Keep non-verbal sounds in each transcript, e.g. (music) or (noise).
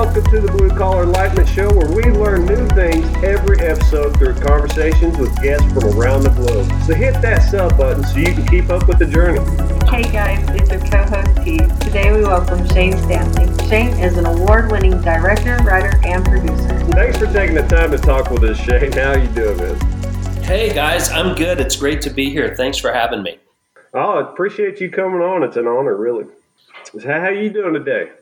Welcome to the Blue Collar Enlightenment Show, where we learn new things every episode through conversations with guests from around the globe. So hit that sub button so you can keep up with the journey. Hey guys, it's your co-host Pete. Today we welcome Shane Stanley. Shane is an award-winning director, writer, and producer. Thanks for taking the time to talk with us, Shane. How you doing, man? Hey guys, I'm good. It's great to be here. Thanks for having me. Oh, I appreciate you coming on. It's an honor, really. How you doing today?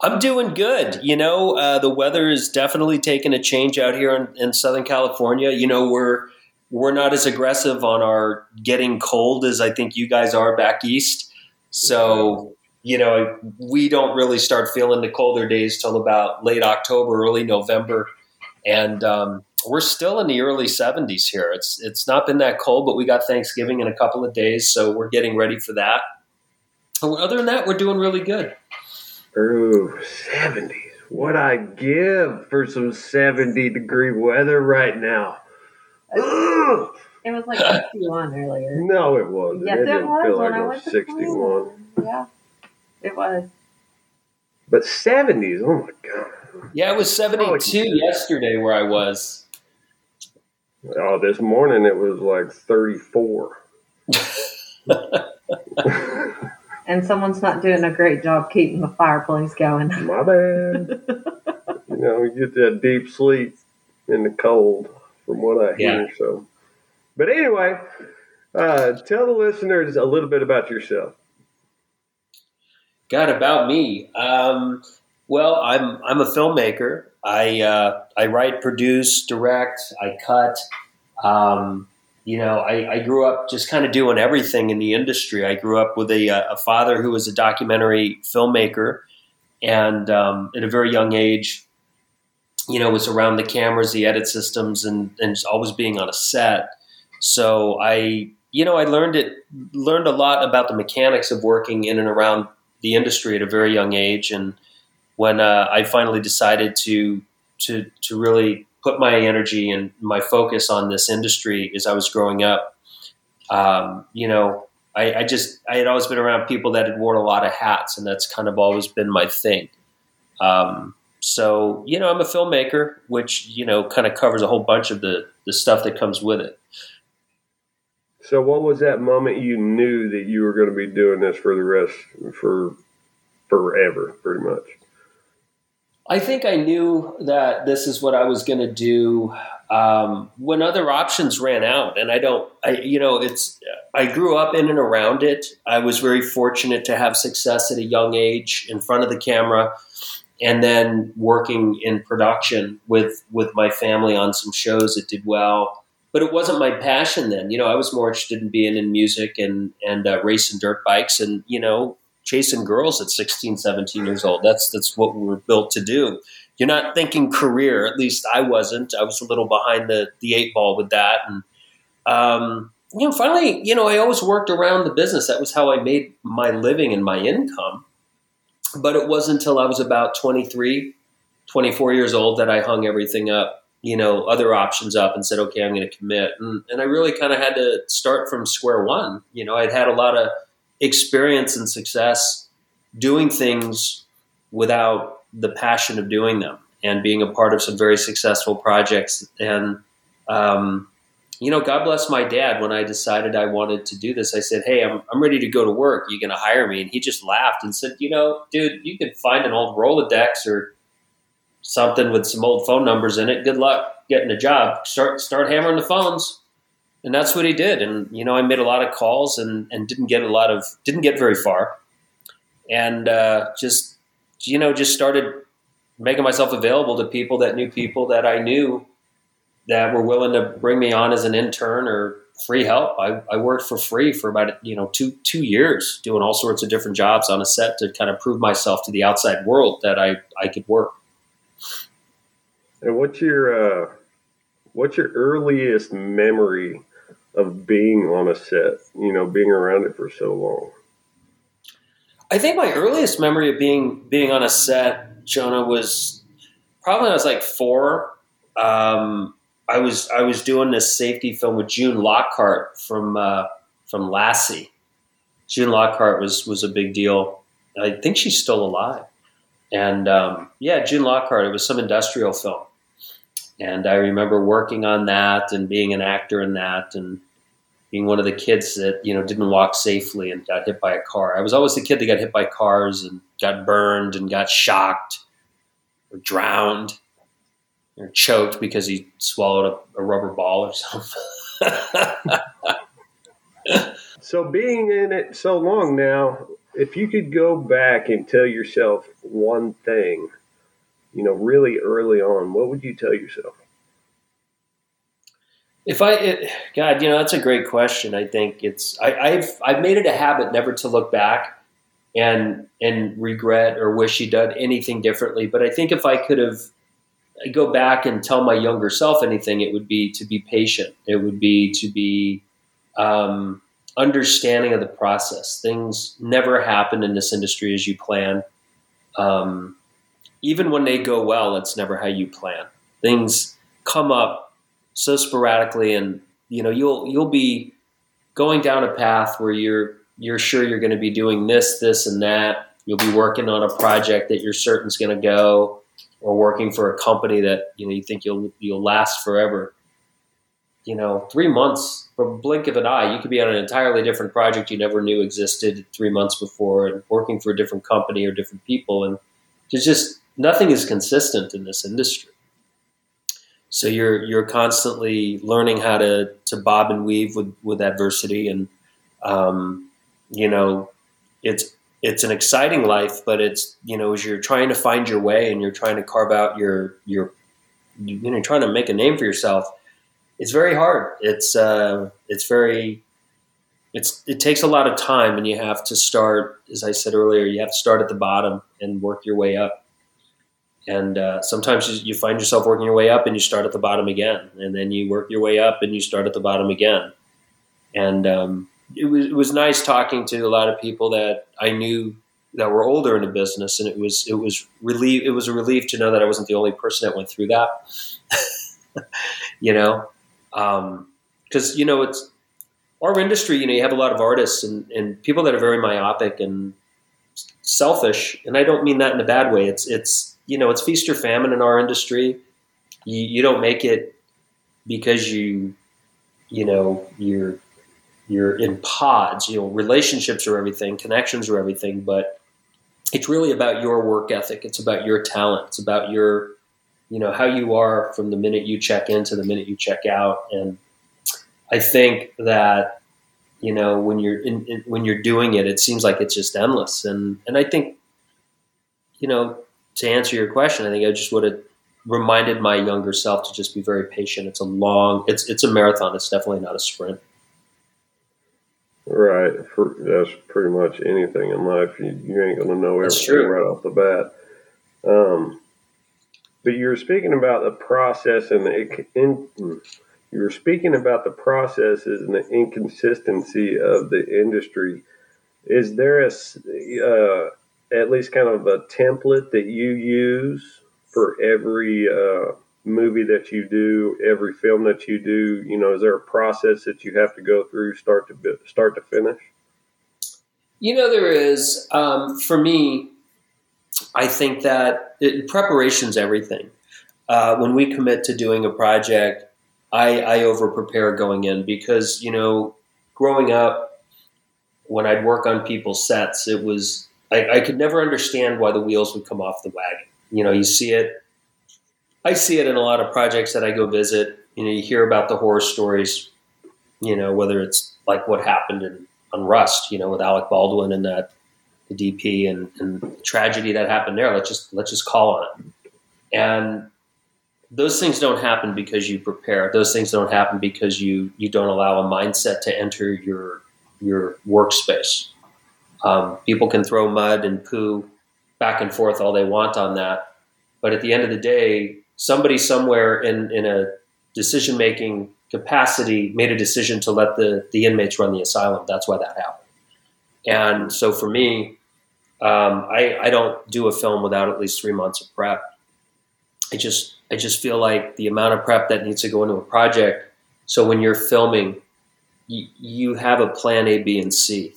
I'm doing good. You know, uh, the weather is definitely taking a change out here in, in, Southern California. You know, we're we're not as aggressive on our getting cold as I think you guys are back east. So, you know, we don't really start feeling the colder days till about late October, early November, and um, we're still in the early 70s here. It's it's not been that cold, but we got Thanksgiving in a couple of days, so we're getting ready for that. Other than that, we're doing really good. Ooh, 70s. What I give for some 70 degree weather right now. Ugh. It was like 61 earlier. No, it wasn't. Yes, it, it was feel when like I it went was to 61. Yeah, it was. But 70s, oh my God. Yeah, it was 72 oh, yesterday where I was. Oh, this morning it was like 34. (laughs) and someone's not doing a great job keeping the fireplace going. (laughs) My bad. you know, you get that deep sleep in the cold, from what I hear. Yeah. So, but anyway, uh, tell the listeners a little bit about yourself. God, about me. Um, well, I'm I'm a filmmaker. I uh, I write, produce, direct. I cut. Um, you know, I, I, grew up just kind of doing everything in the industry. I grew up with a, uh, a father who was a documentary filmmaker, and um, at a very young age, you know, was around the cameras, the edit systems, and and always being on a set. So I, you know, I learned it, learned a lot about the mechanics of working in and around the industry at a very young age. And when uh, I finally decided to to to really put my energy and my focus on this industry as I was growing up. Um, you know, I, I, just I had always been around people that had worn a lot of hats, and that's kind of always been my thing. Um, so you know, I'm a filmmaker, which you know kind of covers a whole bunch of the the stuff that comes with it. So, what was that moment you knew that you were going to be doing this for the rest for forever, pretty much? I think I knew that this is what I was going to do um, when other options ran out, and I don't. I you know it's. I grew up in and around it. I was very fortunate to have success at a young age in front of the camera, and then working in production with with my family on some shows that did well. But it wasn't my passion then. You know, I was more interested in being in music and and uh, racing dirt bikes, and you know, chasing girls at 16, 17 years old. That's that's what we were built to do. You're not thinking career. At least I wasn't. I was a little behind the the eight ball with that. And um, you know, finally, you know, I always worked around the business. That was how I made my living and my income. But it wasn't until I was about 23, 24 years old that I hung everything up, you know, other options up and said, okay, I'm going to commit. And, and I really kind of had to start from square one. You know, I'd had a lot of experience and success doing things without the passion of doing them and being a part of some very successful projects. And, um, you know, God bless my dad. When I decided I wanted to do this, I said, Hey, I'm, I'm ready to go to work. You going to hire me? And he just laughed and said, You know, dude, you could find an old Rolodex or something with some old phone numbers in it. Good luck getting a job. Start, start hammering the phones and that's what he did. And you know, I made a lot of calls and and didn't get a lot of didn't get very far, and uh, just you know just started making myself available to people that knew people that I knew that were willing to bring me on as an intern or free help. I, I worked for free for about you know two two years doing all sorts of different jobs on a set to kind of prove myself to the outside world that I I could work. And what's your uh, what's your earliest memory of being on a set, you know, being around it for so long? I think my earliest memory of being being on a set, Jonah, was probably when I was like four. Um, I was I was doing this safety film with June Lockhart from uh, from Lassie. June Lockhart was was a big deal, I think she's still alive. And um, yeah, June Lockhart. It was some industrial film, and I remember working on that and being an actor in that, and being one of the kids that you know didn't walk safely and got hit by a car. I was always the kid that got hit by cars and got burned and got shocked or drowned or choked because he swallowed a, a rubber ball or (laughs) something. so being in it so long now, if you could go back and tell yourself one thing, you know, really early on, what would you tell yourself? If I, it, God, you know, that's a great question. I think it's I, have I've made it a habit never to look back and and regret or wish he'd done anything differently. But I think if I could have go back and tell my younger self anything, it would be to be patient. It would be to be um, understanding of the process. Things never happen in this industry as you plan. Um, even when they go well, it's never how you plan. Things come up so sporadically, and you know you'll you'll be going down a path where you're you're sure you're going to be doing this, this, and that. You'll be working on a project that you're certain is going to go, or working for a company that you know you think you'll you'll last forever you know, three months, from blink of an eye, you could be on an entirely different project you never knew existed three months before, and working for a different company or different people, and there's just nothing is consistent in this industry. So you're you're constantly learning how to to bob and weave with with adversity, and um, you know, it's it's an exciting life, but it's you know as you're trying to find your way and you're trying to carve out your your you know trying to make a name for yourself it's very hard. It's uh, it's very it's it takes a lot of time, and you have to start, as I said earlier, you have to start at the bottom and work your way up. And uh, sometimes you find yourself working your way up, and you start at the bottom again, and then you work your way up, and you start at the bottom again. And um, it was it was nice talking to a lot of people that I knew that were older in the business, and it was it was relief it was a relief to know that I wasn't the only person that went through that. (laughs) you know, because um, you know it's our industry. You know, you have a lot of artists and, and people that are very myopic and selfish, and I don't mean that in a bad way. It's it's you know it's feast or famine in our industry. You, you don't make it because you you know you're you're in pods. You know, relationships are everything, connections are everything, but it's really about your work ethic. It's about your talent. It's about your you know how you are from the minute you check in to the minute you check out and i think that you know when you're in, in, when you're doing it it seems like it's just endless and and i think you know to answer your question i think i just would have reminded my younger self to just be very patient. It's a long it's it's a marathon. It's definitely not a sprint. Right. For, that's pretty much anything in life. You, you ain't gonna know everything right off the bat. Um, but you were speaking about the process and the in, you were speaking about the processes and the inconsistency of the industry. Is there a uh, at least kind of a template that you use for every uh, movie that you do, every film that you do? You know, is there a process that you have to go through start to start to finish? You know, there is. Um, for me, I think that it, preparation's everything. Uh, when we commit to doing a project, I, I over prepare going in because you know, growing up, when I'd work on people's sets, it was I, I could never understand why the wheels would come off the wagon. You know, you see it. I see it in a lot of projects that I go visit. You know, you hear about the horror stories. You know, whether it's like what happened in on Rust. You know, with Alec Baldwin and that the DP and, and tragedy that happened there. Let's just let's just call on it. And those things don't happen because you prepare. Those things don't happen because you you don't allow a mindset to enter your your workspace. Um, people can throw mud and poo back and forth all they want on that, but at the end of the day, somebody somewhere in in a decision making capacity made a decision to let the the inmates run the asylum. That's why that happened. And so for me, um, I, I don't do a film without at least three months of prep. I just I just feel like the amount of prep that needs to go into a project. So when you're filming, you, you have a plan A, B, and C,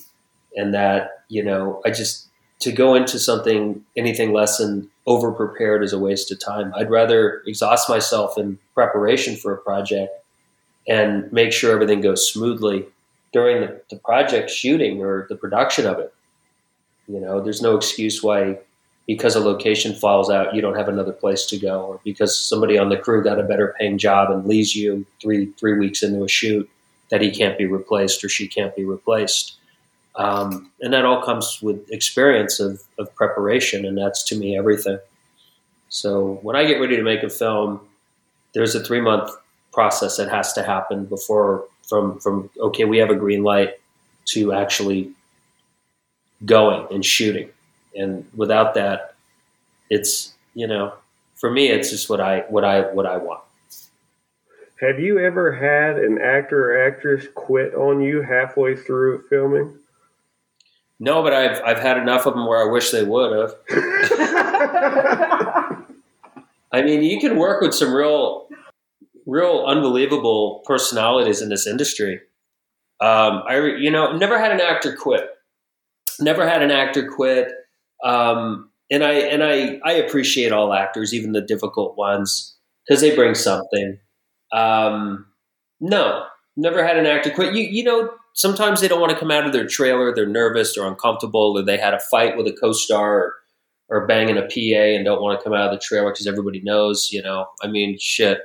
and that you know I just to go into something anything less than over prepared is a waste of time. I'd rather exhaust myself in preparation for a project and make sure everything goes smoothly during the, the project shooting or the production of it. You know, there's no excuse why because a location falls out, you don't have another place to go, or because somebody on the crew got a better paying job and leaves you three three weeks into a shoot that he can't be replaced or she can't be replaced. Um, and that all comes with experience of, of preparation, and that's to me everything. So when I get ready to make a film, there's a three month process that has to happen before from from okay we have a green light to actually going and shooting. And without that it's you know for me it's just what i what i what i want. Have you ever had an actor or actress quit on you halfway through filming no but i've i've had enough of them where i wish they would have (laughs) i mean you can work with some real real unbelievable personalities in this industry. Um, I, you know, never had an actor quit. Never had an actor quit. Um, and I and I I appreciate all actors, even the difficult ones, because they bring something. Um, no, never had an actor quit. You you know, sometimes they don't want to come out of their trailer. They're nervous or uncomfortable, or they had a fight with a co-star, or, or banging a PA and don't want to come out of the trailer because everybody knows. You know, I mean, shit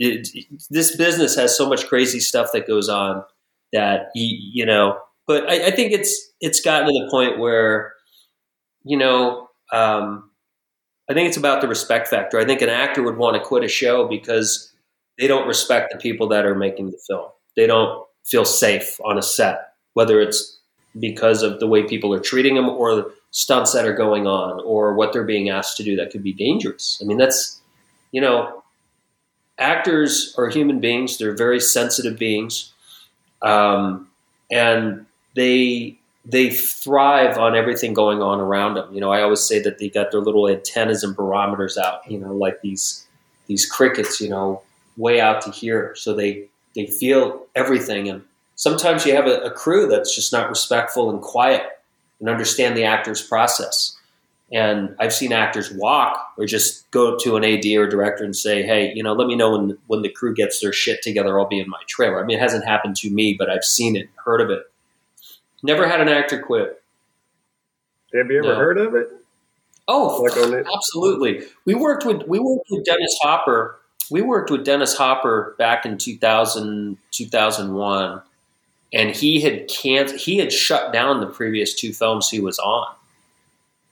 it, this business has so much crazy stuff that goes on that you, you know. But I, I, think it's it's gotten to the point where you know um, I think it's about the respect factor. I think an actor would want to quit a show because they don't respect the people that are making the film. They don't feel safe on a set, whether it's because of the way people are treating them or stunts that are going on or what they're being asked to do that could be dangerous. I mean, that's you know actors are human beings. They're very sensitive beings, um, and they they thrive on everything going on around them. You know, I always say that they got their little antennas and barometers out. You know, like these these crickets. You know, way out to here, so they they feel everything. And sometimes you have a, a crew that's just not respectful and quiet and understand the actor's process. And I've seen actors walk or just go to an AD or director and say, "Hey, you know, let me know when when the crew gets their shit together. I'll be in my trailer." I mean, it hasn't happened to me, but I've seen it, heard of it. Never had an actor quit. Have you ever no. heard of it? Oh, like absolutely. We worked with we worked with Dennis Hopper. We worked with Dennis Hopper back in 2000, 2001 and he had can't he had shut down the previous two films he was on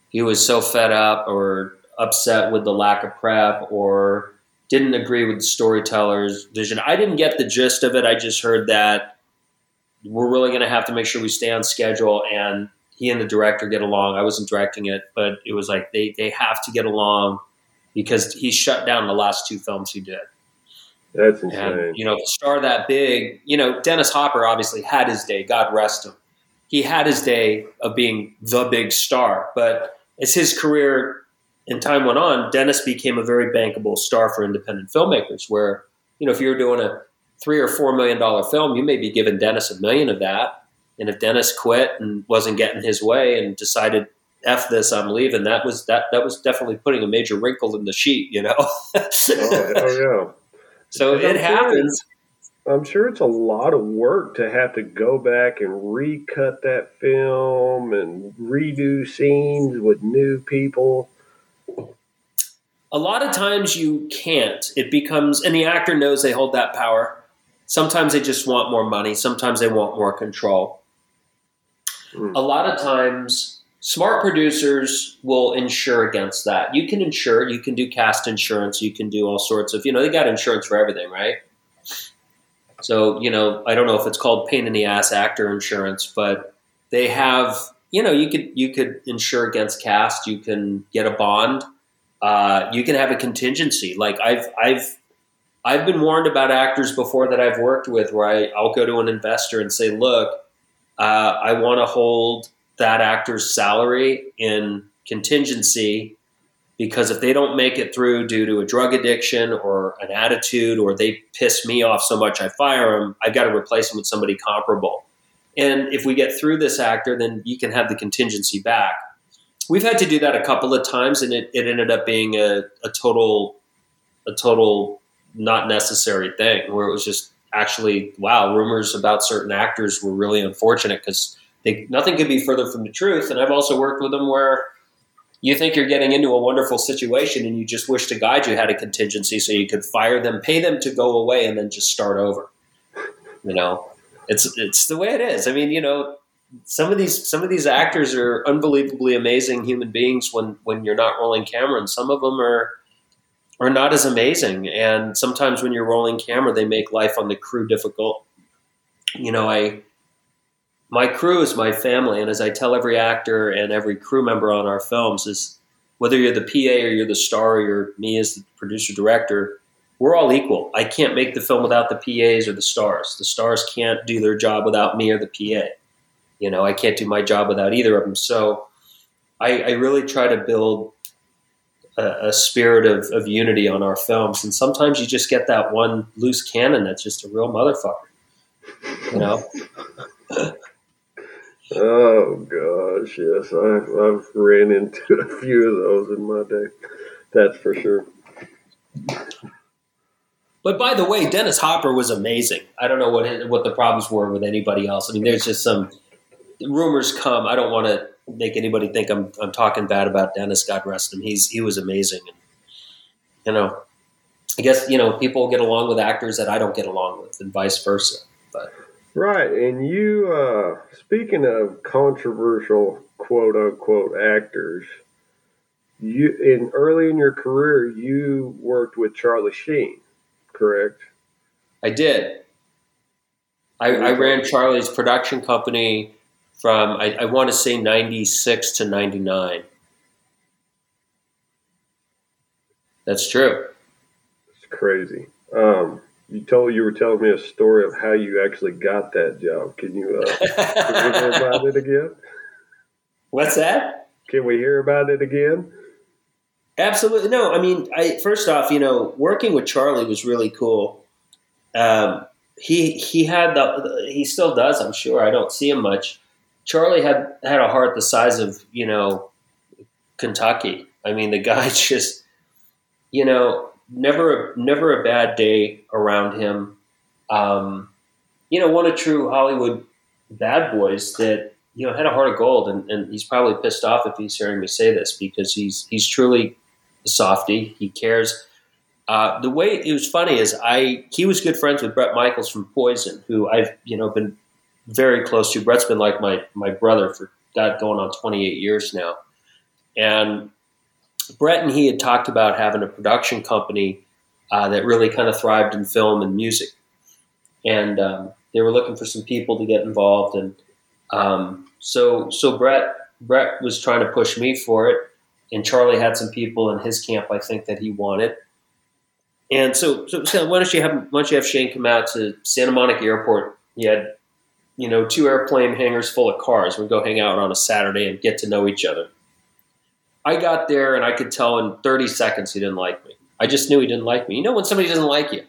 he was so fed up or upset with the lack of prep or didn't agree with the storyteller's vision. I didn't get the gist of it. I just heard that we're really going to have to make sure we stay on schedule and he and the director get along. I wasn't directing it, but it was like they, they have to get along because he shut down the last two films he did. That's insane. And, you know, a star that big, you know, Dennis Hopper obviously had his day. God rest him. He had his day of being the big star, but as his career and time went on, Dennis became a very bankable star for independent filmmakers. Where you know if you're doing a three or four million dollar film, you may be giving Dennis a million of that. And if Dennis quit and wasn't getting his way and decided f this, I'm leaving, that was that that was definitely putting a major wrinkle in the sheet. You know. oh, oh yeah. (laughs) So it happens. I'm sure it's a lot of work to have to go back and recut that film and redo scenes with new people. A lot of times you can't. It becomes, and the actor knows they hold that power. Sometimes they just want more money. Sometimes they want more control. Mm. A lot of times, smart producers will insure against that. You can insure, you can do cast insurance, you can do all sorts of, you know, they got insurance for everything, right? So, you know, I don't know if it's called pain in the ass actor insurance, but they have, you know, you could you could insure against cast, you can get a bond, uh, you can have a contingency. Like I've I've I've been warned about actors before that I've worked with where I, I'll go to an investor and say, look, uh, I want to hold that actor's salary in contingency because if they don't make it through due to a drug addiction or an attitude or they piss me off so much I fire them, I've got to replace them with somebody comparable. And if we get through this actor, then you can have the contingency back. we've had to do that a couple of times, and it, it ended up being a, a total a total not necessary thing where it was just actually wow rumors about certain actors were really unfortunate because nothing could be further from the truth. And i've also worked with them where you think you're getting into a wonderful situation and you just wish to guide you had a contingency so you could fire them pay them to go away and then just start over. You know it's it's the way it is. I mean you know some of these some of these actors are unbelievably amazing human beings when when you're not rolling camera and some of them are are not as amazing. And sometimes when you're rolling camera they make life on the crew difficult. You know i my crew is my family and as i tell every actor and every crew member on our films is whether you're the pa or you're the star or you're me as the producer director we're all equal i can't make the film without the pas or the stars the stars can't do their job without me or the pa you know, I can't do my job without either of them. So I, I really try to build a, a spirit of, of, unity on our films. And sometimes you just get that one loose cannon that's just a real motherfucker, you know? (laughs) oh, gosh, yes. I've, I've ran into a few of those in my day. That's for sure. But by the way, Dennis Hopper was amazing. I don't know what what the problems were with anybody else. I mean, there's just some rumors come. I don't want to make anybody think I'm I'm talking bad about Dennis. God rest him. He's he was amazing, and you know, I guess you know people get along with actors that I don't get along with, and vice versa. But right, and you uh, speaking of controversial quote unquote actors, you in early in your career you worked with Charlie Sheen, correct? I did. I, I ran Charlie's production company from I, I want to say 96 to 99. That's true. It's crazy. Um, you told you were telling me a story of how you actually got that job. Can you, uh, can we hear (laughs) about it again? What's that? Can we hear about it again? Absolutely. No, I mean, I first off, you know, working with Charlie was really cool. Um, he he had the he still does, I'm sure. I don't see him much. Charlie had had a heart the size of you know Kentucky. I mean, the guy (laughs) just you know never never a bad day around him. Um, you know, one of true Hollywood bad boys that you know had a heart of gold, and, and he's probably pissed off if he's hearing me say this because he's he's truly a softy. He cares. Uh, the way it was funny is I he was good friends with Bret Michaels from Poison, who I've you know been very close to. Bret's been like my my brother for that going on 28 years now, and Bret and he had talked about having a production company uh, that really kind of thrived in film and music, and um, they were looking for some people to get involved, and um, so so Bret Bret was trying to push me for it, and Charlie had some people in his camp I think that he wanted. And so, so, so why don't you have why don't you have Shane come out to Santa Monica Airport? He had you know, two airplane hangars full of cars. We'd go hang out on a Saturday and get to know each other. I got there and I could tell in 30 seconds he didn't like me. I just knew he didn't like me. You know, when somebody doesn't like you.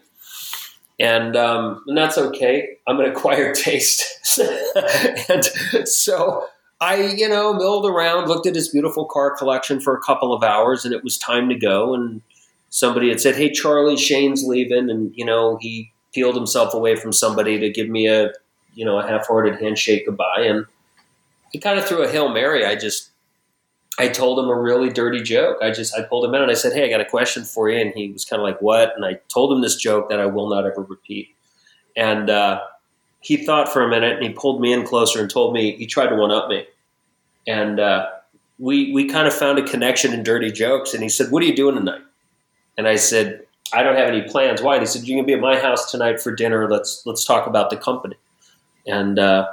And, um, and that's okay. I'm an (laughs) acquired taste. (laughs) and so I, you know, milled around, looked at his beautiful car collection for a couple of hours, and it was time to go. And somebody had said, Hey, Charlie, Shane's leaving. And, you know, he peeled himself away from somebody to give me a you know, a half-hearted handshake goodbye. And he kind of threw a hail mary. I just, I told him a really dirty joke. I just, I pulled him in and I said, "Hey, I got a question for you." And he was kind of like, "What?" And I told him this joke that I will not ever repeat. And uh, he thought for a minute and he pulled me in closer and told me he tried to one up me. And uh, we we kind of found a connection in dirty jokes. And he said, "What are you doing tonight?" And I said, "I don't have any plans." Why? And he said, "You're gonna be at my house tonight for dinner. Let's let's talk about the company." And uh,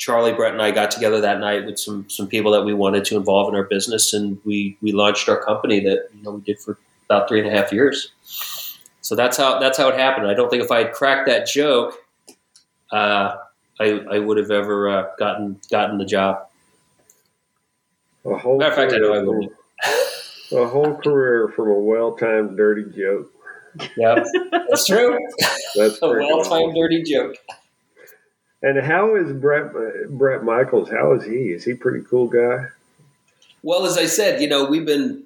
Charlie, Bret, and I got together that night with some some people that we wanted to involve in our business, and we we launched our company that you know we did for about three and a half years. So that's how that's how it happened. I don't think if I had cracked that joke, uh, I I would have ever uh, gotten gotten the job. A whole Matter of fact, I know I would. a whole career from a well-timed dirty joke. Yep, that's true. That's (laughs) a well-timed dirty joke. And how is Brett Bret Michaels? How is he? Is he pretty cool guy? Well, as I said, you know, we've been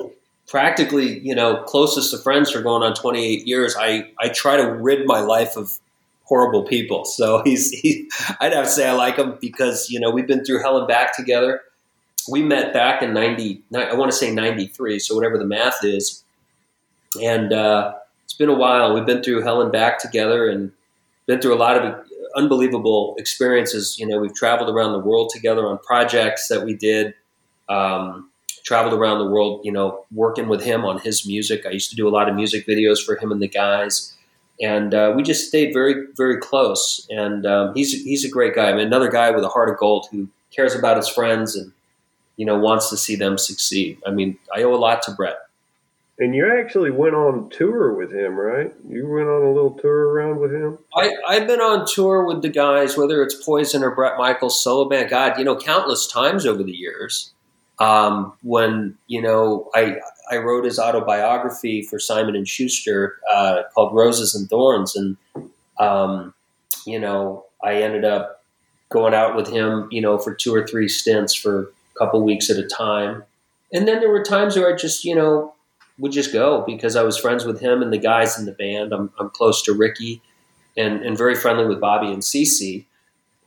practically, you know, closest to friends for going on 28 years. I, I try to rid my life of horrible people. So (laughs) he's, he, I'd have to say I like him because, you know, we've been through hell and back together. We met back in 90, I want to say 93. So whatever the math is. And, uh, it's been a while. We've been through hell and back together and been through a lot of unbelievable experiences. You know, we've traveled around the world together on projects that we did. Um, traveled around the world, you know, working with him on his music. I used to do a lot of music videos for him and the guys, and uh, we just stayed very, very close. And um, he's he's a great guy. I mean, another guy with a heart of gold who cares about his friends and you know wants to see them succeed. I mean, I owe a lot to Bret. And you actually went on tour with him, right? You went on a little tour around with him. I, I've been on tour with the guys, whether it's Poison or Bret Michaels solo band. God, you know, countless times over the years. Um, when you know, I I wrote his autobiography for Simon and Schuster uh, called Roses and Thorns, and um, you know, I ended up going out with him, you know, for two or three stints for a couple weeks at a time. And then there were times where I just, you know, would just go because I was friends with him and the guys in the band. I'm, I'm close to Rikki and, and very friendly with Bobby and Cece.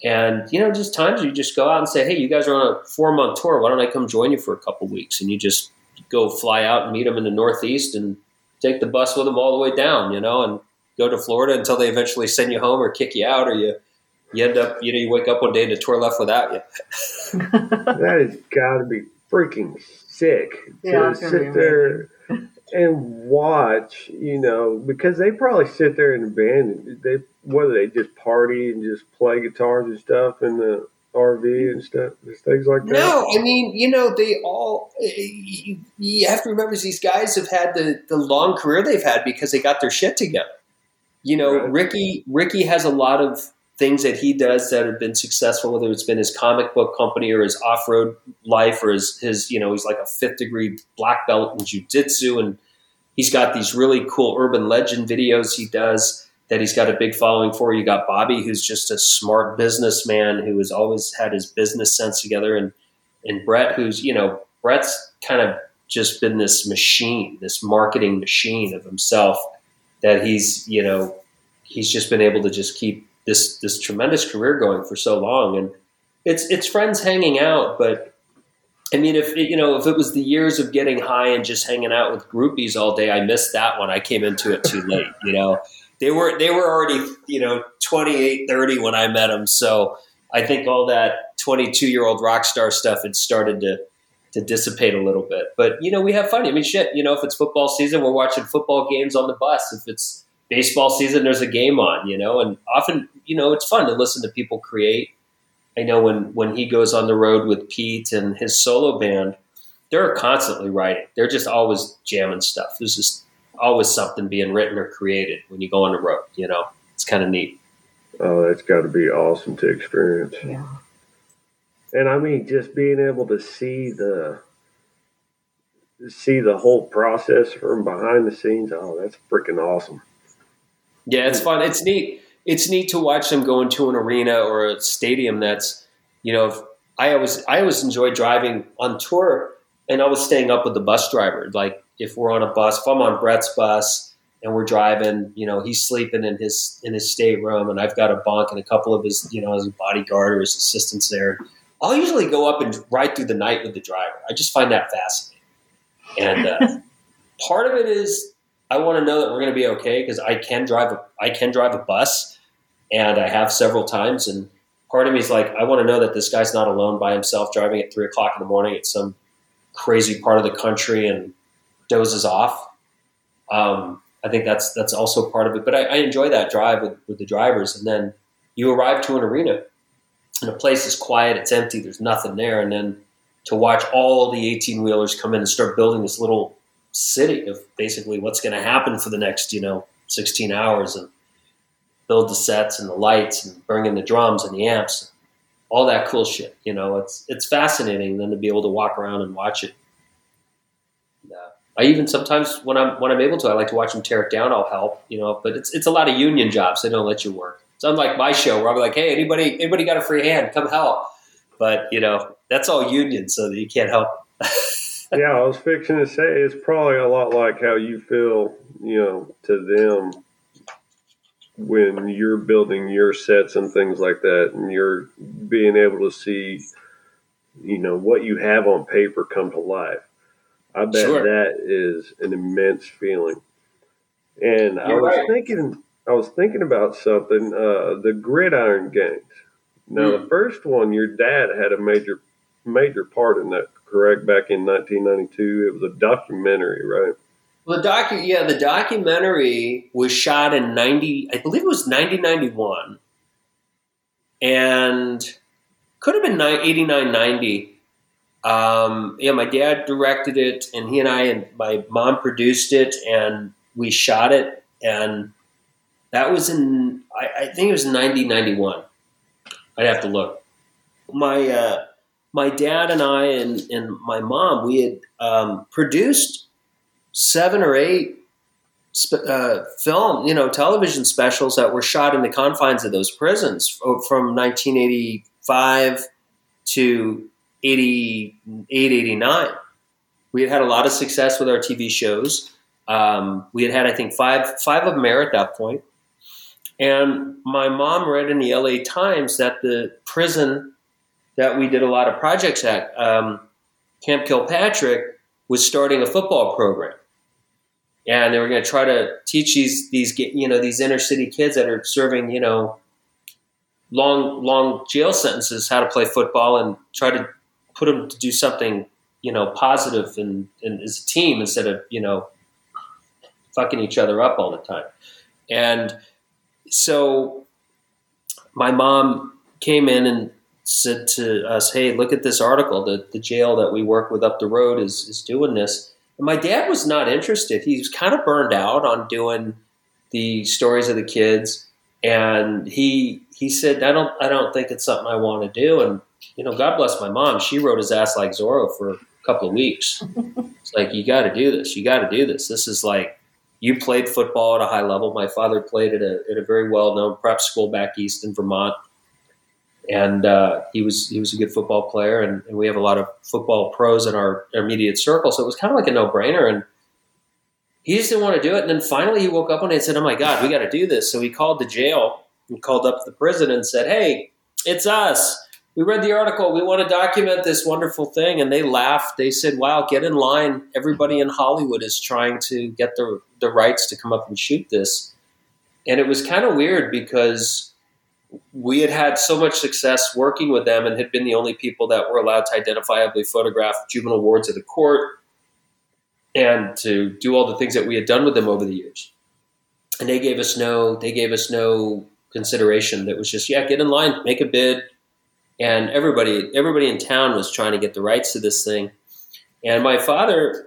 And, you know, just times you just go out and say, hey, you guys are on a four month tour. Why don't I come join you for a couple weeks? And you just go fly out and meet them in the Northeast and take the bus with them all the way down, you know, and go to Florida until they eventually send you home or kick you out or you, you end up, you know, you wake up one day and the tour left without you. (laughs) that has got to be freaking sick to sit there and watch, you know, because they probably sit there in the band and they whether they just party and just play guitars and stuff in the RV and stuff, things like that. No, I mean, you know, they all. You, you have to remember these guys have had the the long career they've had because they got their shit together. You know, right. Rikki Rikki has a lot of things that he does that have been successful, whether it's been his comic book company or his off road life or his, his, you know, he's like a fifth degree black belt in jujitsu. And he's got these really cool urban legend videos he does that he's got a big following for. You got Bobby, who's just a smart businessman who has always had his business sense together. And, and Bret, who's, you know, Bret's kind of just been this machine, this marketing machine of himself that he's, you know, he's just been able to just keep this this tremendous career going for so long, and it's it's friends hanging out. But I mean, if you know, if it was the years of getting high and just hanging out with groupies all day, I missed that one. I came into it too late. You know, they were they were already you know 28, 30 when I met them. So I think all that 22 year old rock star stuff had started to to dissipate a little bit. But you know, we have fun. I mean, shit. You know, if it's football season, we're watching football games on the bus. If it's baseball season, there's a game on, you know, and often, you know, it's fun to listen to people create. I know when, when he goes on the road with Pete and his solo band, they're constantly writing. They're just always jamming stuff. There's just always something being written or created when you go on the road, you know, it's kind of neat. Oh, that's got to be awesome to experience. Yeah. And I mean, just being able to see the, see the whole process from behind the scenes. Oh, that's freaking awesome. Yeah, it's fun. It's neat. It's neat to watch them go into an arena or a stadium that's, you know, I always I always enjoy driving on tour and I was staying up with the bus driver. Like if we're on a bus, if I'm on Bret's bus and we're driving, you know, he's sleeping in his in his stateroom and I've got a bunk and a couple of his, you know, his bodyguard or his assistants there. I'll usually go up and ride through the night with the driver. I just find that fascinating. And uh, (laughs) part of it is I want to know that we're going to be okay because I can drive a I can drive a bus, and I have several times. And part of me is like, I want to know that this guy's not alone by himself driving at three o'clock in the morning at some crazy part of the country and dozes off. Um, I think that's that's also part of it. But I, I enjoy that drive with, with the drivers, and then you arrive to an arena, and a place is quiet, it's empty, there's nothing there, and then to watch all the 18 wheelers come in and start building this little city of basically what's going to happen for the next, you know, 16 hours and build the sets and the lights and bring in the drums and the amps, all that cool shit. You know, it's it's fascinating then to be able to walk around and watch it. Uh, I even sometimes when I'm when I'm able to, I like to watch them tear it down. I'll help, you know, but it's it's a lot of union jobs. They don't let you work. It's unlike my show where I'm like, hey, anybody anybody got a free hand? Come help. But you know, that's all union, so that you can't help (laughs) yeah, I was fixing to say it's probably a lot like how you feel, you know, to them when you're building your sets and things like that, and you're being able to see, you know, what you have on paper come to life. I bet sure. that is an immense feeling. And you're I was right. thinking, I was thinking about something. Uh, the Gridiron Gangs. Now, mm. the hmm. first one, your dad had a major, major part in that. Correct? Back in 1992, it was a documentary, right? The docu yeah, the documentary was shot in ninety, I believe it was nineteen ninety one, and could have been 89, 90. Um, yeah, my dad directed it, and he and I and my mom produced it, and we shot it, and that was in I, I think it was nineteen ninety one. I'd have to look. My uh, my dad and I and, and my mom we had um, produced seven or eight uh, film, you know, television specials that were shot in the confines of those prisons from 1985 to 88, 89. We had had a lot of success with our TV shows. Um, we had had, I think, five five of them air at that point. And my mom read in the LA Times that the prison that we did a lot of projects at, um, Camp Kilpatrick, was starting a football program and they were going to try to teach these these you know these inner city kids that are serving you know long long jail sentences how to play football and try to put them to do something you know positive and, and as a team instead of you know fucking each other up all the time. And so my mom came in and said to us hey look at this article. The, the jail that we work with up the road is, is doing this my dad was not interested. He was kind of burned out on doing the stories of the kids, and he he said, "I don't I don't think it's something I want to do." And you know, God bless my mom. She rode his ass like Zorro for a couple of weeks. (laughs) it's like you got to do this. You got to do this. This is like you played football at a high level. My father played at a, at a very well known prep school back east in Vermont and uh, he was he was a good football player, and, and, we have a lot of football pros in our immediate circle, so it was kind of like a no brainer. And he just didn't want to do it. And then finally, he woke up one day and said, "Oh my God, we got to do this!" So he called the jail and called up the prison and said, "Hey, it's us. We read the article. We want to document this wonderful thing." And they laughed. They said, "Wow, get in line. Everybody in Hollywood is trying to get the the rights to come up and shoot this." And it was kind of weird because we had had so much success working with them and had been the only people that were allowed to identifiably photograph juvenile wards of the court and to do all the things that we had done with them over the years. And they gave us no, they gave us no consideration. That was just, yeah, get in line, make a bid. And everybody, everybody in town was trying to get the rights to this thing. And my father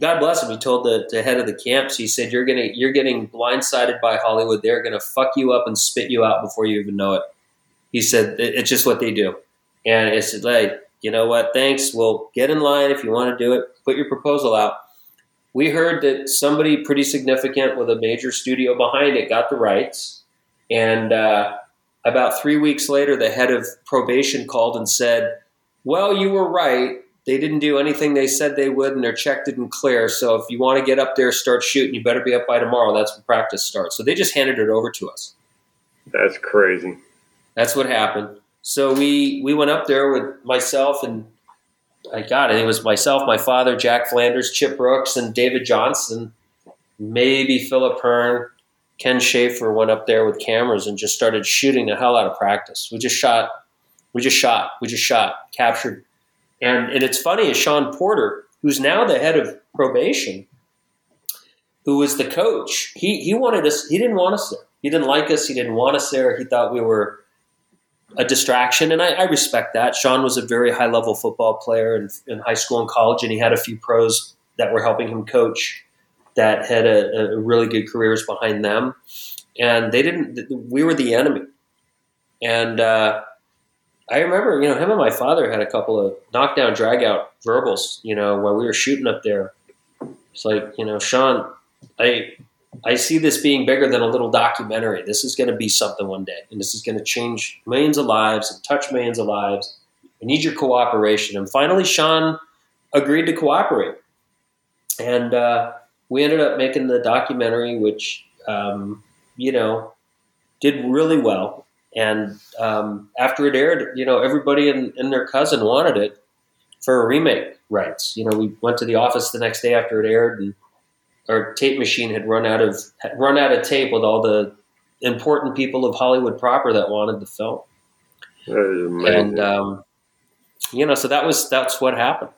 God bless him. He told the, the, head of the camps. He said, "You're gonna you're getting blindsided by Hollywood. They're gonna fuck you up and spit you out before you even know it." He said, "It's just what they do." And it's like, you know what? Thanks. Well, get in line if you want to do it. Put your proposal out. We heard that somebody pretty significant with a major studio behind it got the rights, and uh, about three weeks later, the head of probation called and said, "Well, you were right." They didn't do anything they said they would, and their check didn't clear. So if you want to get up there, start shooting, you better be up by tomorrow. That's when practice starts. So they just handed it over to us. That's crazy. That's what happened. So we we went up there with myself and I got I think it was myself, my father, Jack Flanders, Chip Brooks, and David Johnson, maybe Philip Hearn, Ken Schaefer went up there with cameras and just started shooting the hell out of practice. We just shot, we just shot, we just shot, captured and, and it's funny, is Sean Porter, who's now the head of probation, who was the coach, he, he wanted us, he didn't want us there. He didn't like us. He didn't want us there. He thought we were a distraction. And I, I respect that. Sean was a very high level football player in, in, high school and college, and he had a few pros that were helping him coach that had a, a really good careers behind them. And they didn't, we were the enemy. And, uh, I remember, you know, him and my father had a couple of knockdown, dragout verbals, you know, while we were shooting up there. It's like, you know, Sean, I I see this being bigger than a little documentary. This is going to be something one day, and this is going to change millions of lives and touch millions of lives. I need your cooperation. And finally, Sean agreed to cooperate, and uh, we ended up making the documentary, which um, you know did really well. And um, after it aired, you know, everybody and, and their cousin wanted it for a remake rights. You know, we went to the office the next day after it aired, and our tape machine had run out of run out of tape with all the important people of Hollywood proper that wanted the film. And um, you know, so that was that's what happened.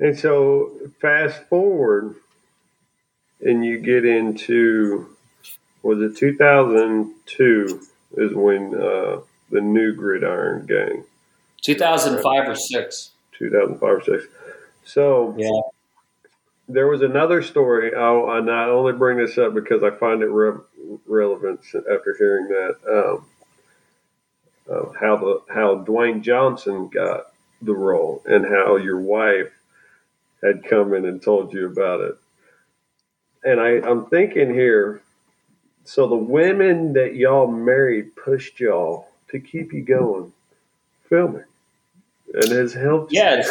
And so, fast forward, and you get into was it 2002 is when uh, the new Gridiron Gang. 2005 or six. 2005 or six. So yeah, there was another story. I'll, I not only bring this up because I find it re- relevant after hearing that. Um, uh, how the how Dwayne Johnson got the role and how your wife had come in and told you about it. And I, I'm thinking here, so the women that y'all married pushed y'all to keep you going filming and has helped. Yeah,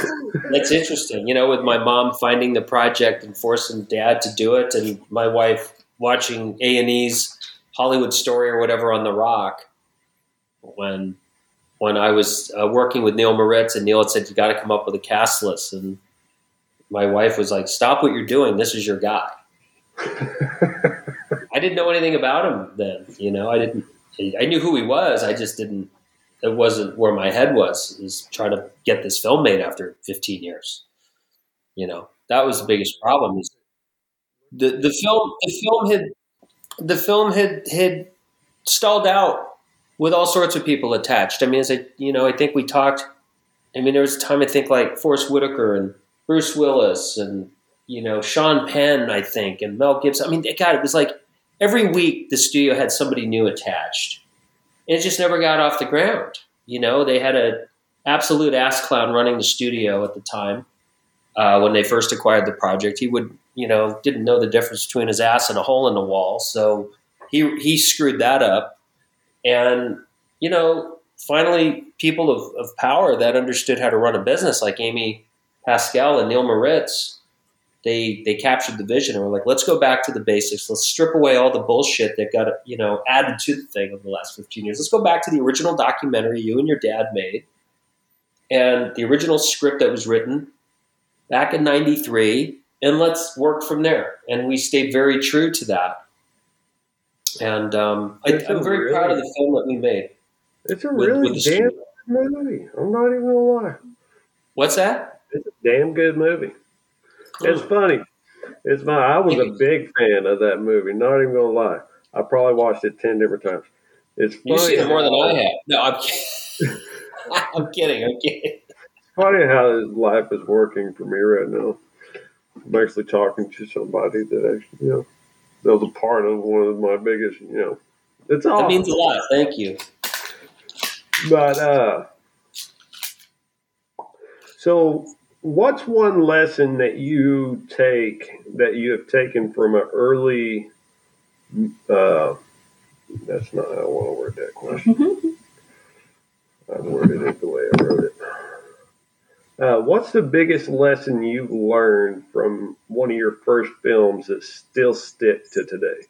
that's interesting. You know, with my mom finding the project and forcing dad to do it, and my wife watching A and E's Hollywood Story or whatever on the Rock. When when I was uh, working with Neil Moritz, and Neil had said you got to come up with a cast list, and my wife was like, "Stop what you're doing. This is your guy." (laughs) I didn't know anything about him then. You know, I didn't. I knew who he was. I just didn't it wasn't where my head was is trying to get this film made after 15 years you know that was the biggest problem is the, the film the film had the film had had stalled out with all sorts of people attached i mean as i you know i think we talked i mean there was a time i think like forrest whitaker and bruce willis and you know sean penn i think and mel gibson i mean god it was like every week the studio had somebody new attached and it just never got off the ground. You know, they had a absolute ass clown running the studio at the time uh, when they first acquired the project. He would, you know, didn't know the difference between his ass and a hole in the wall, so he he screwed that up. And you know, finally, people of, of power that understood how to run a business, like Amy Pascal and Neil Moritz, they they captured the vision and were like, let's go back to the basics. Let's strip away all the bullshit that got you know added to the thing over the last 15 years. Let's go back to the original documentary you and your dad made, and the original script that was written back in '93, and let's work from there. And we stayed very true to that. And um, I, am very really, proud of the film that we made. It's a with, really with damn good movie. I'm not even gonna lie. What's that? It's a damn good movie. It's funny. It's funny. I was a big fan of that movie. Not even gonna lie. I probably watched it ten different times. It's funny. You've seen it more than I have. No, I'm kidding. (laughs) I'm kidding. I'm kidding. It's funny how life is working for me right now. I'm actually talking to somebody that actually, you know, that was a part of one of my biggest, you know, it's all. That means a lot. Thank you. But uh, so what's one lesson that you take that you have taken from an early uh, that's not how I want to word that question. I worded it the way I wrote it. Uh, what's the biggest lesson you've learned from one of your first films that still stick to today?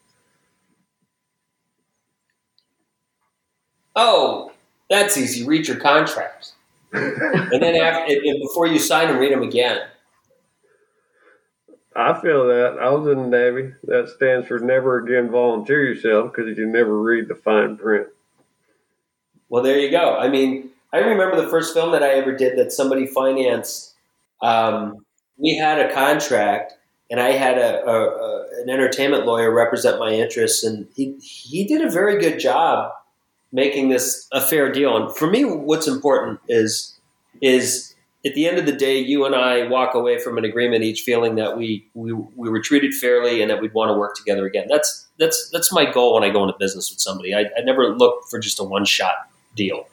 Oh, that's easy. Read your contracts and then after, and before you sign them, read them again. I feel that. I was in the Navy. That stands for never again volunteer yourself because you never read the fine print. Well, there you go. I mean, I remember the first film that I ever did that somebody financed. Um, we had a contract, and I had a, a, a, an entertainment lawyer represent my interests, and he he did a very good job making this a fair deal. And for me, what's important is is at the end of the day, you and I walk away from an agreement each feeling that we we, we were treated fairly and that we'd want to work together again. That's that's that's my goal when I go into business with somebody. I, I never look for just a one shot deal.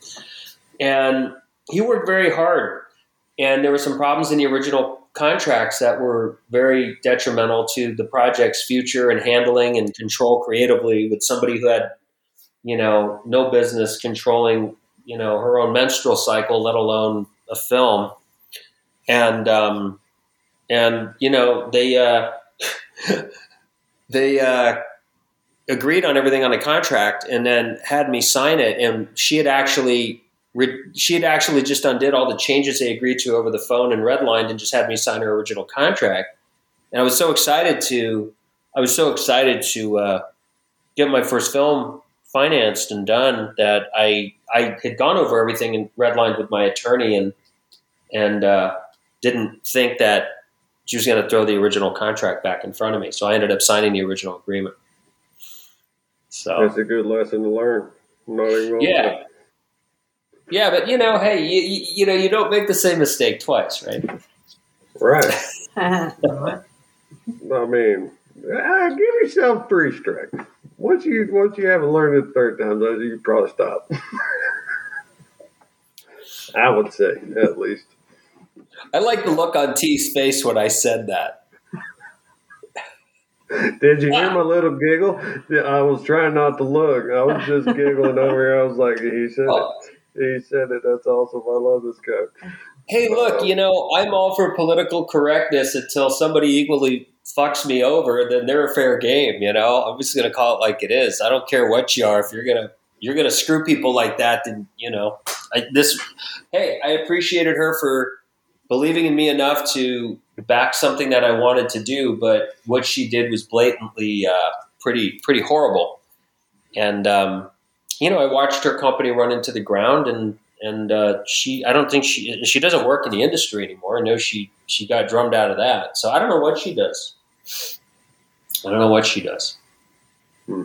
And he worked very hard, and there were some problems in the original contracts that were very detrimental to the project's future and handling and control creatively with somebody who had you know, no business controlling, you know, her own menstrual cycle, let alone a film. and um, and you know they uh, (laughs) they uh, agreed on everything on the contract, and then had me sign it. And she had actually she had actually just undid all the changes they agreed to over the phone and redlined, and just had me sign her original contract. And I was so excited to I was so excited to uh, get my first film financed and done that I I had gone over everything and redlined with my attorney and and uh, didn't think that she was going to throw the original contract back in front of me. So I ended up signing the original agreement. So that's a good lesson to learn. yeah. Yeah, but you know, hey, you, you, you know, you don't make the same mistake twice, right? Right. (laughs) I mean, uh, give yourself three strikes. Once you once you haven't learned it the third time, though, you probably stop. (laughs) I would say, at least. I like the look on T's face when I said that. Did you hear ah. my little giggle? I was trying not to look. I was just giggling over here. I was like, he said it. Oh. He said it. That's awesome. I love this guy. Hey, look, you know, I'm all for political correctness until somebody equally fucks me over, then they're a fair game, you know? I'm just going to call it like it is. I don't care what you are. If you're going to you're going to screw people like that, then, you know, I, this hey, I appreciated her for believing in me enough to back something that I wanted to do, but what she did was blatantly uh, pretty pretty horrible. And um, you know, I watched her company run into the ground, and and uh, she I don't think she she doesn't work in the industry anymore. I know she she got drummed out of that, so I don't know what she does. I don't know what she does. Hmm.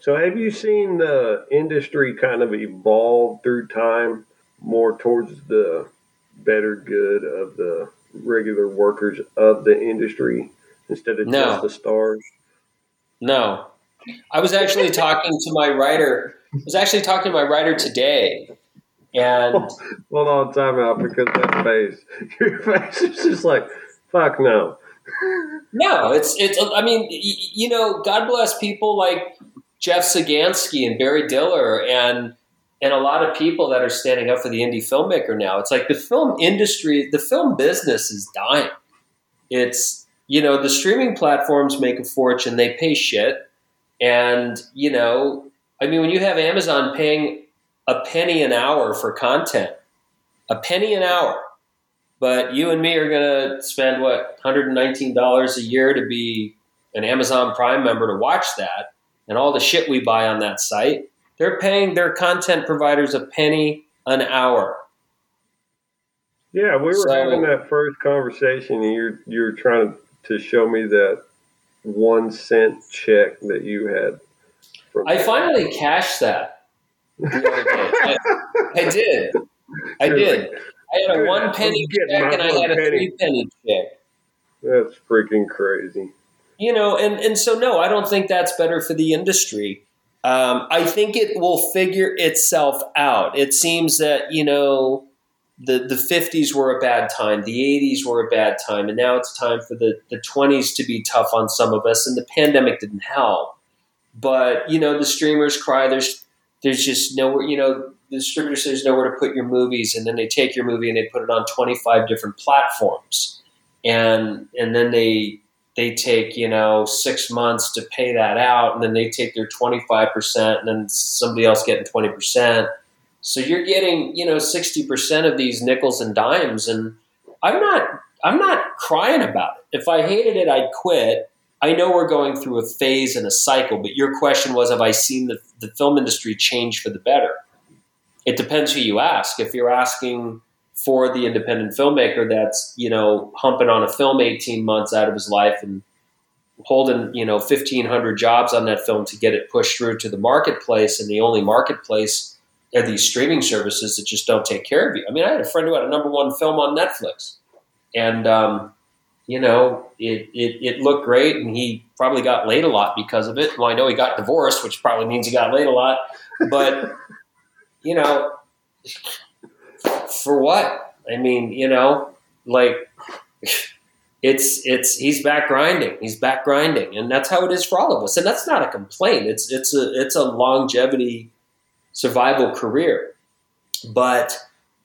So, have you seen the industry kind of evolve through time more towards the better good of the regular workers of the industry instead of no. just the stars? No. I was actually talking to my writer. I was actually talking to my writer today. And hold on, time out because that face, (laughs) your face is just like, fuck no. No, it's it's. I mean, you know, God bless people like Jeff Sagansky and Barry Diller and and a lot of people that are standing up for the indie filmmaker now. It's like the film industry, the film business is dying. It's, you know, the streaming platforms make a fortune, they pay shit. And, you know, I mean, when you have Amazon paying a penny an hour for content, a penny an hour, but you and me are going to spend what, $119 a year to be an Amazon Prime member to watch that and all the shit we buy on that site they're paying their content providers a penny an hour. Yeah, we were so, having that first conversation, and you're you're trying to show me that one cent check that you had. I finally cashed that. I, I, did. I did. I had a one penny check and I had a three penny check. That's freaking crazy. You know, and, and so no, I don't think that's better for the industry. Um, I think it will figure itself out. It seems that you know the the 50s were a bad time, the 80s were a bad time, and now it's time for the the 20s to be tough on some of us. And the pandemic didn't help. But you know the streamers cry. There's there's just nowhere. You know the distributor says nowhere to put your movies, and then they take your movie and they put it on 25 different platforms, and and then they they take you know six months to pay that out and then they take their 25% and then somebody else getting 20% so you're getting you know 60% of these nickels and dimes and i'm not i'm not crying about it. If i hated it i'd quit i know we're going through a phase and a cycle but your question was have i seen the, the film industry change for the better? It depends who you ask. If you're asking for the independent filmmaker that's you know humping on a film 18 months out of his life and holding you know 1500 jobs on that film to get it pushed through to the marketplace and the only marketplace are these streaming services that just don't take care of you. I mean i had a friend who had a number one film on netflix and um, you know it, it, it looked great and he probably got laid a lot because of it well i know he got divorced which probably means he got laid a lot but (laughs) you know for what? I mean, you know, like (laughs) it's it's he's back grinding. He's back grinding, and that's how it is for all of us. And that's not a complaint. It's it's a it's a longevity survival career. But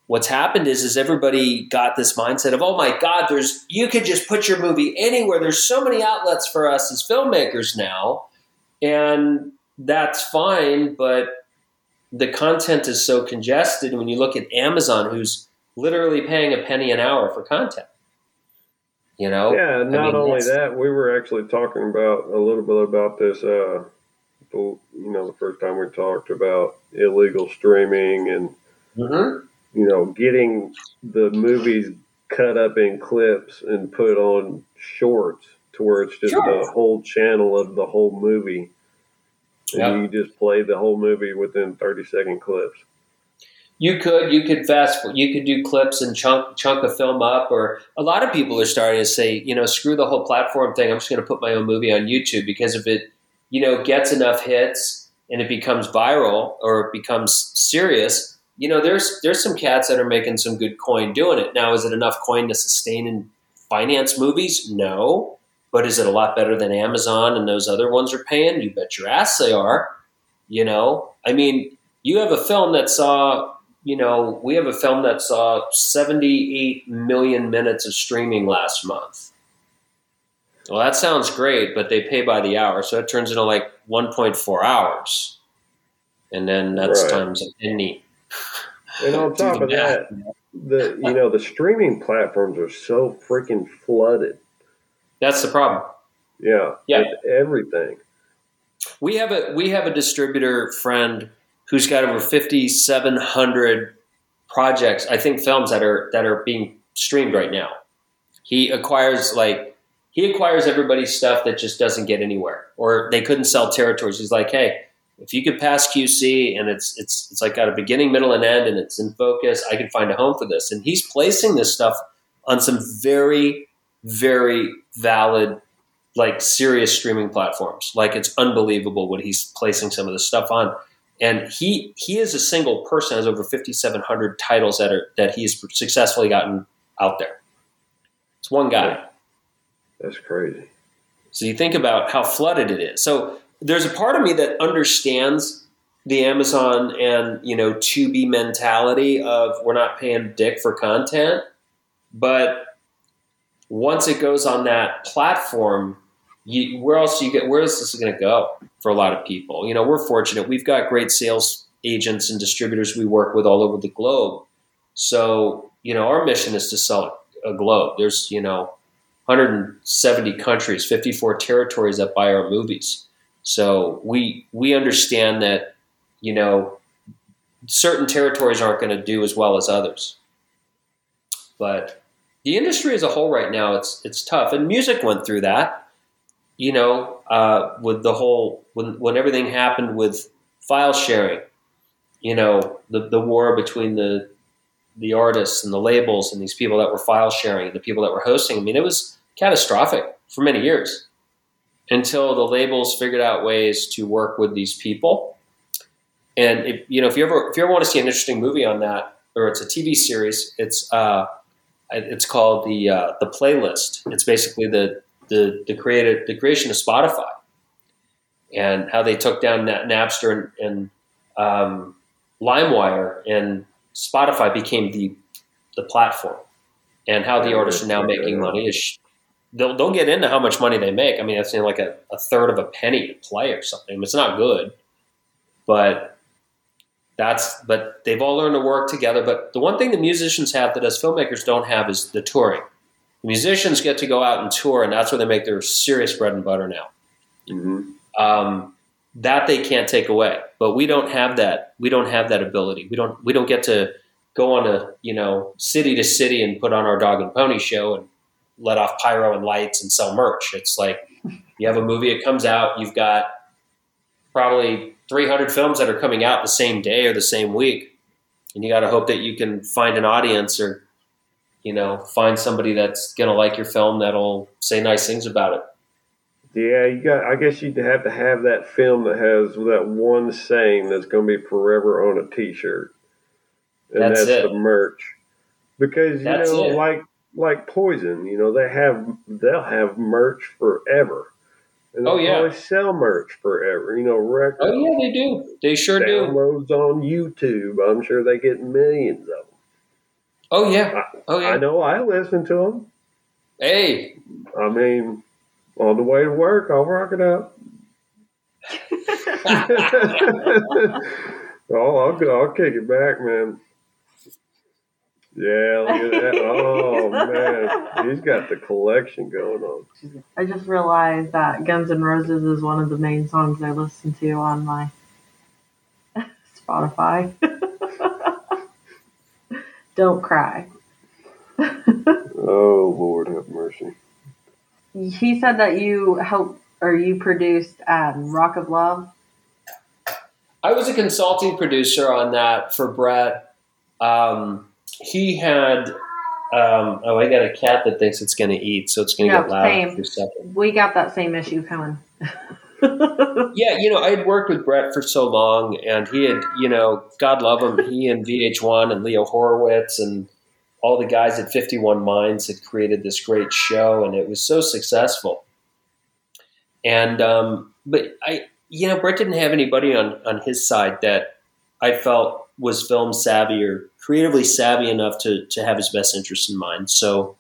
what's happened is is everybody got this mindset of oh my god there's you could just put your movie anywhere. There's so many outlets for us as filmmakers now and that's fine but the content is so congested when you look at amazon who's literally paying a penny an hour for content. You know? Yeah not I mean, only that we were actually talking about a little bit about this uh you know the first time we talked about illegal streaming and mm-hmm you know, getting the movies cut up in clips and put on shorts to where it's just sure. the whole channel of the whole movie. And yep. you just play the whole movie within 30 second clips. You could, you could fast, you could do clips and chunk, chunk a film up, or a lot of people are starting to say, you know, screw the whole platform thing. I'm just going to put my own movie on YouTube because if it, you know, gets enough hits and it becomes viral or it becomes serious, you know, there's there's some cats that are making some good coin doing it. Now, is it enough coin to sustain and finance movies? No. But is it a lot better than Amazon and those other ones are paying? You bet your ass they are. You know, I mean, you have a film that saw, you know, we have a film that saw 78 million minutes of streaming last month. Well, that sounds great, but they pay by the hour, so it turns into like 1.4 hours, and then that's right. times a penny. And on (laughs) top of that, the you know the streaming platforms are so freaking flooded. That's the problem. Yeah, yeah, everything. We have a we have a distributor friend who's got over fifty seven hundred projects. I think films that are that are being streamed right now. He acquires like he acquires everybody's stuff that just doesn't get anywhere, or they couldn't sell territories. He's like, hey, if you could pass QC and it's it's it's like got a beginning, middle, and end, and it's in focus, I can find a home for this. And he's placing this stuff on some very, very valid, like serious streaming platforms. Like it's unbelievable what he's placing some of this stuff on. And he he is a single person has over fifty seven hundred titles that are that he's successfully gotten out there. It's one guy. That's crazy. So you think about how flooded it is. So there's a part of me that understands the Amazon and you know Tubi mentality of we're not paying dick for content, but once it goes on that platform, you, where else you get? Where is this going to go for a lot of people? You know, we're fortunate; we've got great sales agents and distributors we work with all over the globe. So you know, our mission is to sell a globe. There's you know 170 countries, 54 territories that buy our movies. So we we understand that you know certain territories aren't going to do as well as others, but the industry as a whole right now it's it's tough, and music went through that. You know, uh, with the whole when when everything happened with file sharing, you know, the the war between the the artists and the labels and these people that were file sharing, and the people that were hosting. I mean, it was catastrophic for many years until the labels figured out ways to work with these people. And if, you know, if you ever if you ever want to see an interesting movie on that, or it's a TV series, it's uh, it's called the uh, the playlist. It's basically the the the created the creation of Spotify and how they took down Napster and, and um, LimeWire and Spotify became the the platform, and how the artists are now making money is they'll, they'll get into how much money they make. I mean, it's like a, a third of a penny to play or something. It's not good, but that's but they've all learned to work together. But the one thing the musicians have that us filmmakers don't have is the touring. The musicians get to go out and tour, and that's where they make their serious bread and butter now. Mm-hmm. Um, that they can't take away, but we don't have that. We don't have that ability. We don't. We don't get to go on a you know city to city and put on our dog and pony show and let off pyro and lights and sell merch. It's like you have a movie, it comes out, you've got probably 300 films that are coming out the same day or the same week. And you got to hope that you can find an audience or, you know, find somebody that's going to like your film that'll say nice things about it. Yeah, you got. I guess you'd have to have that film that has that one saying that's going to be forever on a T-shirt, and that's, that's the merch. Because you that's know, it. like like Poison. You know, they have they'll have merch forever. And oh yeah, probably sell merch forever. You know, records. Oh yeah, they do. They sure downloads do. Downloads on YouTube. I'm sure they get millions of them. Oh yeah. Oh yeah. I know I listen to them. Hey. I mean, on the way to work, I'll rock it out. (laughs) (laughs) oh, I'll. I'll kick it back, man. Yeah, look at that. Oh (laughs) man, he's got the collection going on. I just realized that Guns N' Roses is one of the main songs I listen to on my (laughs) Spotify. (laughs) Don't cry. oh Lord, have mercy. He said that you helped or you produced um, Rock of Love. I was a consulting producer on that for Bret. Um, he had. Um, oh, I got a cat that thinks it's going to eat, so it's going to Yeah, get loud same. for a second. We got that same issue coming. (laughs) Yeah, you know, I had worked with Bret for so long, and he had, you know, God love him, he and VH1 and Leo Horowitz and all the guys at 51 Minds had created this great show, and it was so successful. And, um, but I, you know, Bret didn't have anybody on, on his side that I felt was film savvy or creatively savvy enough to, to have his best interest in mind. So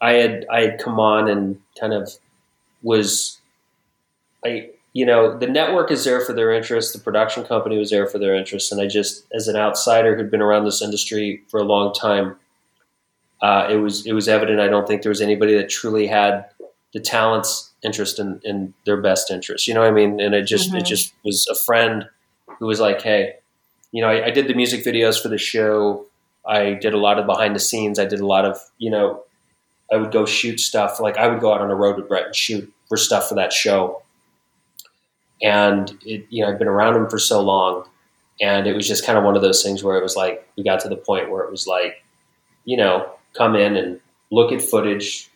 I had, I had come on and kind of was I you know the network is there for their interest, the production company was there for their interest, and I just as an outsider who'd been around this industry for a long time, uh, it was it was evident. I don't think there was anybody that truly had the talents interest in, in their best interest. You know what I mean? And it just it Mhm. just was a friend who was like, hey, you know, I, I did the music videos for the show. I did a lot of behind the scenes. I did a lot of you know, I would go shoot stuff. Like I would go out on the road with Bret and shoot for stuff for that show and it, you know I've been around him for so long, and it was just kind of one of those things where it was like we got to the point where it was like, you know, come in and look at footage.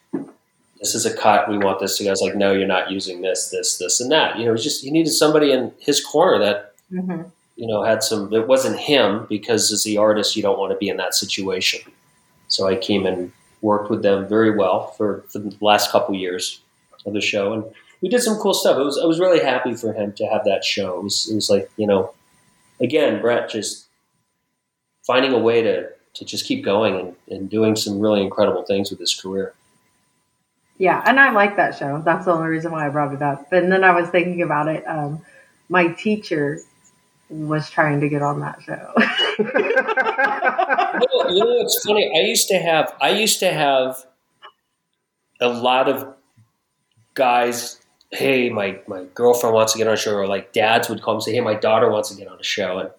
This is a cut. We want this. to go. Was like, no, you're not using this, this, this, and that. You know, it was just he needed somebody in his corner that hmm you know had some. It wasn't him because as the artist, you don't want to be in that situation. So I came and worked with them very well for, for the last couple years of the show, and we did some cool stuff. It was I was really happy for him to have that show. It was, it was like you know, again, Bret just finding a way to to just keep going and, and doing some really incredible things with his career. Yeah, and I like that show. That's the only reason why I brought it up. And then I was thinking about it. Um, my teacher was trying to get on that show. (laughs) you, know, you know what's funny? I used to have I used to have a lot of guys. Hey, my, my girlfriend wants to get on a show, or like dads would call and say, "Hey, my daughter wants to get on a show," and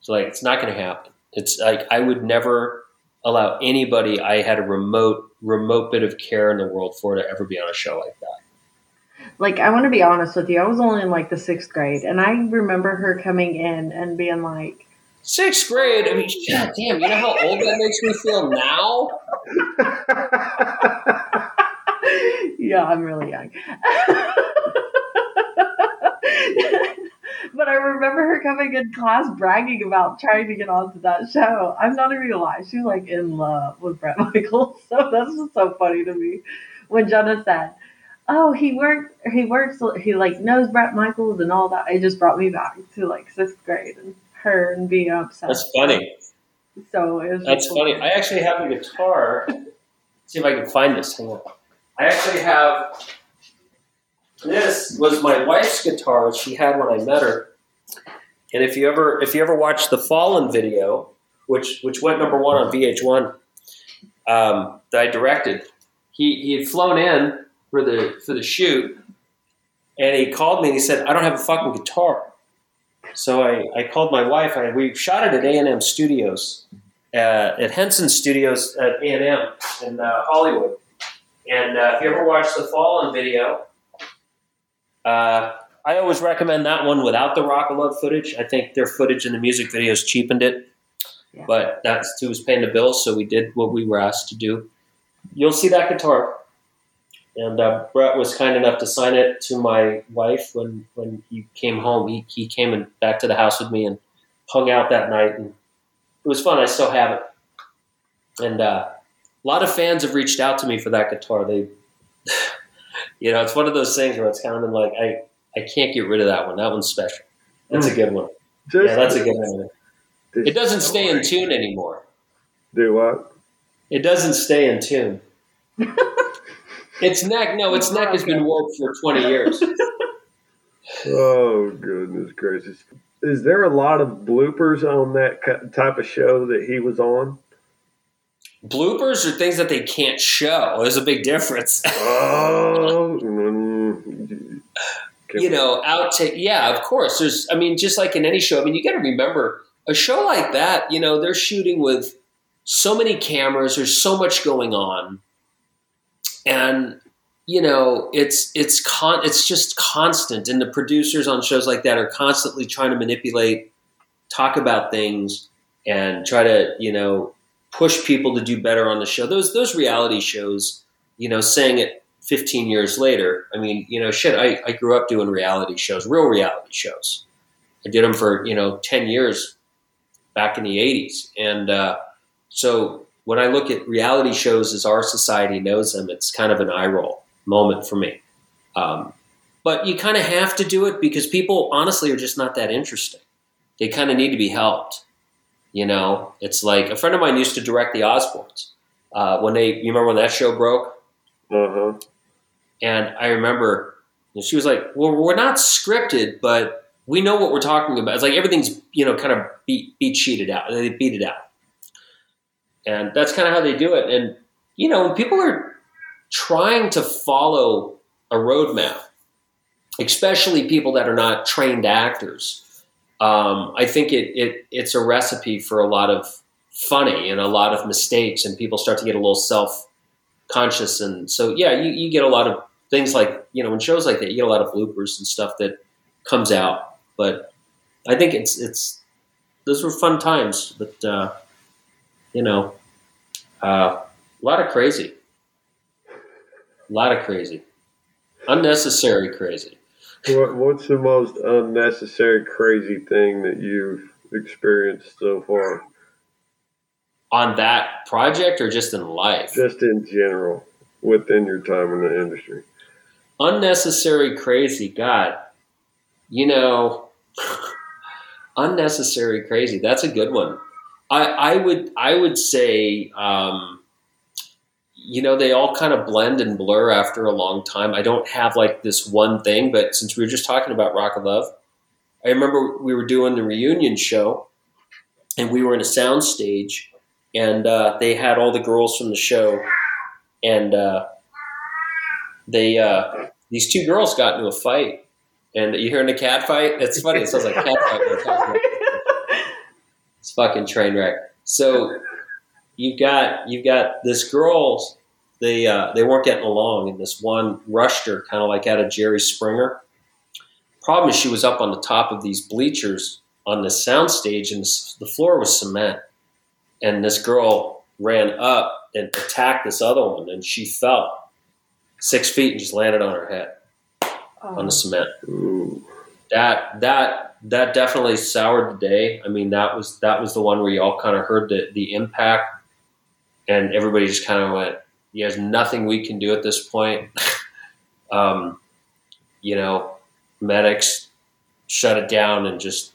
it's like it's not going to happen. It's like I would never allow anybody I had a remote remote bit of care in the world for to ever be on a show like that. Like, I want to be honest with you. I was only in like the sixth grade, and I remember her coming in and being like, Sixth grade. I mean, god damn. You know how old that makes me feel now. (laughs) yeah, I'm really young. (laughs) but I remember her coming in class bragging about trying to get onto that show. I'm not even gonna lie, she was like in love with Bret Michaels. (laughs) So that's just so funny to me. When Jenna said, Oh, he worked he works he like knows Bret Michaels and all that, it just brought me back to like sixth grade and her and being upset. That's funny. So it was That's funny. I actually have a guitar. Let's see if I can find this. Hang on. I actually have. This was my wife's guitar she had when I met her. And if you ever if you ever watch the Fallen video, which which went number one on VH1, um, that I directed, he he had flown in for the for the shoot, and he called me and he said, "I don't have a fucking guitar." So I, I called my wife. and we shot it at A and M Studios, uh, at Henson Studios at A and M in uh, Hollywood. And uh, if you ever watch the Fallen video, uh, I always recommend that one without the Rock of Love footage. I think their footage in the music videos cheapened it, Yeah. but that's who was paying the bills, so we did what we were asked to do. You'll see that guitar. And uh, Bret was kind enough to sign it to my wife when, when he came home. He, he came and back to the house with me and hung out that night, and it was fun. I still have it. And uh, a lot of fans have reached out to me for that guitar. They, (sighs) you know, it's one of those things where it's kind of been like, I, I can't get rid of that one. That one's special. That's a good one. Just Yeah, that's a good one. It doesn't stay in tune anymore. Do what? It doesn't stay in tune. (laughs) its neck, no, its neck has been warped for 20 years. (laughs) Oh goodness gracious! Is there a lot of bloopers on that type of show that he was on? Bloopers are things that they can't show. There's a big difference. (laughs) Oh, mm, you know, outtake. Yeah, of course. There's, I mean, just like in any show, I mean, you got to remember a show like that, you know, they're shooting with so many cameras, there's so much going on. And, you know, it's, it's con, it's just constant. And the producers on shows like that are constantly trying to manipulate, talk about things and try to, you know, push people to do better on the show. Those, those reality shows, you know, saying it 15 years later. I mean, you know, shit, I, I grew up doing reality shows, real reality shows. I did them for, you know, 10 years back in the 80s. And uh, so when I look at reality shows as our society knows them, it's kind of an eye roll moment for me. Um, but you kind of have to do it because people, honestly, are just not that interesting. They kind of need to be helped. You know, it's like a friend of mine used to direct the Osbournes. Uh, when they, you remember when that show broke? Huh. And I remember know, she was like, "Well, we're not scripted, but we know what we're talking about. It's like everything's you know kind of beat beat sheeted out. They beat it out, and that's kind of how they do it. And you know, when people are trying to follow a roadmap, especially people that are not trained actors, um, I think it, it it's a recipe for a lot of funny and a lot of mistakes, and people start to get a little self conscious. And so, yeah, you, you get a lot of things like you know in shows like that, you get a lot of bloopers and stuff that comes out. But I think it's it's those were fun times, but uh, you know, uh, a lot of crazy, a lot of crazy, unnecessary crazy. What, what's the most unnecessary, crazy thing that you've experienced so far? On that project or just in life? Just in general, within your time in the industry. Unnecessary, crazy. God, you know, (laughs) unnecessary, crazy. That's a good one. I, I would I would say um, you know they all kind of blend and blur after a long time. I don't have like this one thing, but since we were just talking about Rock of Love, I remember we were doing the reunion show, and we were in a sound stage, and uh, they had all the girls from the show, and uh, they uh, these two girls got into a fight, and you hearing a cat fight? It's funny. It sounds like cat fight. when I'm talking about it's fucking train wreck. So you've got you've got this girl. They uh, they weren't getting along, and this one rushed her, kind of like out of Jerry Springer. Problem is, she was up on the top of these bleachers on the sound stage, and the floor was cement. And this girl ran up and attacked this other one, and she fell six feet and just landed on her head on the cement. Ooh. That that that definitely soured the day. I mean, that was that was the one where you all kind of heard the the impact, and everybody just kind of went, "Yeah, there's nothing we can do at this point." (laughs) um, you know, medics shut it down and just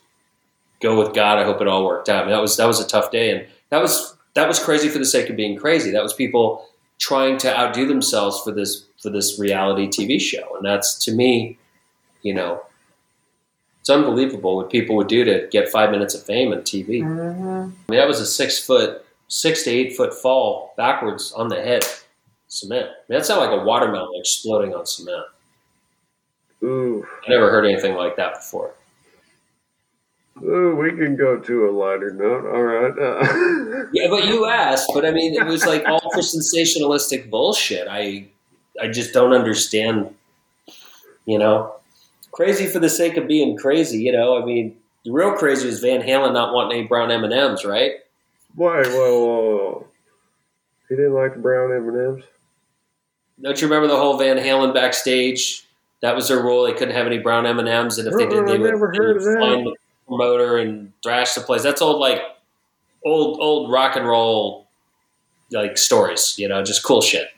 go with God. I hope it all worked out. I mean, that was that was a tough day, and that was that was crazy for the sake of being crazy. That was people trying to outdo themselves for this for this reality TV show, and that's to me, you know, it's unbelievable what people would do to get five minutes of fame on TV. Mhm. I mean, that was a six foot, six to eight foot fall backwards on the head, cement. I mean, that sounded like a watermelon exploding on cement. Ooh. I never heard anything like that before. Ooh, we can go to a lighter note. All right. Uh, (laughs) Yeah, but you asked. But I mean, it was like all for sensationalistic bullshit. I, I just don't understand. You know, crazy for the sake of being crazy. You know, I mean, the real crazy was Van Halen not wanting any brown M and M's, right? Why? whoa. He didn't like the brown M&Ms? Don't you remember the whole Van Halen backstage? That was their rule. They couldn't have any brown M and M's, and if they did, they I would, never heard would of that. find the promoter and thrash the place. That's old, like old, old rock and roll, like stories. You know, just cool shit.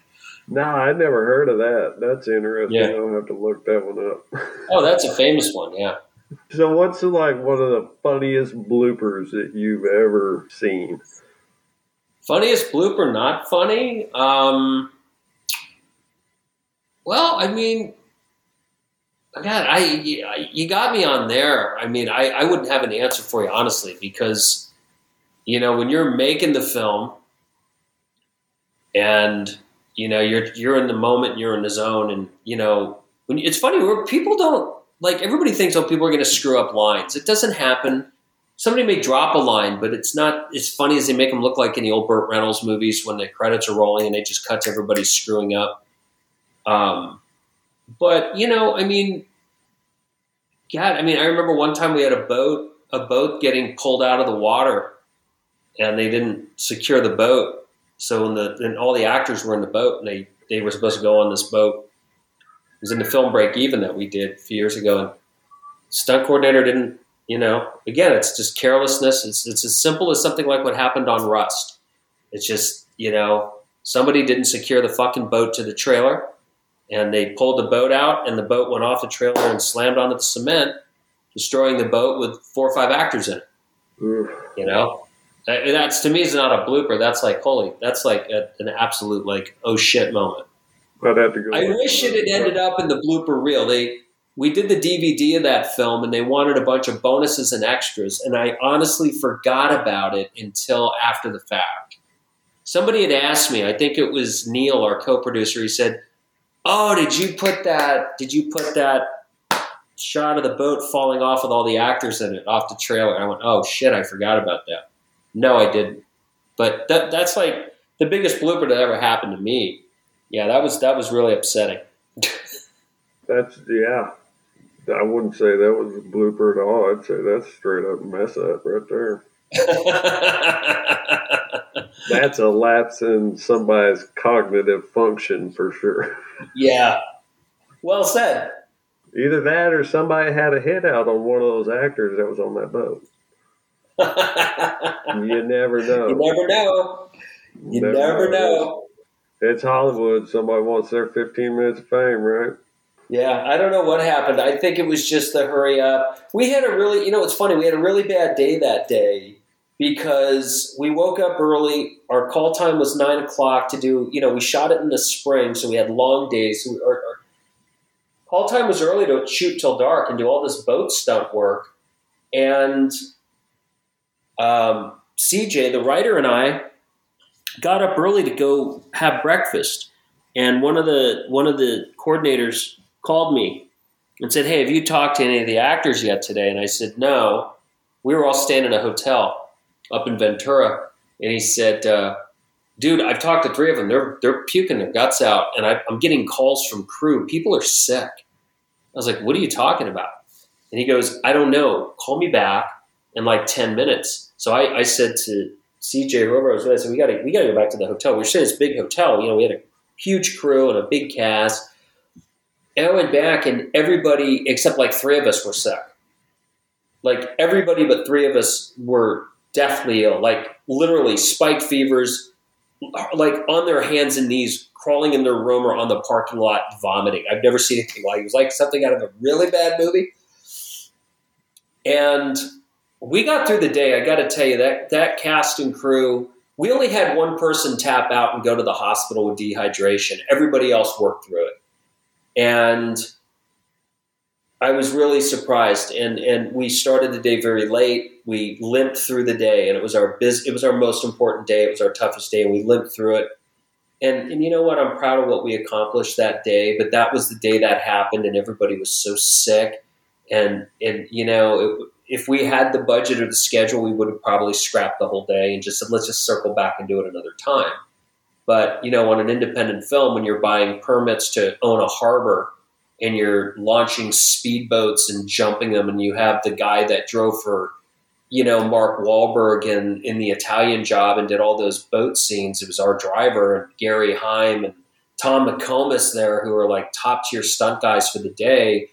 No, I'd never heard of that. That's interesting. Yeah. I'll have to look that one up. Oh, that's a famous one. Yeah. so, what's like one of the funniest bloopers that you've ever seen? Funniest blooper, not funny. Um, well, I mean, God, I you got me on there. I mean, I, I wouldn't have an answer for you honestly because you know when you're making the film and you know you're you're in the moment, you're in the zone, and you know when it's funny where people don't like everybody thinks oh people are going to screw up lines. It doesn't happen. Somebody may drop a line, but it's not as funny as they make them look like in the old Burt Reynolds movies when the credits are rolling and they just cut everybody screwing up. Um, but you know, I mean, God, I mean, I remember one time we had a boat, a boat getting pulled out of the water, and they didn't secure the boat. So when the and all the actors were in the boat, and they they were supposed to go on this boat. It was in the film Break Even that we did a few years ago, and stunt coordinator didn't. You know, again, it's just carelessness. It's it's as simple as something like what happened on Rust. It's just you know somebody didn't secure the fucking boat to the trailer and they pulled the boat out, and the boat went off the trailer and slammed onto the cement, destroying the boat with four or five actors in it. Oof. You know, that's to me is not a blooper. That's like holy. That's like a, an absolute like oh shit moment. I'd have to go. I wish it had ended up in the blooper reel. They we did the DVD of that film, and they wanted a bunch of bonuses and extras, and I honestly forgot about it until after the fact. Somebody had asked me. I think it was Neil, our co-producer. He said oh, did you put that? Did you put that shot of the boat falling off with all the actors in it off the trailer? I went, oh shit, I forgot about that. No, I didn't. But that, that's like the biggest blooper that ever happened to me. Yeah, that was that was really upsetting. (laughs) that's yeah. I wouldn't say that was a blooper at all. I'd say that's straight up mess up right there. (laughs) That's a lapse in somebody's cognitive function for sure. Yeah. Well said. Either that or somebody had a hit out on one of those actors that was on that boat. You never know. You never know. You never, never know. know. It's Hollywood. Somebody wants their 15 minutes of fame, right? Yeah, I don't know what happened. I think it was just the hurry up. We had a really, you know, it's funny. We had a really bad day that day because we woke up early. Our call time was nine o'clock to do. You know, we shot it in the spring, so we had long days. So we, our, our call time was early to shoot till dark and do all this boat stunt work. And um, CJ, the writer, and I got up early to go have breakfast. And one of the one of the coordinators called me and said, "Hey, have you talked to any of the actors yet today?" And I said, "No." We were all staying in a hotel up in Ventura, and he said, uh, "Dude, I've talked to three of them. They're they're puking their guts out, and I, I'm getting calls from crew. People are sick." I was like, "What are you talking about?" And he goes, "I don't know. Call me back in like ten minutes." So I, I said to CJ, whoever I was with, I said, "We got to we got to go back to the hotel. We staying in this big hotel. You know, we had a huge crew and a big cast." And I went back, and everybody except like three of us were sick. Like everybody but three of us were deathly ill, like literally spike fevers, like on their hands and knees, crawling in their room or on the parking lot, vomiting. I've never seen anything like it. It was like something out of a really bad movie. And we got through the day. I got to tell you that that cast and crew. We only had one person tap out and go to the hospital with dehydration. Everybody else worked through it, and I was really surprised, and and we started the day very late. We limped through the day, and it was our biz, It was our most important day. It was our toughest day, and we limped through it. And and you know what? I'm proud of what we accomplished that day. But that was the day that happened, and everybody was so sick. And and you know, it, if we had the budget or the schedule, we would have probably scrapped the whole day and just said, let's just circle back and do it another time. But you know, on an independent film, when you're buying permits to own a harbor and you're launching speedboats and jumping them, and you have the guy that drove for, you know, Mark Wahlberg in, in the Italian job and did all those boat scenes. It was our driver and Gary Heim and Tom McComas there, who are like top tier stunt guys for the day.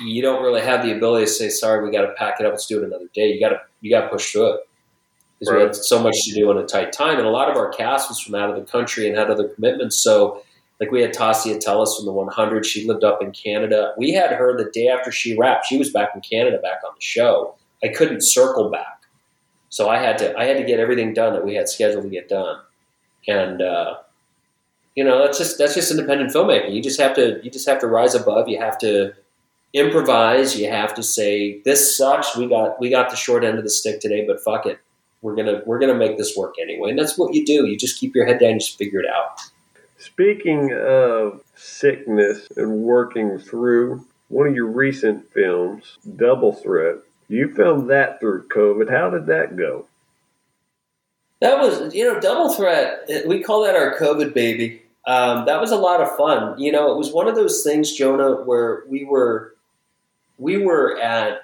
You don't really have the ability to say, "Sorry, we got to pack it up. Let's do it another day." You got to you got to push through it because right. we had so much to do in a tight time, and a lot of our cast was from out of the country and had other commitments. So like we had Tasya Teles from the 100. She lived up in Canada. We had her the day after she wrapped. She was back in Canada, back on the show. I couldn't circle back. So I had to I had to get everything done that we had scheduled to get done, and uh, you know that's just that's just independent filmmaking. You just have to you just have to rise above. You have to improvise. You have to say this sucks. We got we got the short end of the stick today, but fuck it. We're gonna we're gonna make this work anyway, and that's what you do. You just keep your head down, and just figure it out. Speaking of sickness and working through one of your recent films, Double Threat, you filmed that through COVID. How did that go? That was, you know, Double Threat, we call that our COVID baby. Um, that was a lot of fun. You know, it was one of those things, Jonah, where we were we were at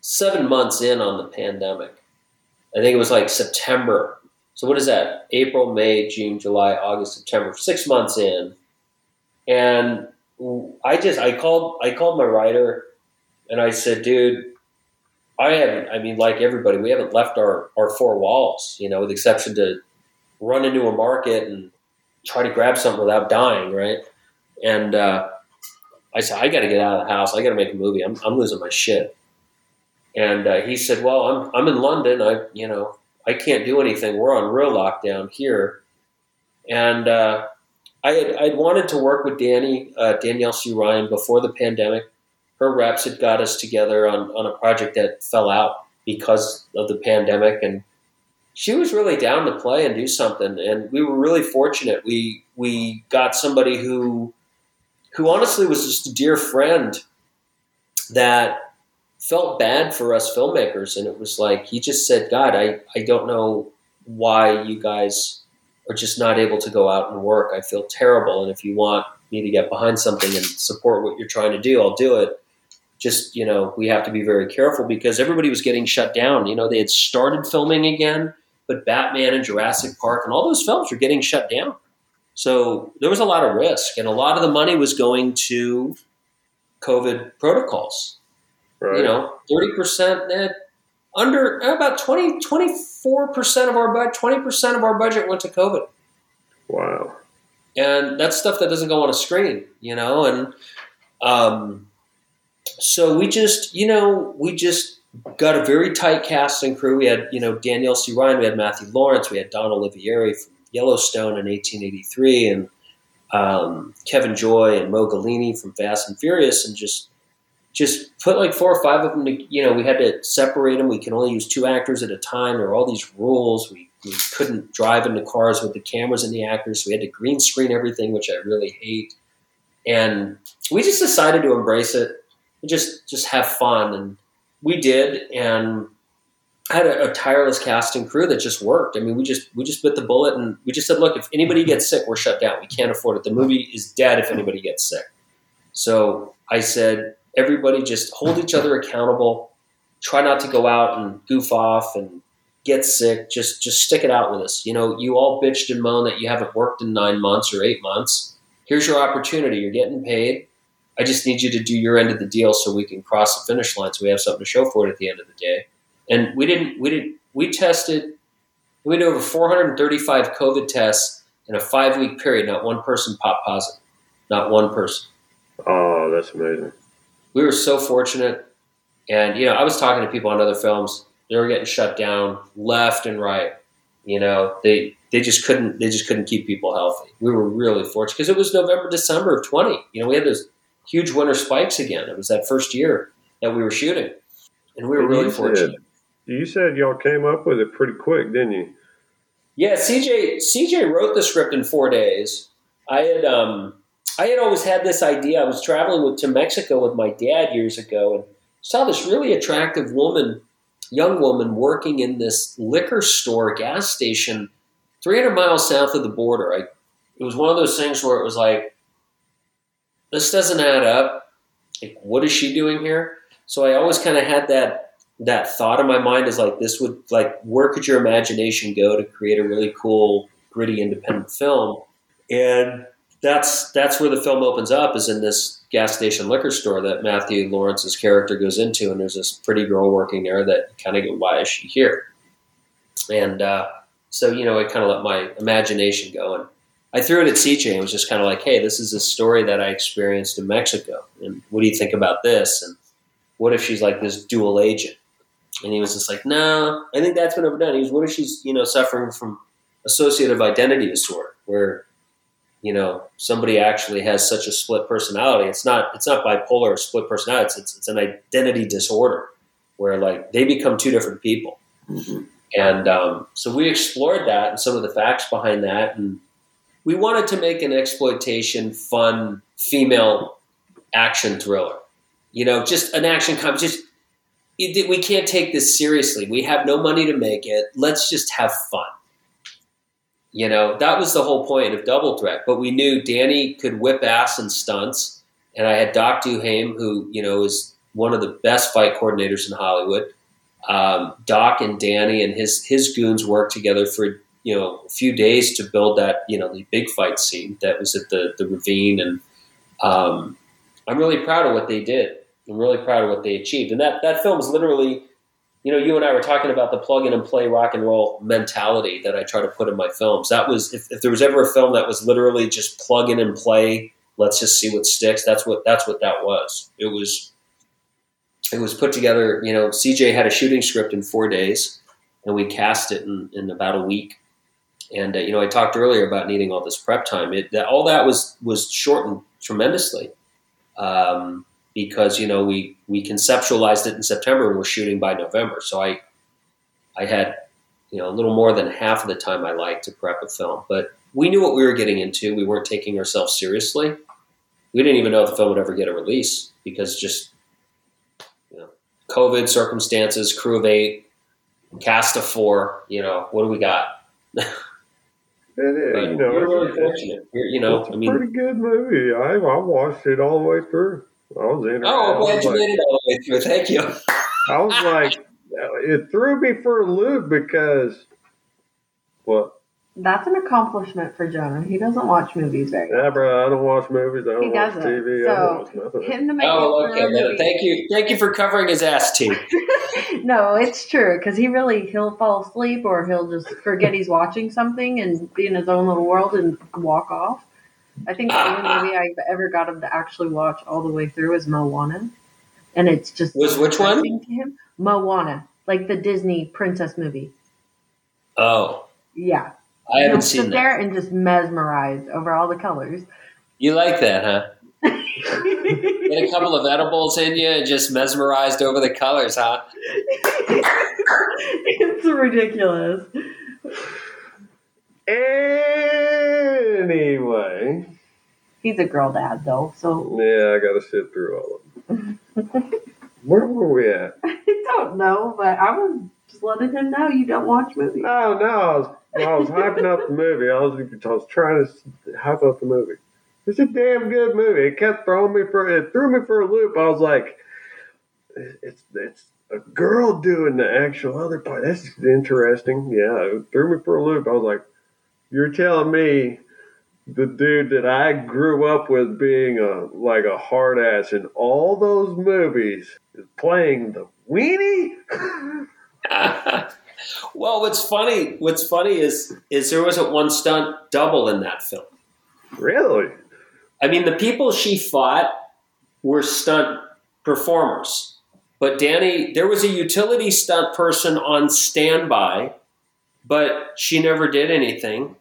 seven months in on the pandemic. I think it was like September. So what is that? April, May, June, July, August, September. Six months in, and I just I called I called my writer, and I said, dude, I haven't. I mean, like everybody, we haven't left our our four walls. You know, with the exception to run into a market and try to grab something without dying, right? And uh, I said, I got to get out of the house. I got to make a movie. I'm, I'm losing my shit. And uh, he said, Well, I'm, I'm in London. I, you know, I can't do anything. We're on real lockdown here. And uh, I had I'd wanted to work with Danny, uh, Danielle C. Ryan, before the pandemic. Her reps had got us together on, on a project that fell out because of the pandemic. And she was really down to play and do something. And we were really fortunate. We, we got somebody who who honestly was just a dear friend that felt bad for us filmmakers. And it was like, he just said, God, I, I don't know why you guys are just not able to go out and work. I feel terrible. And if you want me to get behind something and support what you're trying to do, I'll do it. Just, you know, we have to be very careful because everybody was getting shut down. You know, they had started filming again, but Batman and Jurassic Park and all those films were getting shut down. So there was a lot of risk, and a lot of the money was going to COVID protocols. Right. You know, thirty percent that under about 20, 24 percent of our budget, twenty percent of our budget went to COVID. Wow! And that's stuff that doesn't go on a screen, you know. And um, so we just, you know, we just got a very tight cast and crew. We had, you know, Danielle C. Ryan, we had Matthew Lawrence, we had Dawn Olivieri from Yellowstone in 1883, and um, Kevin Joy and Mo from Fast and Furious, and just just put like four or five of them. To, you know, we had to separate them. We can only use two actors at a time. There were all these rules. We, we couldn't drive into cars with the cameras and the actors. So we had to green screen everything, which I really hate. And we just decided to embrace it and just just have fun, and we did. And I had a, a, tireless casting crew that just worked. I mean, we just we just bit the bullet and we just said, look, if anybody gets sick, we're shut down. We can't afford it. The movie is dead if anybody gets sick. So I said, everybody just hold each other accountable. Try not to go out and goof off and get sick. Just just stick it out with us. You know, you all bitched and moaned that you haven't worked in nine months or eight months. Here's your opportunity. You're getting paid. I just need you to do your end of the deal so we can cross the finish line so we have something to show for it at the end of the day and we didn't we didn't we tested we did over 435 COVID tests in a five week period. Not one person popped positive. Not one person. Oh, that's amazing. We were so fortunate, and you know, I was talking to people on other films. They were getting shut down left and right. You know, they they just couldn't they just couldn't keep people healthy. We were really fortunate because it was November December of 20. You know, we had those huge winter spikes again. It was that first year that we were shooting, and we were really fortunate. You said y'all came up with it pretty quick, didn't you? Yeah, CJ CJ wrote the script in four days. I had um I had always had this idea. I was traveling with, to Mexico with my dad years ago and saw this really attractive woman, young woman, working in this liquor store gas station, 300 miles south of the border. I, it was one of those things where it was like, this doesn't add up. Like, what is she doing here? So I always kind of had that that thought in my mind is like this would like where could your imagination go to create a really cool gritty independent film? And that's that's where the film opens up is in this gas station liquor store that matthew lawrence's character goes into and there's this pretty girl working there that kind of go why is she here? And uh, so you know it kind of let my imagination go and i threw it at cj and was just kind of like hey this is a story that i experienced in mexico and what do you think about this? And what if she's like this dual agent And he was just like, no, I think that's been overdone. He was, what if she's, you know, suffering from associative identity disorder where, you know, somebody actually has such a split personality. It's not, it's not bipolar or split personality. It's, it's, it's an identity disorder where like they become two different people. Mm-hmm. And um, so we explored that and some of the facts behind that. And we wanted to make an exploitation, fun, female action thriller. You know, just an action com just we can't take this seriously. We have no money to make it. Let's just have fun. You know, that was the whole point of Double Threat. But we knew Danny could whip ass in stunts, and I had Doc Duhame, who you know is one of the best fight coordinators in Hollywood. Um, Doc and Danny and his his goons worked together for you know a few days to build that you know the big fight scene that was at the the ravine, and um, I'm really proud of what they did. I'm really proud of what they achieved. And that, that film is literally, you know, you and I were talking about the plug in and play rock and roll mentality that I try to put in my films. That was, if, if there was ever a film that was literally just plug in and play, let's just see what sticks. That's what, that's what that was. It was, it was put together, you know, CJ had a shooting script in four days and we cast it in, in about a week. And, uh, you know, I talked earlier about needing all this prep time. It, that, all that was, was shortened tremendously. Um, because you know we we conceptualized it in September and we're shooting by November. So I I had you know a little more than half of the time I like to prep a film, but we knew what we were getting into. We weren't taking ourselves seriously. We didn't even know if the film would ever get a release because just you know COVID circumstances, crew of eight, cast of four. You know what do we got? It is, you know, we're it's, fortunate. You know, it's a I mean, pretty good movie. I, I watched it all the way through. I was in oh, I'm glad you like- made it all the way through. Thank you. I was like, it threw me for a loop because, what? That's an accomplishment for Jonah. He doesn't watch movies very Yeah, bro, I don't watch movies. I don't He watch doesn't. TV. I don't So, watch nothing. Him to make Oh, it okay. through then. Thank you. Thank you for covering his ass, T. (laughs) no, it's true because he really he'll fall asleep or he'll just forget he's watching something and be in his own little world and walk off. I think the only (laughs) movie I've ever got him to actually watch all the way through is Moana, and it's just Was which one? To him. Moana, like the Disney princess movie. Oh, Yeah, I haven't he'll seen sit that. there and just mesmerized over all the colors. You like that, huh? (laughs) Get a couple of edibles in you and just mesmerized over the colors, huh? (laughs) it's ridiculous. Anyway, He's a girl dad though, so yeah, I got to sit through all of them. (laughs) Where were we at? I don't know, but I was just letting him know you don't watch movies. Oh no, I was, I was hyping up the movie. I was, I was trying to hype up the movie. It's a damn good movie. It kept throwing me for it threw me for a loop. I was like, it's it's a girl doing the actual other part. That's interesting. Yeah, it threw me for a loop. I was like, you're telling me the dude that I grew up with being a like a hard ass in all those movies is playing the weenie? (laughs) well, what's funny? What's funny is is there wasn't one stunt double in that film. really? I mean, the people she fought were stunt performers, but Danny, there was a utility stunt person on standby, but she never did anything.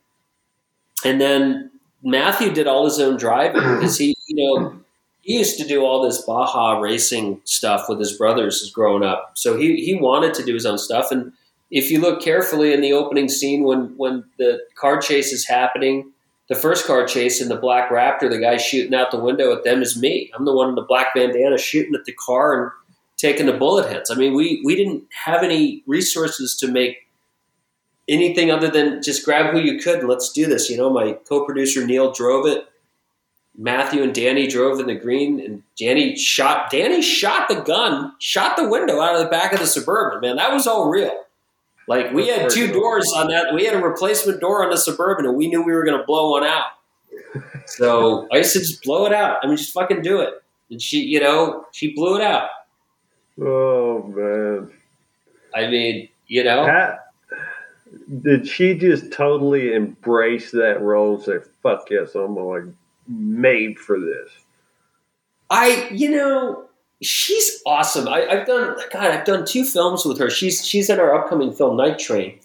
And then Matthew did all his own driving because he, you know, he used to do all this Baja racing stuff with his brothers as growing up. So he, he wanted to do his own stuff. And if you look carefully in the opening scene when, when the car chase is happening, the first car chase in the black Raptor, the guy shooting out the window at them is me. I'm the one in the black bandana shooting at the car and taking the bullet hits. I mean, we, we didn't have any resources to make anything other than just grab who you could and let's do this. You know, my co-producer Neil drove it. Matthew and Danny drove in the green, and Danny shot. Danny shot the gun, shot the window out of the back of the suburban. Man, that was all real. Like we had two doors on that. We had a replacement door on the suburban, and we knew we were going to blow one out. So I said, just blow it out. I mean, just fucking do it. And she, you know, she blew it out. Oh man. I mean, you know, How, did she just totally embrace that role and say, fuck yes, I'm like made for this? I, you know, she's awesome. I, have done God, I've done two films with her. She's she's in our upcoming film Night Train,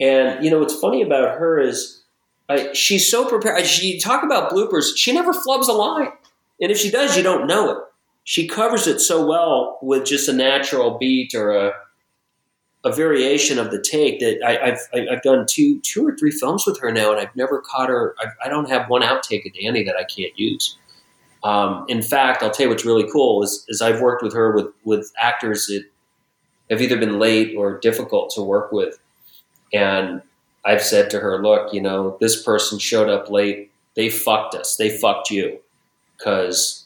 and you know what's funny about her is I, she's so prepared. She talk about bloopers. She never flubs a line, and if she does, you don't know it. She covers it so well with just a natural beat or a a variation of the take that I, have I've done two two or three films with her now, and I've never caught her. I, I don't have one outtake of Danny that I can't use. Um, in fact, I'll tell you what's really cool is, is I've worked with her with with actors that have either been late or difficult to work with, and I've said to her, "Look, you know, this person showed up late. They fucked us. They fucked you because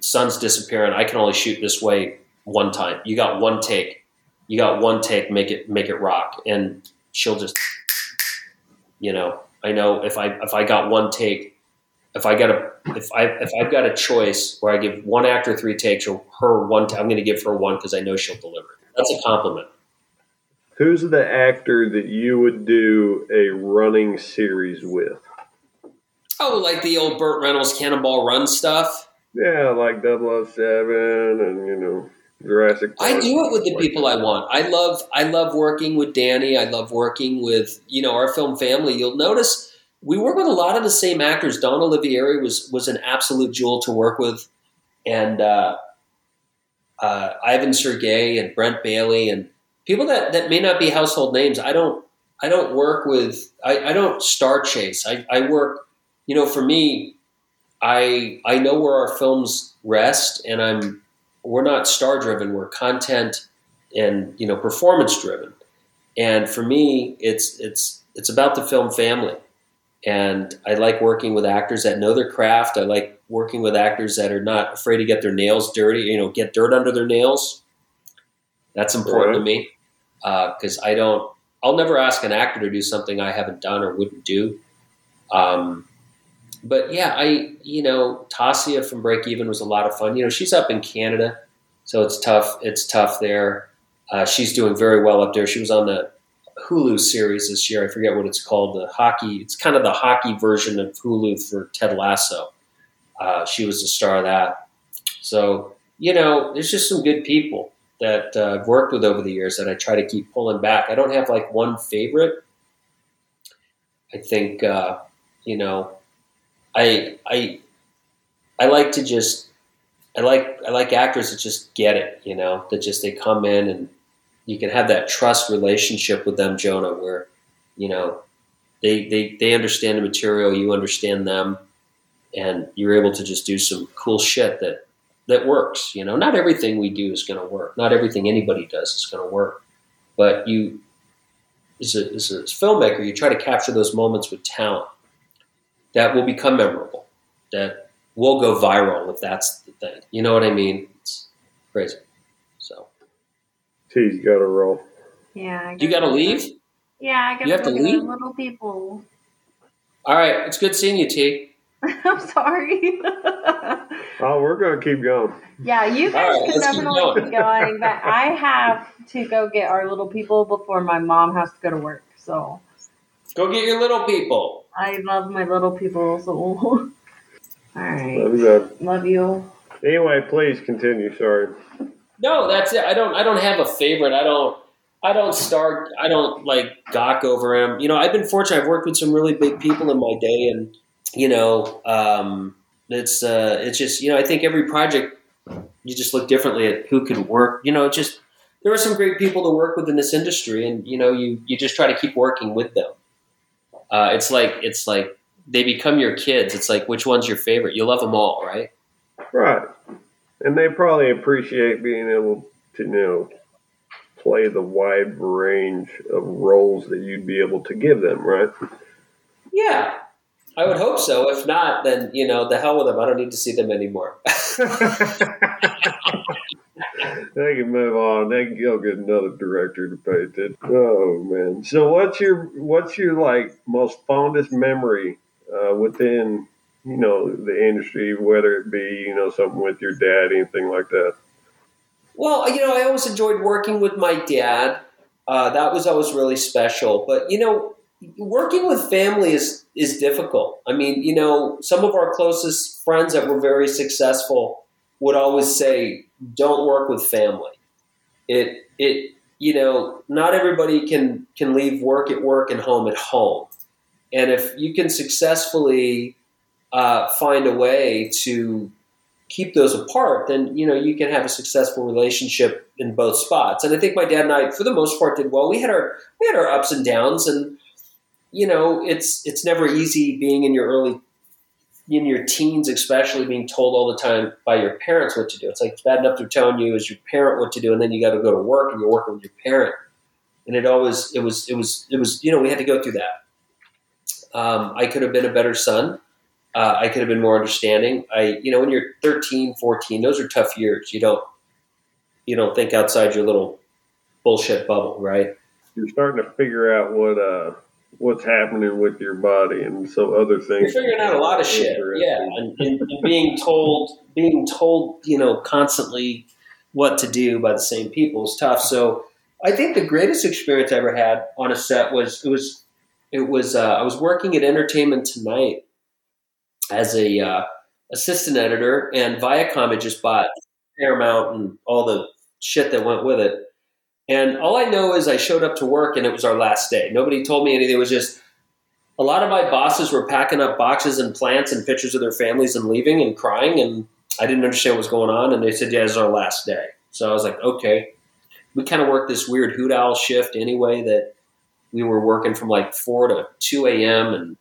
sun's disappearing. I can only shoot this way one time. You got one take." You got one take, make it make it rock, and she'll just, you know, I know if I if I got one take, if I got a if I if I've got a choice where I give one actor three takes or her one, i I'm going to give her one because I know she'll deliver. That's a compliment. Who's the actor that you would do a running series with? Oh, like the old Burt Reynolds Cannonball Run stuff. Yeah, like 007 and you know Jurassic. Park. I do it with the people I want. I love I love working with Danny. I love working with you know our film family. You'll notice we work with a lot of the same actors. Dawn Olivieri was was an absolute jewel to work with, and uh, uh, Ivan Sergei and Brent Bailey and people that that may not be household names. I don't I don't work with I, I don't star chase. I, I work you know for me. I I know where our films rest, and I'm we're not star driven. We're content and you know performance driven. And for me, it's it's it's about the film family. And I like working with actors that know their craft. I like working with actors that are not afraid to get their nails dirty. You know, get dirt under their nails. That's important right. to me because uh, I don't. I'll never ask an actor to do something I haven't done or wouldn't do. Um, but yeah, I you know Tasya from Break Even was a lot of fun. You know, she's up in Canada, so it's tough. It's tough there. Uh, she's doing very well up there. She was on the Hulu series this year. I forget what it's called. The hockey. It's kind of the hockey version of Hulu for Ted Lasso. Uh, she was the star of that. So you know, there's just some good people that uh, I've worked with over the years that I try to keep pulling back. I don't have like one favorite. I think uh, you know I I I like to just I like I like actors that just get it, you know, that just they come in and you can have that trust relationship with them, Jonah, where you know they they they understand the material, you understand them, and you're able to just do some cool shit that that works. You know, not everything we do is going to work. Not everything anybody does is going to work, but you as a, as a filmmaker, you try to capture those moments with talent that will become memorable, that will go viral if that's the thing. You know what I mean? It's crazy. So, T's got to roll. Yeah. You got to leave. Yeah, I got you have to leave. Little people. All right, it's good seeing you, T. (laughs) I'm sorry. oh, we're gonna keep going. Yeah, you guys right, can definitely keep, keep going, but I have to go get our little people before my mom has to go to work. So go get your little people. I love my little people. So, (laughs) all right. Love you. Love you. Anyway, please continue. Sorry. No, that's it. I don't. I don't have a favorite. I don't. I don't start. I don't like gawk over him. You know, I've been fortunate. I've worked with some really big people in my day, and you know, um, it's uh, it's just you know, I think every project you just look differently at who could work. You know, just there are some great people to work with in this industry, and you know, you you just try to keep working with them uh, it's like it's like they become your kids. It's like which one's your favorite? You love them all, right? Right, and they probably appreciate being able to you know play the wide range of roles that you'd be able to give them, right? Yeah, I would hope so. If not, then you know the hell with them. I don't need to see them anymore. (laughs) (laughs) they can move on. They can go get another director to pay attention. Oh man! So what's your what's your like most fondest memory uh, within you know the industry, whether it be you know something with your dad, anything like that? Well, you know, I always enjoyed working with my dad. Uh, that was always really special. But you know, working with family is is difficult. I mean, you know, some of our closest friends that were very successful would always say, don't work with family. It it you know not everybody can can leave work at work and home at home, and if you can successfully uh, find a way to keep those apart, then you know you can have a successful relationship in both spots. And I think my dad and I, for the most part, did well. We had our we had our ups and downs, and you know it's it's never easy being in your early in your teens, especially being told all the time by your parents what to do. It's like bad enough they're telling you as your parent what to do, and then you got to go to work and you're working with your parent. And it always it was it was it was you know we had to go through that. Um, I could have been a better son. Uh, I could have been more understanding. I you know when you're 13, 14, those are tough years. You don't you don't think outside your little bullshit bubble, right? You're starting to figure out what uh what's happening with your body and so other things. You're figuring out a lot of shit, yeah, and, and, and, being told, being told, you know, constantly what to do by the same people is tough. So I think the greatest experience I ever had on a set was it was it was uh, I was working at Entertainment Tonight as a uh, assistant editor, and Viacom had just bought Paramount and all the shit that went with it. And all I know is I showed up to work and it was our last day. Nobody told me anything. It was just a lot of my bosses were packing up boxes and plants and pictures of their families and leaving and crying. And I didn't understand what was going on. And they said, yeah, it's our last day. So I was like, okay. We kind of worked this weird hoot owl shift anyway that we were working from like 4 to 2 a.m. and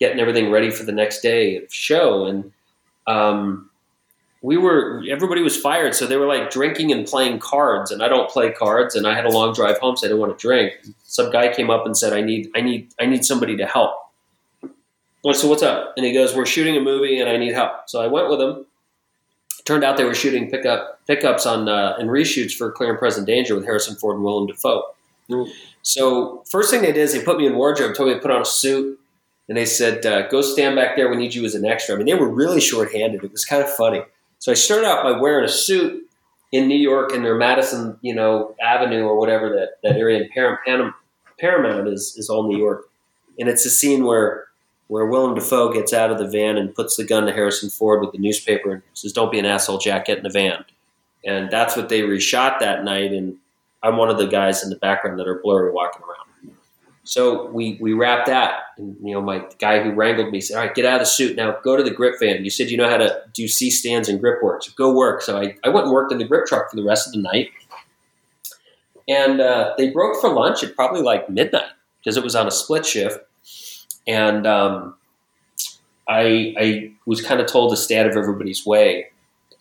getting everything ready for the next day of show. And um, we were everybody was fired, so they were like drinking and playing cards, and I don't play cards, and I had a long drive home, so I didn't want to drink. Some guy came up and said, "I need, I need, I need somebody to help." so what's up? And he goes, "We're shooting a movie, and I need help." So I went with him. Turned out they were shooting pickup pickups on uh, and reshoots for Clear and Present Danger with Harrison Ford and Willem Dafoe. Mm. So first thing they did is they put me in wardrobe, told me to put on a suit, and they said, uh, "Go stand back there. We need you as an extra." I mean, they were really short-handed. It was kind of funny. So I started out by wearing a suit in New York in their Madison, you know, Avenue or whatever that, that area in Paramount, is, is all New York. And it's a scene where where Willem Dafoe gets out of the van and puts the gun to Harrison Ford with the newspaper and says, "Don't be an asshole, Jack. Get in the van." And that's what they reshot that night. And I'm one of the guys in the background that are blurry walking around. So we we wrapped that, and you know, my guy who wrangled me said, "All right, get out of the suit now. Go to the grip van. You said you know how to do C stands and grip work, so go work." So I, I went and worked in the grip truck for the rest of the night, and uh, they broke for lunch at probably like midnight because it was on a split shift, and um, I I was kind of told to stay out of everybody's way.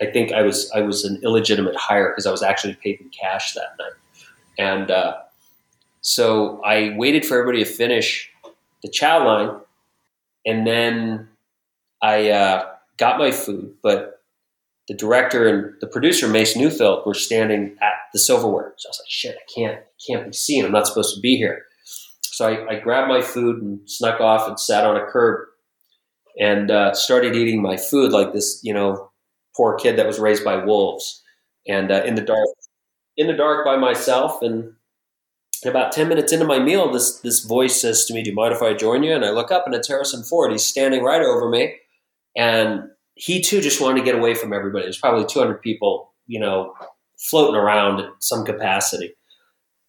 I think I was I was an illegitimate hire because I was actually paid in cash that night, and. Uh, so I waited for everybody to finish the chow line, and then I uh, got my food. But the director and the producer, Mace Neufeld, were standing at the silverware. So I was like, "Shit, I can't, can't be seen. I'm not supposed to be here." So I, I grabbed my food and snuck off and sat on a curb and uh, started eating my food like this, you know, poor kid that was raised by wolves and uh, in the dark, in the dark by myself. And about 10 minutes into my meal, this, this voice says to me, Do you mind if I join you? And I look up and it's Harrison Ford. He's standing right over me. And he too just wanted to get away from everybody. There's probably 200 people, you know, floating around at some capacity.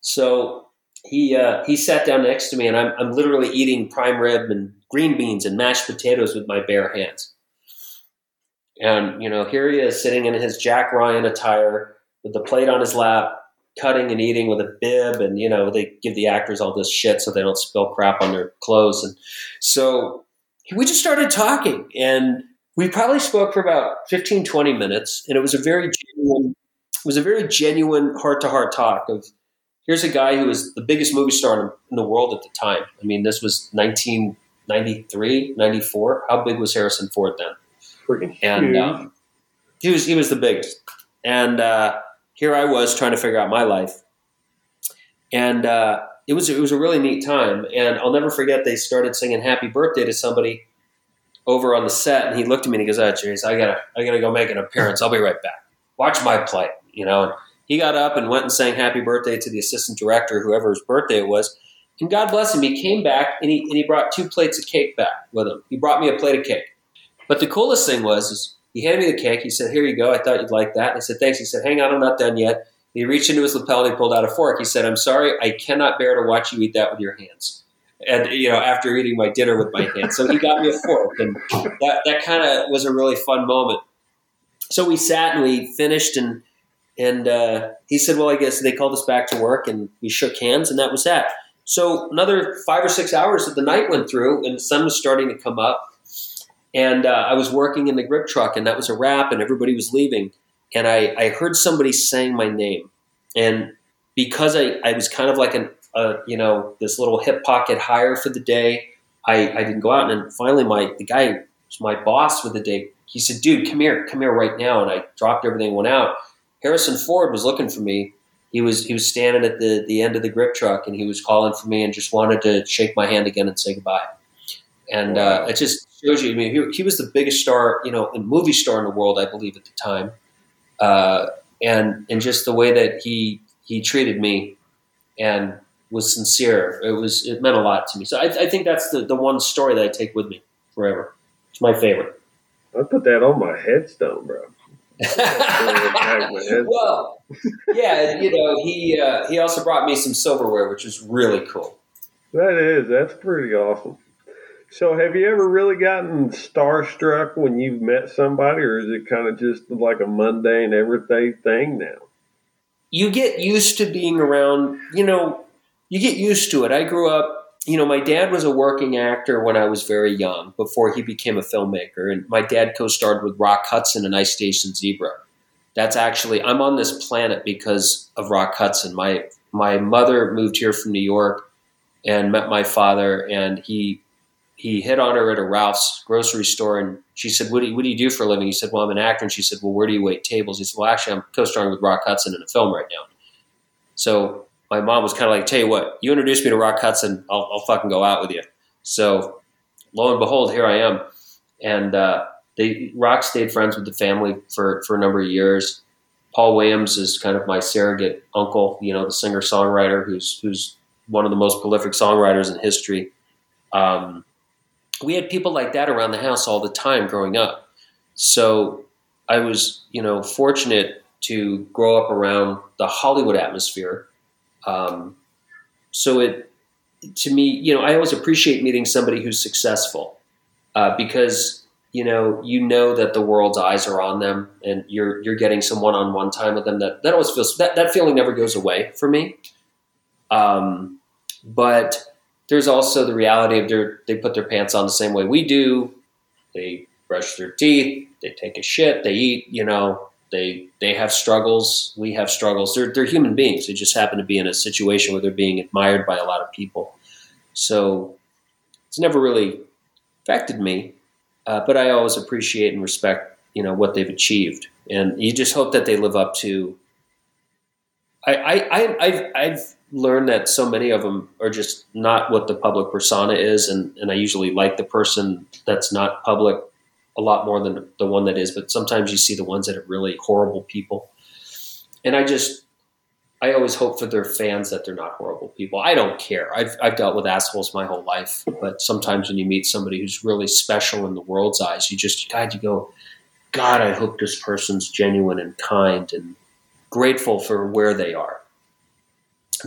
So he uh, he sat down next to me, and I'm, I'm literally eating prime rib and green beans and mashed potatoes with my bare hands. And you know, here he is sitting in his Jack Ryan attire with the plate on his lap, cutting and eating with a bib and you know they give the actors all this shit so they don't spill crap on their clothes. And so we just started talking and we probably spoke for about 15 20 minutes and it was a very genuine it was a very genuine heart to heart talk of here's a guy who was the biggest movie star in the world at the time. I mean this was 1993 94 how big was harrison ford then? Freaking and um, he was he was the biggest. And uh, here I was trying to figure out my life, and uh, it was it was a really neat time. And I'll never forget they started singing "Happy Birthday" to somebody over on the set, and he looked at me and he goes, "Oh, jeez, I gotta I gotta go make an appearance. I'll be right back. Watch my play." You know. And he got up and went and sang "Happy Birthday" to the assistant director, whoever's birthday it was. And God bless him, he came back and he, and he brought two plates of cake back with him. He brought me a plate of cake. But the coolest thing was, is He handed me the cake. He said, "Here you go. I thought you'd like that." I said, "Thanks." He said, "Hang on, I'm not done yet." He reached into his lapel and he pulled out a fork. He said, "I'm sorry, I cannot bear to watch you eat that with your hands." And you know, after eating my dinner with my hands, so he got me a fork, and that that kind of was a really fun moment. So we sat and we finished, and and uh, he said, "Well, I guess they called us back to work," and we shook hands, and that was that. So another five or six hours of the night went through, and the sun was starting to come up. And uh, I was working in the grip truck, and that was a wrap, and everybody was leaving. And I, I heard somebody saying my name, and because I, I was kind of like an you know this little hip pocket hire for the day, I, I didn't go out. And then finally, my the guy my boss for the day. He said, "Dude, come here, come here right now." And I dropped everything, and went out. Harrison Ford was looking for me, he was he was standing at the the end of the grip truck and he was calling for me and just wanted to shake my hand again and say goodbye. And uh, it just shows you. I mean, he, he, was the biggest star, you know, movie star in the world, I believe, at the time. Uh, and and just the way that he he treated me and was sincere, it was it meant a lot to me. So I, I think that's the the one story that I take with me forever. It's my favorite. I put that on my headstone, bro. (laughs) well, yeah, you know, he uh, he also brought me some silverware, which is really cool. That is, that's pretty awesome. So, have you ever really gotten starstruck when you've met somebody, or is it kind of just like a mundane, everyday thing now? You get used to being around, you know, you get used to it. I grew up you know, my dad was a working actor when I was very young before he became a filmmaker. And my dad co starred with Rock Hudson in Ice Station Zebra. That's actually, I'm on this planet because of Rock Hudson. My, my mother moved here from New York and met my father, and he, he hit on her at a Ralph's grocery store. And she said, what do, you, what do you do for a living? He said, Well, I'm an actor. And she said, Well, where do you wait tables? He said, Well, actually, I'm co starring with Rock Hudson in a film right now. So my mom was kind of like, tell you what, you introduce me to Rock Hudson, I'll, I'll fucking go out with you. So lo and behold, here I am. And uh, they Rock stayed friends with the family for, for a number of years. Paul Williams is kind of my surrogate uncle, you know, the singer songwriter who's who's one of the most prolific songwriters in history. Um, we had people like that around the house all the time growing up. So I was, you know, fortunate to grow up around the Hollywood atmosphere um, so it, to me, you know, I always appreciate meeting somebody who's successful uh, because you know you know that the world's eyes are on them, and you're you're getting some one-on-one time with them. That that always feels that that feeling never goes away for me. Um, but there's also the reality of their they put their pants on the same way we do. They brush their teeth. They take a shit. They eat. You know, they they have struggles. We have struggles. They're they're human beings. They just happen to be in a situation where they're being admired by a lot of people. So it's never really affected me, uh, but I always appreciate and respect you know what they've achieved, and you just hope that they live up to. I I, I I've, I've learned that so many of them are just not what the public persona is, and and I usually like the person that's not public a lot more than the one that is, but sometimes you see the ones that are really horrible people. And I just, I always hope for their fans that they're not horrible people. I don't care. I've, I've dealt with assholes my whole life, but sometimes when you meet somebody who's really special in the world's eyes, you just, God, you go, God, I hope this person's genuine and kind and grateful for where they are.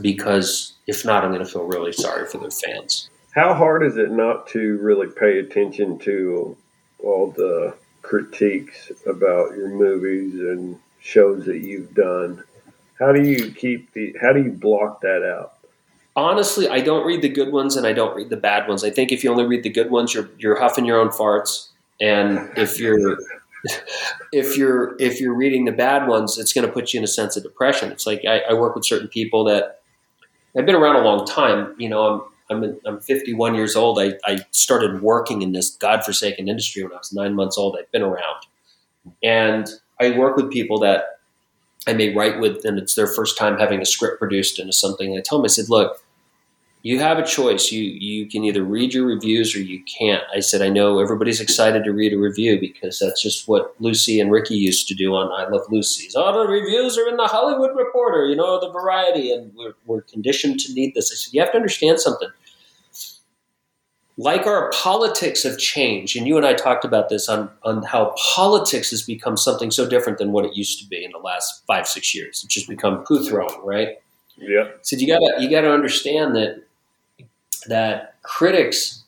Because if not, I'm going to feel really sorry for their fans. How hard is it not to really pay attention to all the critiques about your movies and shows that you've done. How do you keep the? How do you block that out? Honestly, I don't read the good ones and I don't read the bad ones. I think if you only read the good ones, you're you're huffing your own farts, and if you're if you're if you're reading the bad ones, it's going to put you in a sense of depression. It's like I, I work with certain people that I've been around a long time. You know, I'm I'm, I'm 51 years old. I, I started working in this godforsaken industry when I was nine months old. I've been around. And I work with people that I may write with, and it's their first time having a script produced into something. And I tell them, I said, look, you have a choice. You you can either read your reviews or you can't. I said, I know everybody's excited to read a review because that's just what Lucy and Ricky used to do on I Love Lucy's. All oh, the reviews are in the Hollywood Reporter, you know, the Variety, and we're, we're conditioned to need this. I said, you have to understand something. like our politics have changed, and you and I talked about this on, on how politics has become something so different than what it used to be in the last five, six years. It's just become poo throwing, right? Yeah. So you gotta you gotta understand that that critics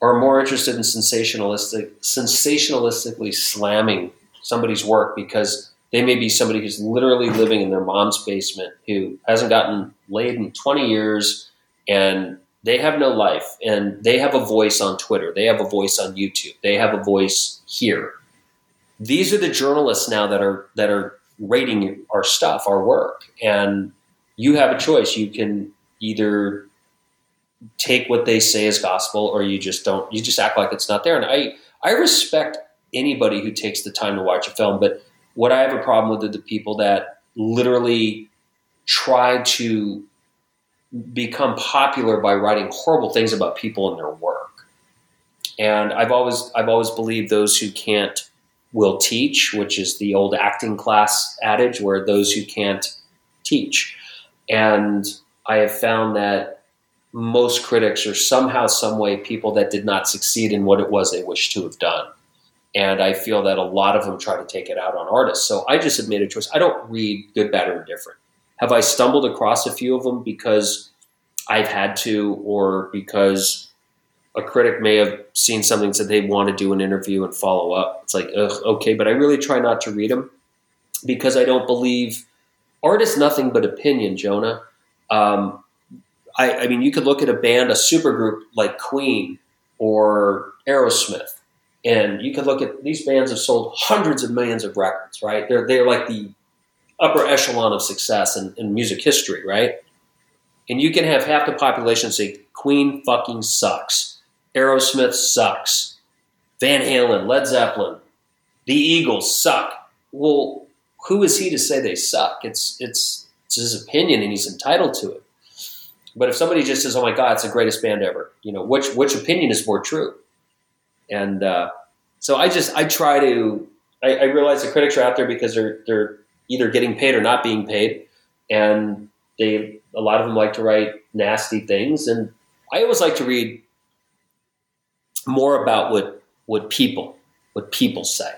are more interested in sensationalistic sensationalistically slamming somebody's work because they may be somebody who's literally living in their mom's basement who hasn't gotten laid in 20 years and they have no life and they have a voice on Twitter. They have a voice on YouTube. They have a voice here. These are the journalists now that are that are rating our stuff, our work. And you have a choice. You can either take what they say as gospel or you just don't you just act like it's not there. And I I respect anybody who takes the time to watch a film, but what I have a problem with are the people that literally try to become popular by writing horrible things about people and their work. And I've always I've always believed those who can't will teach, which is the old acting class adage where those who can't teach. And I have found that most critics are somehow, some way people that did not succeed in what it was they wished to have done. And I feel that a lot of them try to take it out on artists. So I just have made a choice. I don't read good, bad, or indifferent. Have I stumbled across a few of them because I've had to, or because a critic may have seen something said they want to do an interview and follow up? It's like, ugh, okay, but I really try not to read them because I don't believe art is nothing but opinion, Jonah. Um, I, I mean, you could look at a band, a supergroup like Queen or Aerosmith, and you could look at these bands have sold hundreds of millions of records, right? They're they're like the upper echelon of success in, in music history, right? And you can have half the population say Queen fucking sucks, Aerosmith sucks, Van Halen, Led Zeppelin, the Eagles suck. Well, who is he to say they suck? It's it's it's his opinion, and he's entitled to it. But if somebody just says, "Oh my God, it's the greatest band ever," you know, which which opinion is more true? And uh, so I just I try to I, I realize the critics are out there because they're they're either getting paid or not being paid, and they a lot of them like to write nasty things, and I always like to read more about what what people what people say.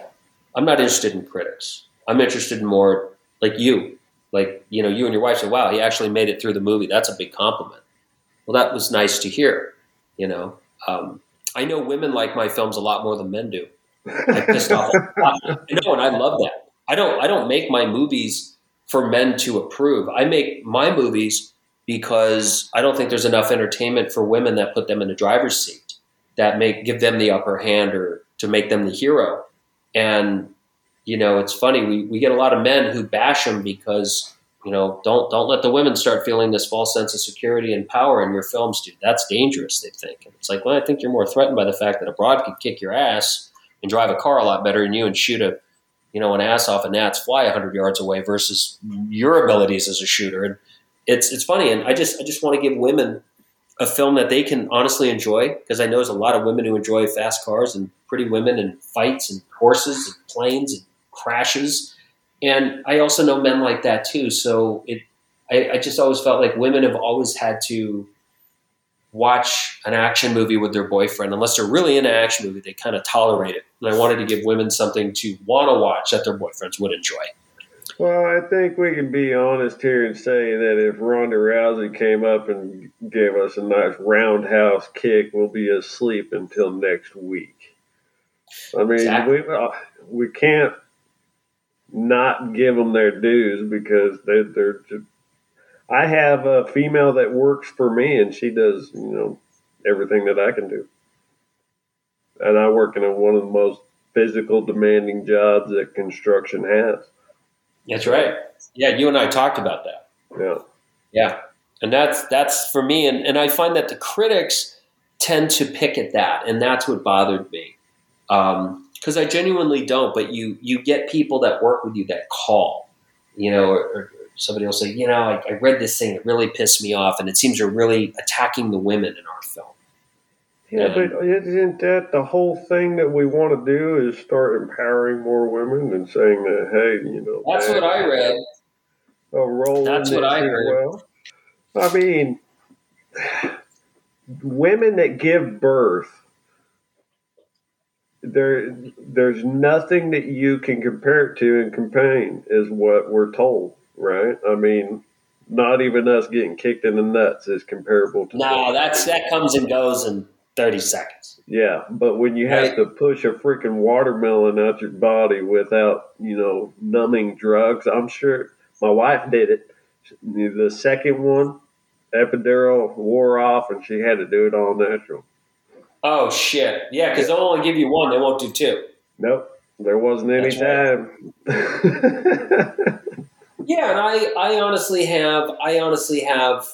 I'm not interested in critics. I'm interested in more like you, like you know, you and your wife said "Wow, he actually made it through the movie. That's a big compliment." Well, that was nice to hear. You know, um, I know women like my films a lot more than men do. I pissed off. I know, and I love that. I don't. I don't make my movies for men to approve. I make my movies because I don't think there's enough entertainment for women that put them in the driver's seat, that make give them the upper hand or to make them the hero. And you know, it's funny we, we get a lot of men who bash them because you know don't don't let the women start feeling this false sense of security and power in your films, dude. That's dangerous. They think and it's like, well, I think you're more threatened by the fact that a broad could kick your ass and drive a car a lot better than you and shoot a you know an ass off a gnat's fly 100 yards away versus your abilities as a shooter and it's it's funny and i just i just want to give women a film that they can honestly enjoy because i know there's a lot of women who enjoy fast cars and pretty women and fights and horses and planes and crashes and i also know men like that too so it I, I just always felt like women have always had to watch an action movie with their boyfriend. Unless they're really in an action movie, they kind of tolerate it. And I wanted to give women something to want to watch that their boyfriends would enjoy. Well, I think we can be honest here and say that if Ronda Rousey came up and gave us a nice roundhouse kick, we'll be asleep until next week. I mean, exactly. we uh, we can't not give them their dues because they, they're just, I have a female that works for me, and she does you know everything that I can do. And I work in one of the most physical, demanding jobs that construction has. That's right. Yeah, you and I talked about that. Yeah. Yeah. And that's that's for me and, and I find that the critics tend to pick at that and that's what bothered me. Um, because I genuinely don't, but you you get people that work with you that call, you know, or, or somebody will say, you know, I, I, read this thing, it really pissed me off, and it seems you're really attacking the women in our film. Yeah, and, but isn't that the whole thing that we want to do is start empowering more women and saying that, hey, you know, that's what I read. A role. That's what I heard. Well, I mean, (sighs) women that give birth there there's nothing that you can compare it to in campaign is what we're told right? I mean not even us getting kicked in the nuts is comparable to no that's that comes and goes in 30 seconds. Yeah but when you have Right. to push a freaking watermelon out your body without you know numbing drugs i'm sure my wife did it. The second one epidural wore off and she had to do it all natural oh shit yeah because they'll only give you one they won't do two Nope, there wasn't any That's right. time. (laughs) Yeah, and I, I honestly have, I honestly have,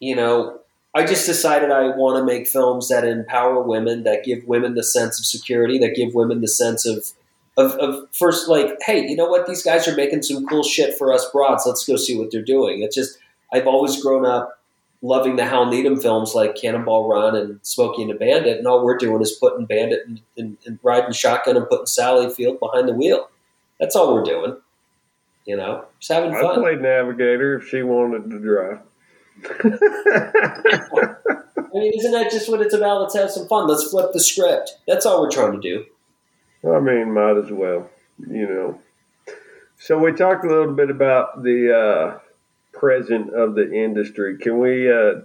you know, I just decided I want to make films that empower women, that give women the sense of security, that give women the sense of, of, of first, like, hey, you know what? These guys are making some cool shit for us broads. Let's go see what they're doing. It's just, I've always grown up loving the Hal Needham films like Cannonball Run and Smokey and the Bandit, and all we're doing is putting Bandit and, and, and riding shotgun and putting Sally Field behind the wheel. That's all we're doing. You know, just having fun. I played navigator if she wanted to drive. (laughs) I mean, isn't that just what it's about? Let's have some fun. Let's flip the script. That's all we're trying to do. I mean, might as well, you know. So we talked a little bit about the uh, present of the industry. Can we uh,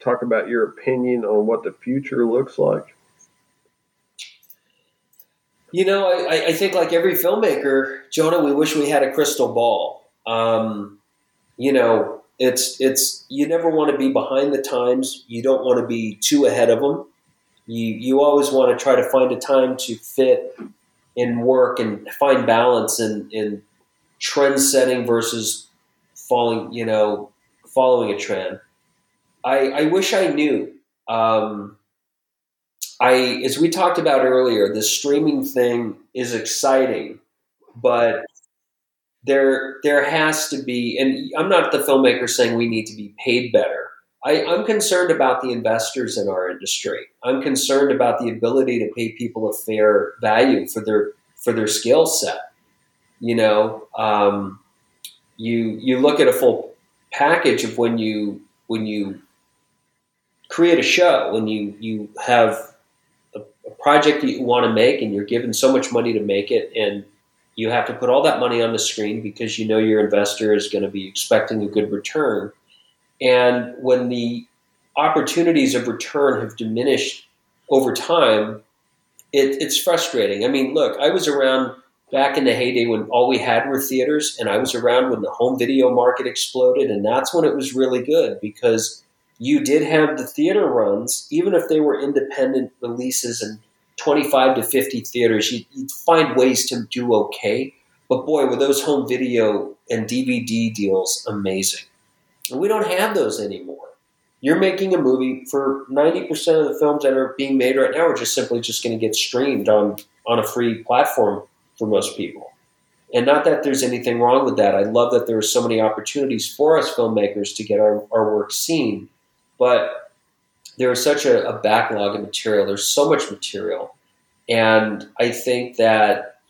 talk about your opinion on what the future looks like? You know, I, I- think like every filmmaker, Jonah, we wish we had a crystal ball. Um, you know, it's it's you never want to be behind the times. You don't want to be too ahead of them. You you always want to try to find a time to fit in work and find balance in in trend setting versus falling. You know, following a trend. I I wish I knew. Um, I, as we talked about earlier, the streaming thing is exciting, but there there has to be. And I'm not the filmmaker saying we need to be paid better. I, I'm concerned about the investors in our industry. I'm concerned about the ability to pay people a fair value for their for their skill set. You know, um, you you look at a full package of when you when you create a show when you you have a, a project that you want to make and you're given so much money to make it and you have to put all that money on the screen because you know your investor is going to be expecting a good return. And when the opportunities of return have diminished over time it, it's frustrating. I mean look i was around back in the heyday when all we had were theaters and i was around when the home video market exploded and that's when it was really good because you did have the theater runs, even if they were independent releases and 25 to 50 theaters, you'd, you'd find ways to do okay. But boy, were those home video and DVD deals amazing. And we don't have those anymore. You're making a movie for 90% of the films that are being made right now are just simply just going to get streamed on, on a free platform for most people. And not that there's anything wrong with that. I love that there are so many opportunities for us filmmakers to get our, our work seen but there is such a, a, backlog of material. There's so much material, and I think that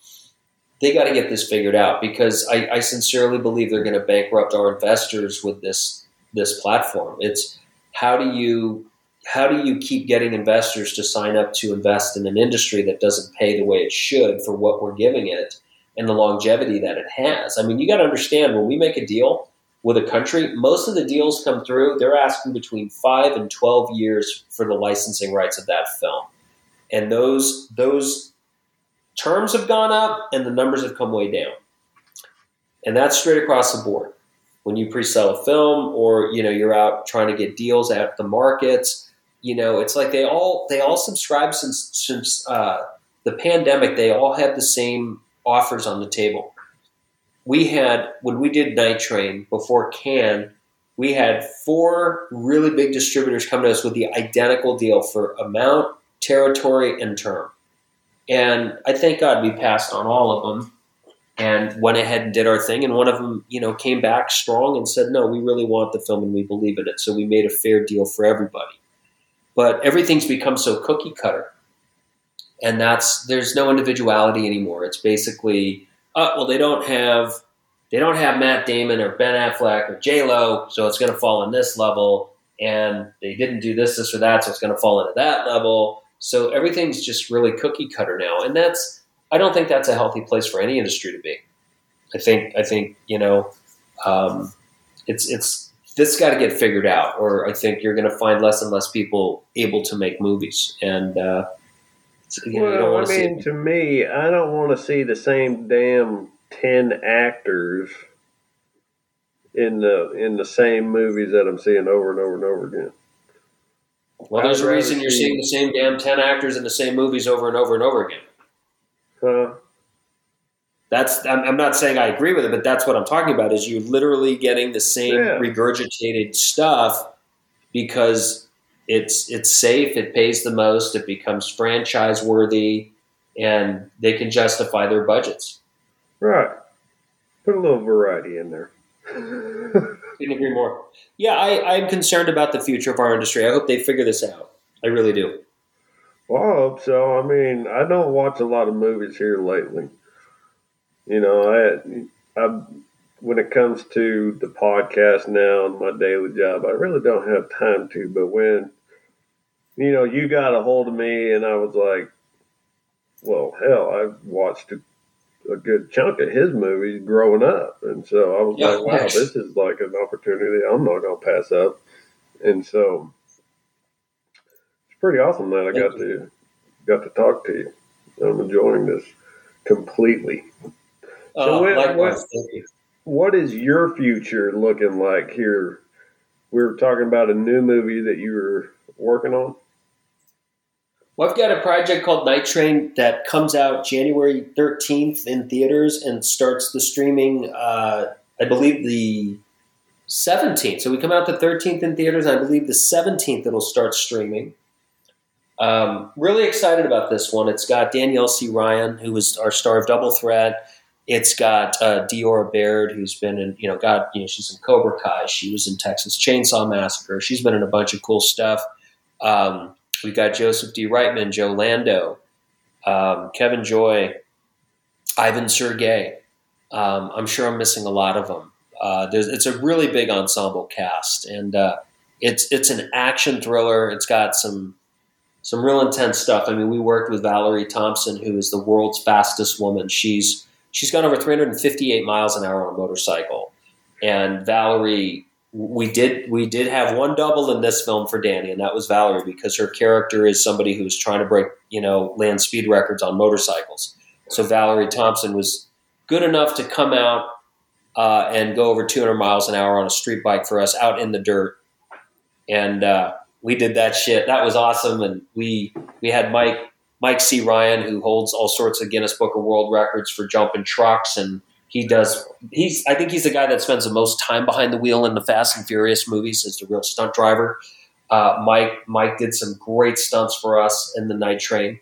they got to get this figured out because I, I sincerely believe they're going to bankrupt our investors with this this platform. It's how do you how do you keep getting investors to sign up to invest in an industry that doesn't pay the way it should for what we're giving it and the longevity that it has? I mean, you got to understand when we make a deal with a country, most of the deals come through, they're asking between five and 12 years for the licensing rights of that film. And those, those terms have gone up and the numbers have come way down. And that's straight across the board. When you pre-sell a film or, you know, you're out trying to get deals at the markets, you know, it's like they all, they all subscribe since, since uh, the pandemic, they all had the same offers on the table we had when we did Night Train before Can, we had four really big distributors come to us with the identical deal for amount, territory, and term. And I thank God we passed on all of them and went ahead and did our thing. And one of them, you know, came back strong and said, "No, we really want the film and we believe in it." So we made a fair deal for everybody. But everything's become so cookie cutter, and that's there's no individuality anymore. It's basically uh, well, they don't have they don't have Matt Damon or Ben Affleck or J Lo, so it's going to fall in this level. and they didn't do this, this, or that, so it's going to fall into that level. So everything's just really cookie cutter now, and that's I don't think that's a healthy place for any industry to be. I think I think you know um, it's it's this got to get figured out, or I think you're going to find less and less people able to make movies, and uh, you know, well, I mean, to me, I don't want to see the same damn ten actors in the in the same movies that I'm seeing over and over and over again. Well, there's a reason you're seeing the same damn ten actors in the same movies over and over and over again. Huh? That's I'm, not saying I agree with it, but that's what I'm talking about. Is you're literally getting the same yeah. regurgitated stuff because it's it's safe, it pays the most, it becomes franchise worthy, and they can justify their budgets. Right. Put a little variety in there. (laughs) Couldn't agree more. Yeah, I, I'm concerned about the future of our industry. I hope they figure this out. I really do. Well, I hope so. I mean, I don't watch a lot of movies here lately. You know, I, I when it comes to the podcast now and my daily job, I really don't have time to. But when you know you got a hold of me, and I was like, well, hell, I watched a a good chunk of his movies growing up, and so I was yeah, like, "Wow, yes. this is like an opportunity I'm not going to pass up." And so it's pretty awesome that I Thank got you. to got to talk to you. I'm enjoying this completely. So, uh, likewise, what, what is your future looking like here? We were talking about a new movie that you were working on. Well, I've got a project called Night Train that comes out January 13th in theaters and starts the streaming, uh, I believe, the 17th. So we come out the 13th in theaters. I believe the 17th it'll start streaming. Um, really excited about this one. It's got Danielle C. Ryan, who was our star of Double Threat. It's got uh, Diora Baird, who's been in, you know, got, you know, she's in Cobra Kai. She was in Texas Chainsaw Massacre. She's been in a bunch of cool stuff. Um, we got Joseph D. Reitman, Joe Lando, um, Kevin Joy, Ivan Sergei. Um, I'm sure I'm missing a lot of them. Uh, it's a really big ensemble cast, and uh, it's it's an action thriller. It's got some some real intense stuff. I mean, we worked with Valerie Thompson, who is the world's fastest woman. She's she's gone over 358 miles an hour on a motorcycle, and Valerie we did we did have one double in this film for Danny, and that was Valerie because her character is somebody who's trying to break you know land speed records on motorcycles. So Valerie Thompson was good enough to come out uh, and go over 200 miles an hour on a street bike for us out in the dirt, and uh, we did that shit. That was awesome, and we we had Mike Mike C Ryan who holds all sorts of Guinness Book of World Records for jumping trucks and he does. He's. I think he's the guy that spends the most time behind the wheel in the Fast and Furious movies as the real stunt driver. Uh, Mike. Mike did some great stunts for us in the Night Train.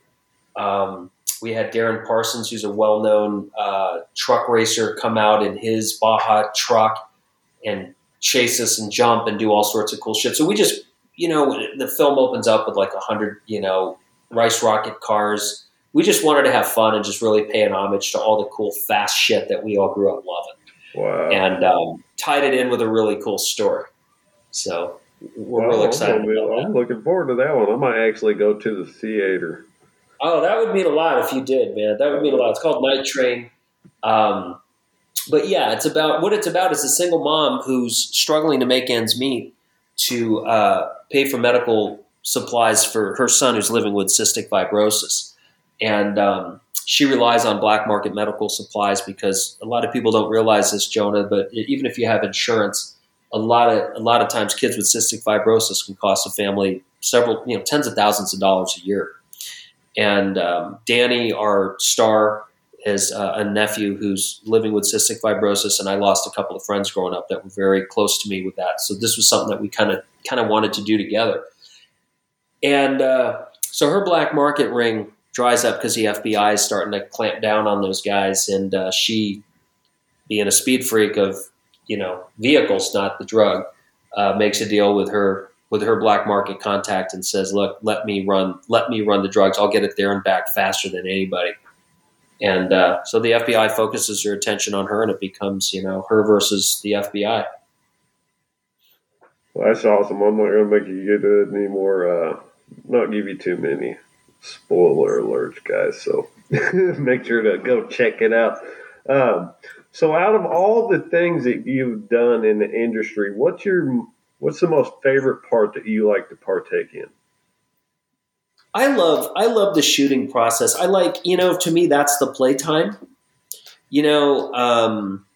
Um, we had Darren Parsons, who's a well-known uh, truck racer, come out in his Baja truck and chase us and jump and do all sorts of cool shit. So we just, you know, the film opens up with like a hundred, you know, rice rocket cars we just wanted to have fun and just really pay an homage to all the cool fast shit that we all grew up loving. Wow. And um, tied it in with a really cool story. So we're really excited. I'm, I'm looking forward to that one. I might actually go to the theater. Oh, that would mean a lot if you did, man. That would mean a lot. It's called Night Train. Um, but yeah, it's about what it's about is a single mom who's struggling to make ends meet to uh, pay for medical supplies for her son who's living with cystic fibrosis and um, she relies on black market medical supplies because a lot of people don't realize this, Jonah. But even if you have insurance, a lot of a lot of times kids with cystic fibrosis can cost a family several, you know, tens of thousands of dollars a year. And um, Danny, our star, is uh, a nephew who's living with cystic fibrosis, and I lost a couple of friends growing up that were very close to me with that. So this was something that we kind of kind of wanted to do together. And uh, so her black market ring dries up because the FBI is starting to clamp down on those guys, and uh, she, being a speed freak of you know vehicles, not the drug, uh, makes a deal with her with her black market contact and says, "Look, let me run, let me run the drugs. I'll get it there and back faster than anybody." And uh, so the FBI focuses their attention on her, and it becomes you know her versus the FBI. Well, that's awesome. I'm not to make you get any more, uh, not give you too many spoiler alerts, guys. So (laughs) make sure to go check it out. Um, so, out of all the things that you've done in the industry, what's your what's the most favorite part that you like to partake in? I love I love the shooting process. I like you know to me that's the playtime. You know, um,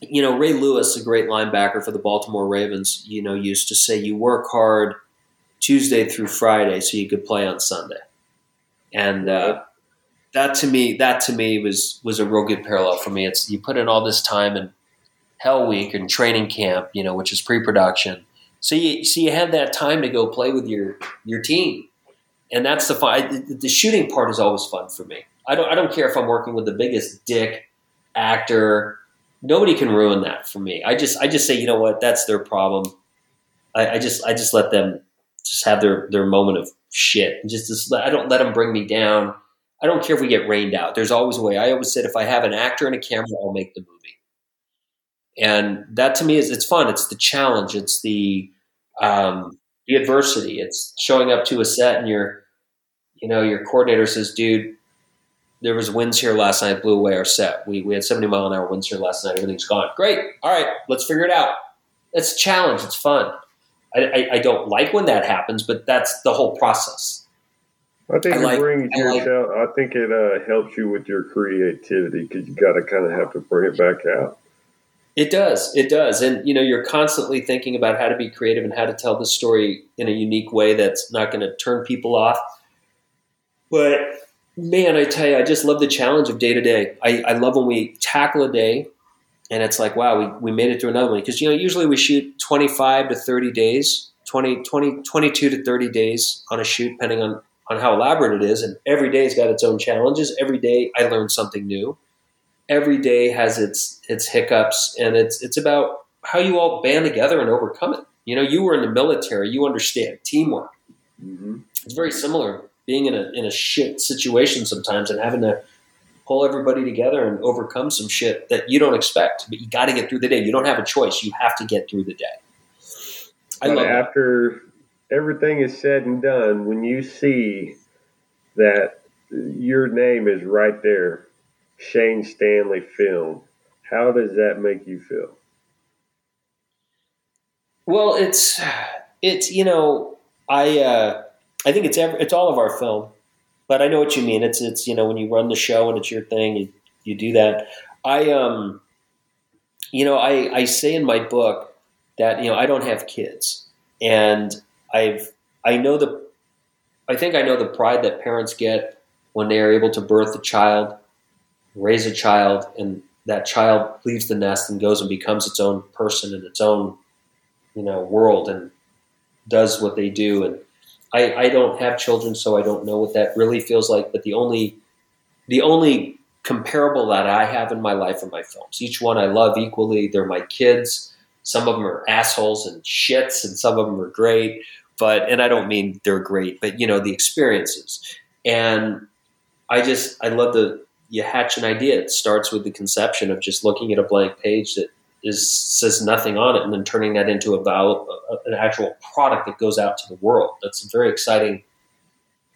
you know Ray Lewis, a great linebacker for the Baltimore Ravens, you know used to say you work hard Tuesday through Friday so you could play on Sunday, and uh, that to me that to me was was a real good parallel for me. It's you put in all this time in Hell Week and training camp, you know, which is pre-production. So you so you have that time to go play with your your team and that's the fun. The shooting part is always fun for me. I don't I don't care if I'm working with the biggest dick actor. Nobody can ruin that for me. I just I just say you know what that's their problem. I, I just I just let them just have their their moment of shit. Just, just I don't let them bring me down. I don't care if we get rained out. There's always a way. I always said if I have an actor and a camera, I'll make the movie. And that to me is it's fun. It's the challenge. It's the um, the adversity. It's showing up to a set and you're you know, your coordinator says, dude, there was winds here last night, blew away our set. We, we had 70 mile an hour winds here last night. Everything's gone. Great. All right, let's figure it out. It's a challenge. It's fun. I, I, I don't like when that happens, but that's the whole process. I think I it like, brings I like, I think it uh, helps you with your creativity because you got to kind of have to bring it back out. It does. It does. And, you know, you're constantly thinking about how to be creative and how to tell the story in a unique way that's not going to turn people off but man, I tell you, I just love the challenge of day to day. I love when we tackle a day and it's like, wow, we, we made it through another one. Because, you know, usually we shoot 25 to 30 days, 20, 20, 22 to 30 days on a shoot, depending on, on how elaborate it is. And every day has got its own challenges. Every day I learn something new. Every day has its its hiccups, and it's it's about how you all band together and overcome it. You know, you were in the military, you understand teamwork. Mm-hmm. It's very similar being in a in a shit situation sometimes and having to pull everybody together and overcome some shit that you don't expect. But you got to get through the day. You don't have a choice. You have to get through the day. I but love after that. everything is said and done, when you see that your name is right there, Shane Stanley film, how does that make you feel? Well, it's it's you know I. Uh, I think it's every, it's all of our film, but I know what you mean. It's it's you know when you run the show and it's your thing, you you do that. I um, you know, I I say in my book that you know I don't have kids, and I've I know the I think I know the pride that parents get when they are able to birth a child, raise a child, and that child leaves the nest and goes and becomes its own person in its own you know world and does what they do and I, I don't have children, so I don't know what that really feels like. But the only the only comparable that I have in my life are my films. Each one I love equally. They're my kids. Some of them are assholes and shits, and some of them are great. But and I don't mean they're great, but you know the experiences. And I just I love the you hatch an idea. It starts with the conception of just looking at a blank page that is says nothing on it, and then turning that into a an actual product that goes out to the world. That's a very exciting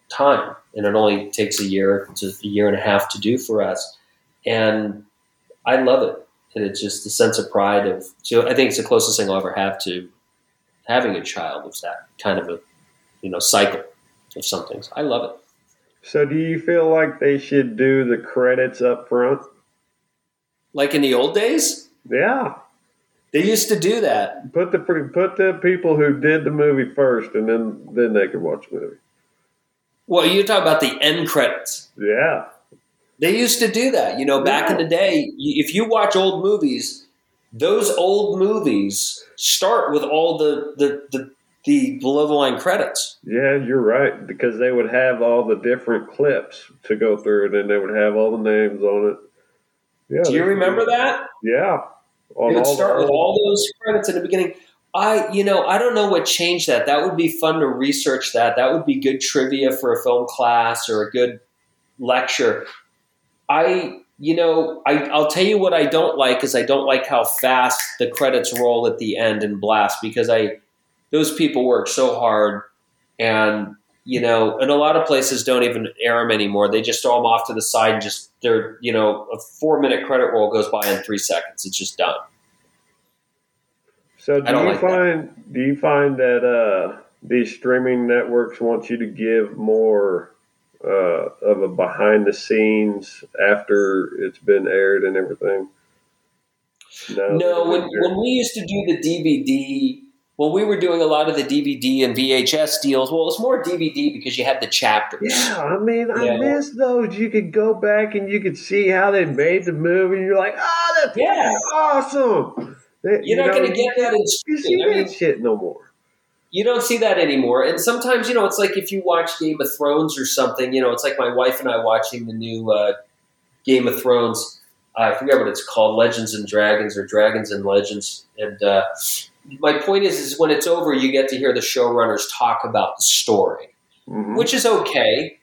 time, and it only takes a year to a year and a half to do for us. And I love it, and it's just a sense of pride of. So I think it's the closest thing I'll ever have to having a child of that kind of a you know cycle of some things. I love it. So, do you feel like they should do the credits up front? Like in the old days? Yeah. They used to do that. Put the put the people who did the movie first, and then then they could watch the movie. Well, you talk about the end credits. Yeah. They used to do that. You know, back yeah. in the day, if you watch old movies, those old movies start with all the the the, the below the line credits. Yeah, you're right because they would have all the different clips to go through, and then they would have all the names on it. Yeah. Do you remember that? Yeah. It would start with all those credits at the beginning. I, you know, I don't know what changed that. That would be fun to research that. That would be good trivia for a film class or a good lecture. I, you know, I, I'll tell you what I don't like is I don't like how fast the credits roll at the end and blast because I, those people work so hard, and you know, and a lot of places don't even air them anymore. They just throw them off to the side and just they're you know a four minute credit roll goes by in three seconds. It's just done. So do you like that. find do you find that uh, these streaming networks want you to give more uh, of a behind the scenes after it's been aired and everything? No, when, when we used to do the DVD, when we were doing a lot of the DVD and VHS deals, well, it's more DVD because you had the chapters. Yeah, I mean, I Yeah. miss those. You could go back and you could see how they made the movie, and you're like, "Oh, that's Yeah. awesome!" You're not know, going to get that in You see streaming. That shit no more. you don't see that anymore. And sometimes, you know, it's like if you watch Game of Thrones or something, you know, it's like my wife and I watching the new uh, Game of Thrones. I forget what it's called, Legends and Dragons or Dragons and Legends. And uh, my point is, is when it's over, you get to hear the showrunners talk about the story. Mhm. which is okay,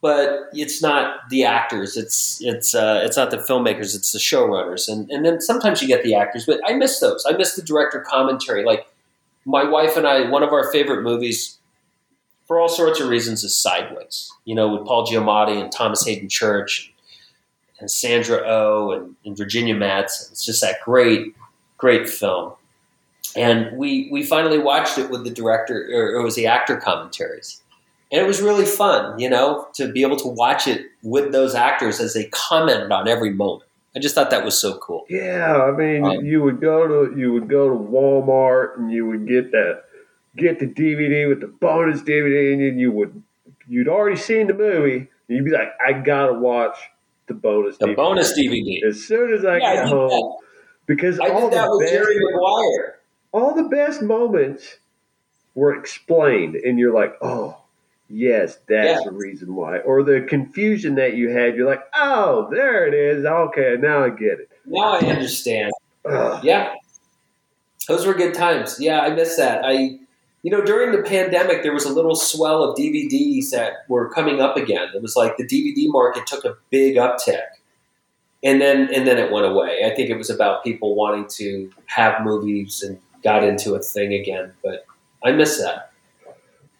but it's not the actors. It's it's uh, it's not the filmmakers. It's the showrunners, and and then sometimes you get the actors. But I miss those. I miss the director commentary. Like my wife and I, one of our favorite movies, for all sorts of reasons, is Sideways. You know, with Paul Giamatti and Thomas Haden Church and Sandra Oh and, and Virginia Madsen. It's just that great, great film. And we we finally watched it with the director, or it was the actor commentaries and it was really fun, you know, to be able to watch it with those actors as they commented on every moment. I just thought that was so cool. Yeah, I mean, Right. you would go to you would go to Walmart and you would get that get the DVD with the bonus DVD, and you would you'd already seen the movie, and you'd be like, I gotta watch the bonus. The DVD. bonus DVD. As soon as I Yeah, get did home, that. because I all did that with Jerry Maguire. All the best moments were explained, and you're like, oh. Yes, that's Yeah. the reason why. Or the confusion that you had, you're like, oh, there it is. Okay, now I get it. Now I understand. Ugh. Yeah, those were good times. Yeah, I miss that. I, you know, during the pandemic, there was a little swell of DVDs that were coming up again. It was like the DVD market took a big uptick, and then and then it went away. I think it was about people wanting to have movies and got into a thing again. But I miss that.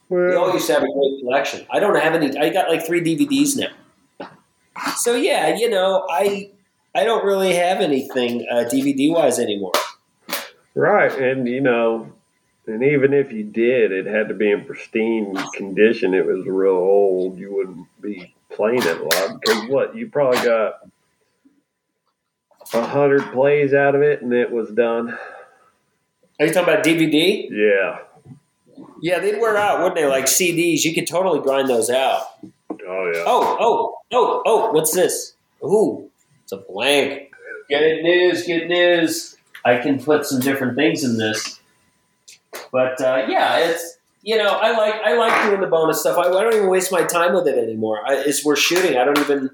We all used to have a great collection. I don't have any. I got like three DVDs now. So yeah, you know, I I don't really have anything uh, DVD wise anymore. Right, and you know, and even if you did, it had to be in pristine condition. It was real old. You wouldn't be playing it a lot because what you probably got a hundred plays out of it, and it was done. Are you talking about DVD? Yeah. Yeah, they'd wear out, wouldn't they? Like CDs, you could totally grind those out. Oh yeah. Oh, oh, oh, oh! What's this? Ooh, it's a blank. Good news! Good news! I can put some different things in this, but uh, yeah, it's you know I like I like doing the bonus stuff. I, I don't even waste my time with it anymore. I, as we're shooting, I don't even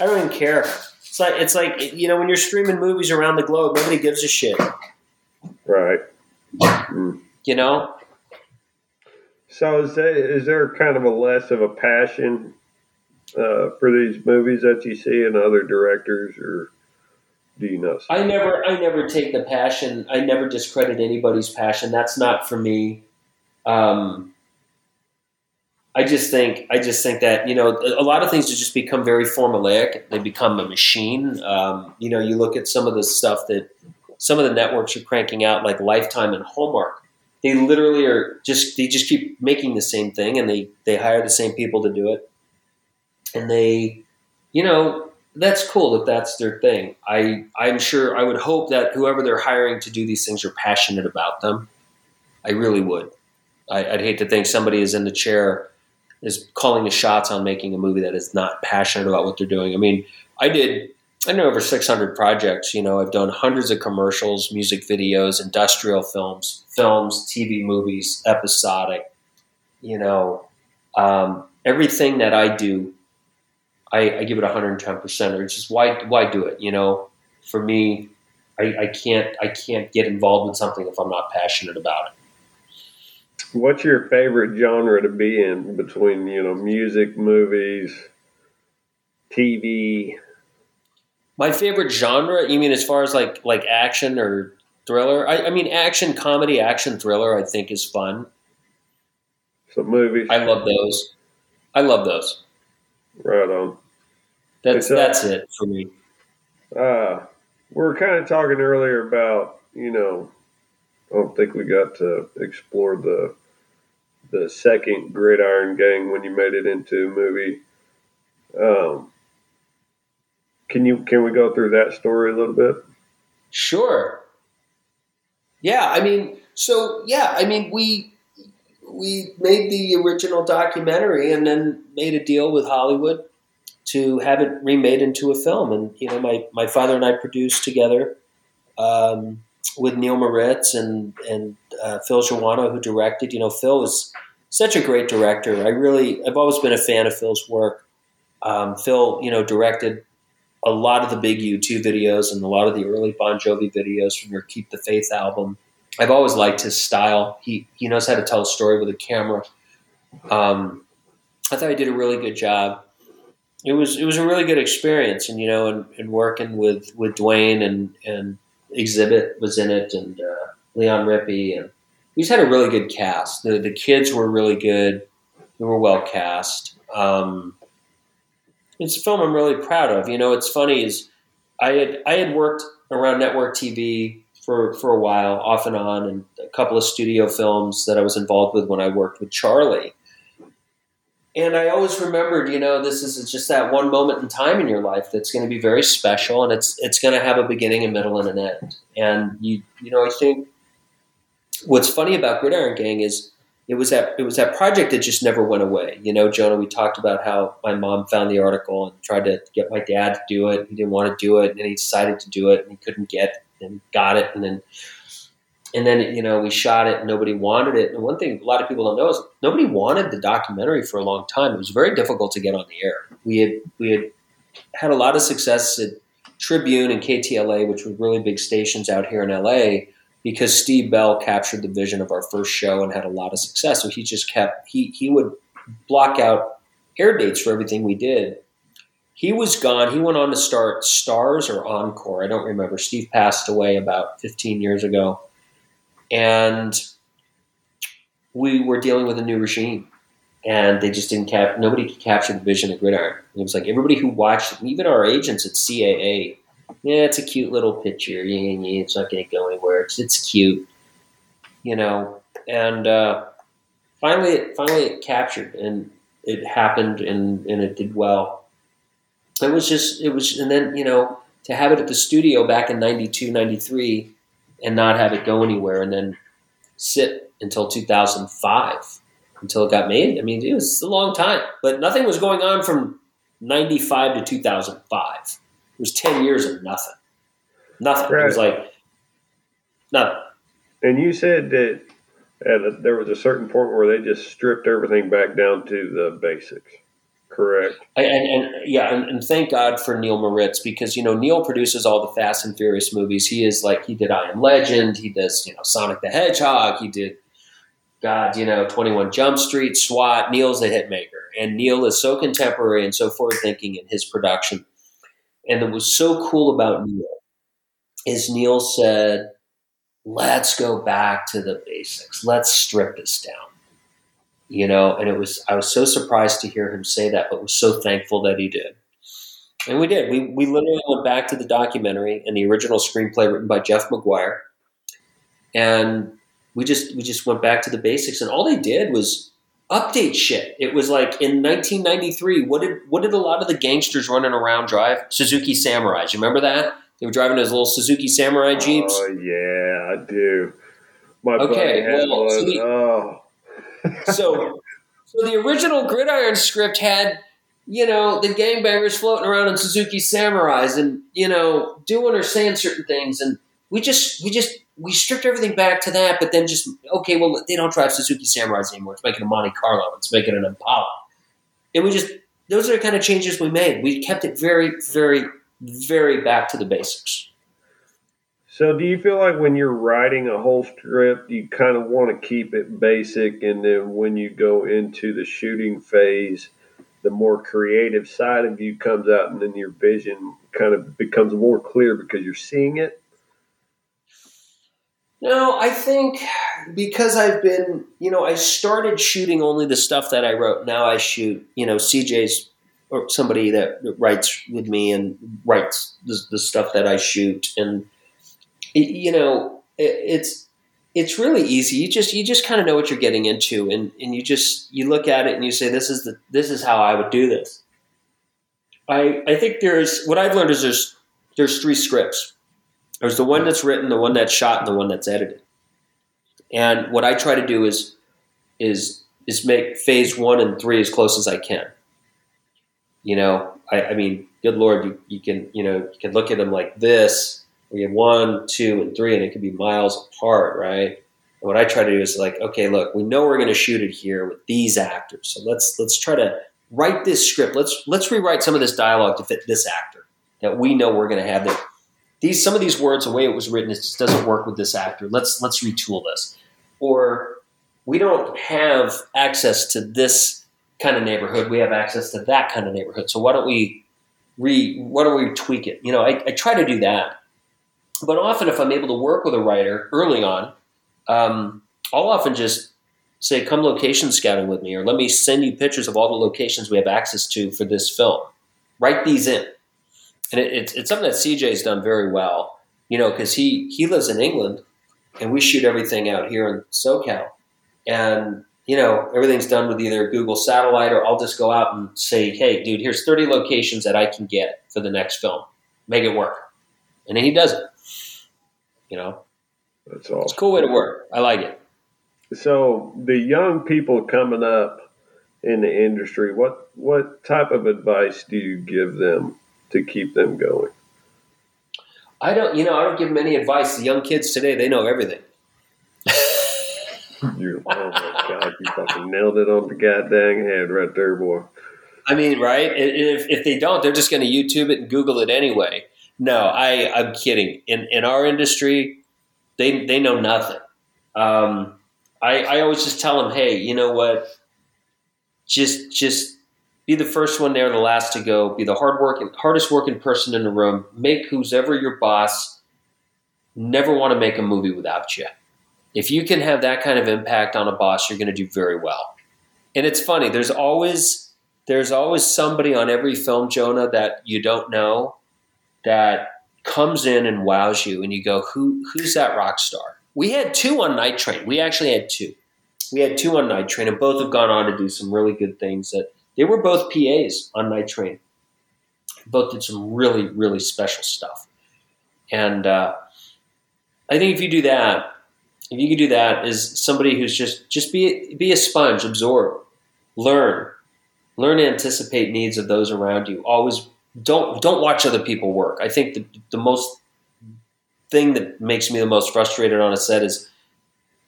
I don't even care. It's like it's like you know when you're streaming movies around the globe, nobody gives a shit. Right. Mm. You know, So is that is there kind of a less of a passion uh, for these movies that you see in other directors, or do you know? I never, I never take the passion. I never discredit anybody's passion. That's not for me. Um, I just think, I just think that you know, a lot of things just become very formulaic. They become a machine. Um, you know, you look at some of the stuff that some of the networks are cranking out, like Lifetime and Hallmark. They literally are just they just keep making the same thing, and they they hire the same people to do it, and they, you know, that's cool if that's their thing. I I'm sure I would hope that whoever they're hiring to do these things are passionate about them. I really would. I, I'd hate to think somebody is in the chair is calling the shots on making a movie that is not passionate about what they're doing. I mean, I did I know over 600 projects. You know, I've done hundreds of commercials, music videos, industrial films, films, TV movies, episodic. You know, um, everything that I do, I, I give it 110 percent. Or it's just why why do it? You know, for me, I, I can't I can't get involved in something if I'm not passionate about it. What's your favorite genre to be in between you know music, movies, TV? My favorite genre, you mean as far as like like action or thriller. I, I mean, action comedy, action thriller. I think is fun. Some movies. I love those. I love those. right on. That's It's, uh, that's it for me. Uh, we were kind of talking earlier about, you know, I don't think we got to explore the the second Gridiron Gang when you made it into a movie. Um, can you can we go through that story a little bit? Sure. Yeah, I mean, so yeah, I mean, we we made the original documentary and then made a deal with Hollywood to have it remade into a film. And you know, my my father and I produced together um, with Neil Moritz and and uh, Phil Joanou, who directed. You know, Phil was such a great director. I really, I've always been a fan of Phil's work. Um, Phil, you know, directed a lot of the big U2 videos and a lot of the early Bon Jovi videos from your Keep the Faith album. I've always liked his style. He he knows how to tell a story with a camera. Um, I thought he did a really good job. It was it was a really good experience, and you know, and, and working with with Dwayne and and Xzibit was in it, and uh, Leon Rippy, and just had a really good cast. The the kids were really good. They were well cast. Um, it's a film I'm really proud of. You know, it's funny is I had I had worked around network TV for for a while, off and on, and a couple of studio films that I was involved with when I worked with Charlie. And I always remembered, you know, this is just that one moment in time in your life that's going to be very special, and it's it's going to have a beginning, a middle, and an end. And you you know, I think what's funny about Gridiron Gang is it was that it was that project that just never went away. You know, Jonah, we talked about how my mom found the article and tried to get my dad to do it. He didn't want to do it, and then he decided to do it, and he couldn't get and got it, and then and then you know we shot it, and nobody wanted it. And one thing a lot of people don't know is nobody wanted the documentary for a long time. It was very difficult to get on the air. We had we had had a lot of success at Tribune and KTLA, which were really big stations out here in LA because Steve Bell captured the vision of our first show and had a lot of success. So he just kept he he would block out air dates for everything we did. He was gone. He went on to start Starz or Encore. I don't remember. Steve passed away about 15 years ago, and we were dealing with a new regime, and they just didn't cap. Nobody could capture the vision of Gridiron. It was like everybody who watched, even our agents at CAA, yeah, it's a cute little picture. Yeah, yeah, it's not going to go anywhere. It's, it's cute, you know. And uh, finally, it finally it captured, and it happened, and and it did well. It was just, it was, and then you know, to have it at the studio back in 92, 93, and not have it go anywhere, and then sit until 2005 until it got made. I mean, it was a long time, but nothing was going on from 95 to 2005. It was 10 years of nothing. Nothing. It was like nothing. And you said that uh, at there was a certain point where they just stripped everything back down to the basics. Correct. I- And, and yeah, and, and thank God for Neil Moritz because you know Neil produces all the Fast and Furious movies. He is like he did I Am Legend. He does you know Sonic the Hedgehog. He did God you know Twenty One Jump Street, SWAT. Neil's a hitmaker, and Neil is so contemporary and so forward thinking in his production. And what was so cool about Neil is Neil said, "Let's go back to the basics. Let's strip this down." you know and it was i was so surprised to hear him say that but was so thankful that he did and we did we, we literally went back to the documentary and the original screenplay written by jeff maguire and we just we just went back to the basics and all they did was update shit. It was like in 1993 what did what did a lot of the gangsters running around drive? Suzuki samurais you remember that? They were driving those little suzuki samurai oh, jeeps? Oh yeah, I do. My Okay, well, one. so the- oh, so so the original gridiron script had you know the gangbangers floating around in suzuki samurais and you know doing or saying certain things and we just we just we stripped everything back to that but then just okay well they don't drive suzuki samurais anymore. It's making a monte carlo. It's making an impala. And we just those are the kind of changes we made. We kept it very very very back to the basics. So, do you feel like when you're writing a whole script, you kind of want to keep it basic, and then when you go into the shooting phase, the more creative side of you comes out, and then your vision kind of becomes more clear because you're seeing it? No, I think because I've been, you know, I started shooting only the stuff that I wrote. Now I shoot, you know, CJ's or somebody that writes with me and writes the, the stuff that I shoot, and you know, it, it's it's really easy. You just you just kind of know what you're getting into, and and you just you look at it and you say, this is the this is how I would do this. I I think there's what I've learned is there's there's three scripts. There's the one that's written, the one that's shot, and the one that's edited. And what I try to do is is is make phase one and three as close as I can. You know, I, I mean, good lord, you, you can you know you can look at them like this. We have one, two, and three, and it could be miles apart, right? And what I try to do is like, okay, look, we know we're going to shoot it here with these actors, so let's let's try to write this script. Let's let's rewrite some of this dialogue to fit this actor that we know we're going to have. That these some of these words, the way it was written, it just doesn't work with this actor. Let's let's retool this. Or we don't have access to this kind of neighborhood. We have access to that kind of neighborhood. So why don't we re why don't we tweak it? You know, I, I try to do that. But often, if I'm able to work with a writer early on, um, I'll often just say, "Come location scouting with me," or "Let me send you pictures of all the locations we have access to for this film. Write these in." And it, it's, it's something that CJ's done very well. You know, because he he lives in England, and we shoot everything out here in SoCal, and you know everything's done with either Google Satellite or I'll just go out and say, "Hey, dude, here's 30 locations that I can get for the next film. Make it work," and then he does it. You know, that's awesome. It's a cool way to work. I like it. So the young people coming up in the industry, what what type of advice do you give them to keep them going? I don't, you know, I don't give them any advice. The young kids today, they know everything. (laughs) you, oh my God, you fucking nailed it on the goddamn head right there, boy. I mean, right? If, if they don't, they're just going to YouTube it and Google it anyway. No, I, I'm kidding. In, in our industry, they, they know nothing. Um, I, I always just tell them, hey, you know what? Just, just be the first one there, the last to go. Be the hard hardest working person in the room. Make who's ever your boss never want to make a movie without you. If you can have that kind of impact on a boss, you're going to do very well. And it's funny. There's always there's always somebody on every film, Jonah, that you don't know that comes in and wows you, and you go, "Who who's that rock star?" We had two on Night Train. We actually had two. We had two on Night Train, and both have gone on to do some really good things that they were both PAs on Night Train. Both did some really, really special stuff. And uh, I think if you do that, if you can do that, is somebody who's just just be be a sponge, absorb, learn, learn to anticipate needs of those around you. Always don't don't watch other people work. I think the the most thing that makes me the most frustrated on a set is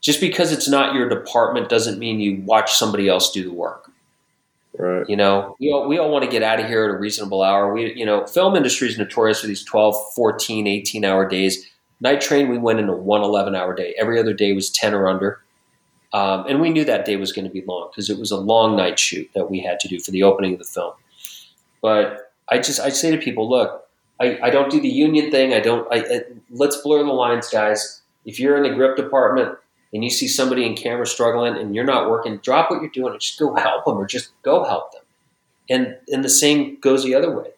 just because it's not your department doesn't mean you watch somebody else do the work. Right. You know, we all, we all want to get out of here at a reasonable hour. We, you know, film industry is notorious for these 12, 14, 18 hour days. Night train, we went into one 11 hour day. Every other day was 10 or under. Um, and we knew that day was going to be long because it was a long night shoot that we had to do for the opening of the film. But I just, I say to people, look, I, I don't do the union thing. I don't, I, I, let's blur the lines, guys. If you're in the grip department, and you see somebody in camera struggling and you're not working, drop what you're doing and just go help them or just go help them. And and the same goes the other way.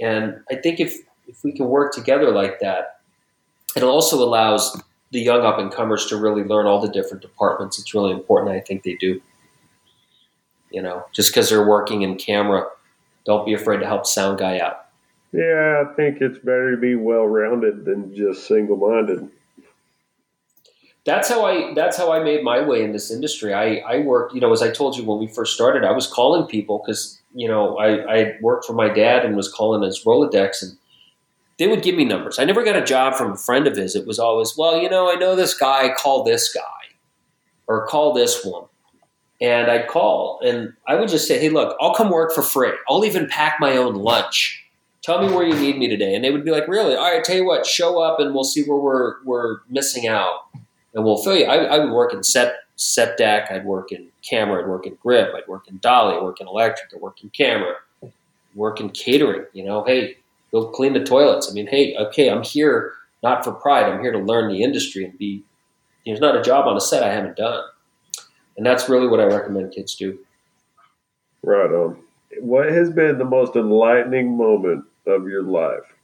And I think if if we can work together like that, it also allows the young up and comers to really learn all the different departments. It's really important. I think they do. You know, just because they're working in camera, don't be afraid to help sound guy out. Yeah, I think it's better to be well rounded than just single minded that's how I that's how I made my way in this industry. I, I worked, you know, as I told you when we first started, I was calling people because you know I, I worked for my dad and was calling his Rolodex, and they would give me numbers. I never got a job from a friend of his. It was always, well, you know, I know this guy. Call this guy, or call this one, and I'd call, and I would just say, hey, look, I'll come work for free. I'll even pack my own lunch. Tell me where you need me today, and they would be like, really? All right, tell you what, show up, and we'll see where we're we're missing out and we'll fill you. I, I would work in set set deck. I'd work in camera. I'd work in grip. I'd work in dolly. I'd work in electric. I'd work in camera. I'd work in catering. You know, hey, go clean the toilets. I mean, hey, okay, I'm here not for pride. I'm here to learn the industry and be there's not a job on a set I haven't done, and that's really what I recommend kids do. Right on. What has been the most enlightening moment of your life?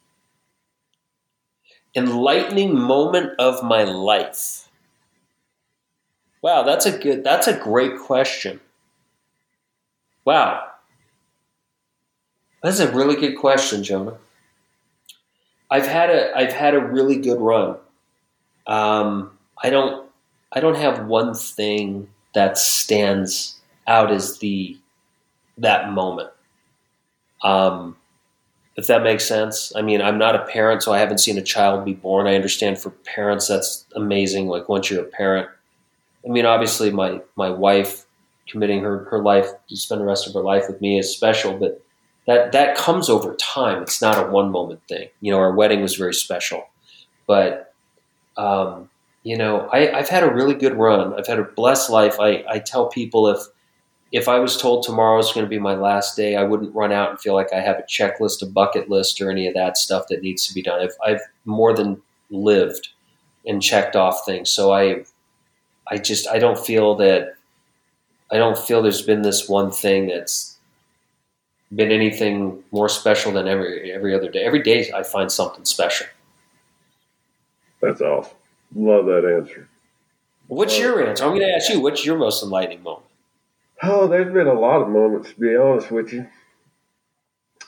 Enlightening moment of my life. Wow, that's a good. That's a great question. Wow, that's a really good question, Jonah. I've had a I've had a really good run. Um, I don't I don't have one thing that stands out as the that moment. Um, if that makes sense. I mean, I'm not a parent, so I haven't seen a child be born. I understand for parents that's amazing. Like once you're a parent, I mean, obviously my my wife committing her her life to spend the rest of her life with me is special, but that that comes over time. It's not a one moment thing. You know, our wedding was very special, but um, you know, I, I've had a really good run. I've had a blessed life. I, I tell people if if I was told tomorrow is going to be my last day, I wouldn't run out and feel like I have a checklist, a bucket list, or any of that stuff that needs to be done. I've, I've more than lived and checked off things. So I, I just I don't feel that I don't feel there's been this one thing that's been anything more special than every every other day. Every day I find something special. That's awesome. Love that answer. What's Love your answer? I'm going to ask you. What's your most enlightening moment? Oh, there's been a lot of moments, to be honest with you.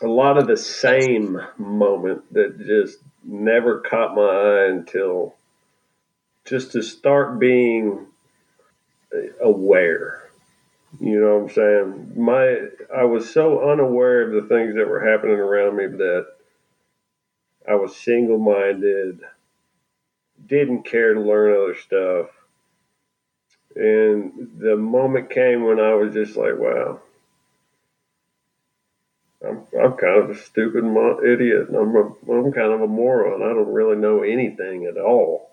A lot of the same moment that just never caught my eye until just to start being aware. You know what I'm saying? My I was so unaware of the things that were happening around me that I was single minded, didn't care to learn other stuff. And the moment came when I was just like, wow, I'm, I'm kind of a stupid idiot. I'm, a, I'm kind of a moron. I don't really know anything at all.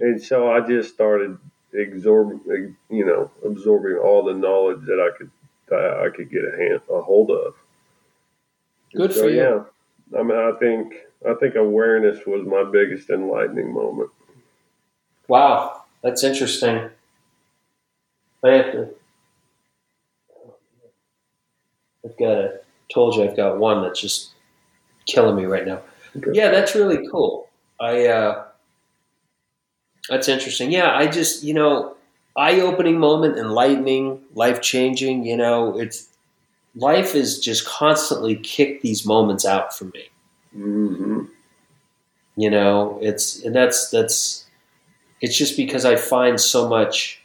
And so I just started absorbing, you know, absorbing all the knowledge that I could that I could get a hand a hold of. Good so, for you. Yeah, I mean, I think I think awareness was my biggest enlightening moment. Wow, that's interesting. I have to. I've got a. Told you I've got one that's just killing me right now. Okay. Yeah, that's really cool. I. uh That's interesting. Yeah, I just you know, eye-opening moment, enlightening, life-changing. You know, it's life is just constantly kick these moments out for me. hmm you know it's and that's that's it's just because i find so much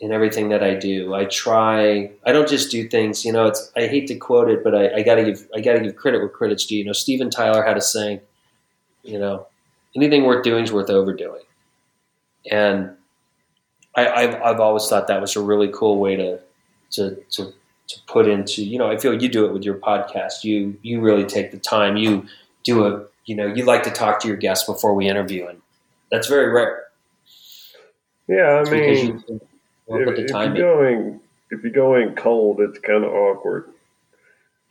in everything that i do i try i don't just do things you know it's i hate to quote it but i, I gotta give i gotta give credit where credit's due you know steven tyler had a saying you know anything worth doing is worth overdoing and I, I've, I've always thought that was a really cool way to to to to put into you know I feel you do it with your podcast you you really take the time you do a you know you like to talk to your guests before we interview and that's very rare Yeah, I It's mean, you you if, if you're in going if you're going cold, it's kind of awkward.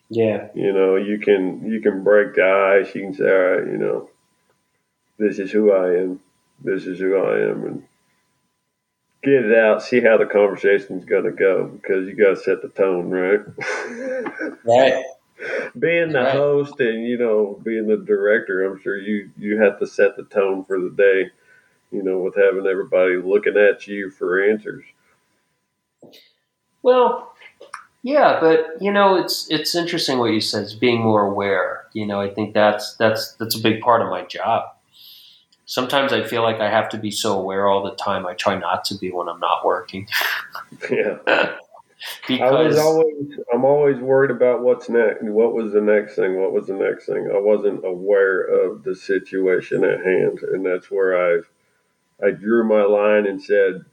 yeah You know, you can you can break the ice. You can say, all right, you know, this is who I am. This is who I am, and get it out. See how the conversation's going to go because you got to set the tone, right? (laughs) right being the Right. host and you know being the director, I'm sure you you have to set the tone for the day. You know, with having everybody looking at you for answers. Well, yeah, but you know, it's it's interesting what you said. It's being more aware. You know, I think that's that's that's a big part of my job. Sometimes I feel like I have to be so aware all the time. I try not to be when I'm not working (laughs) Yeah. I was because always I'm always worried about what's next. What was the next thing? What was the next thing? I wasn't aware of the situation at hand, and that's where I I drew my line and said,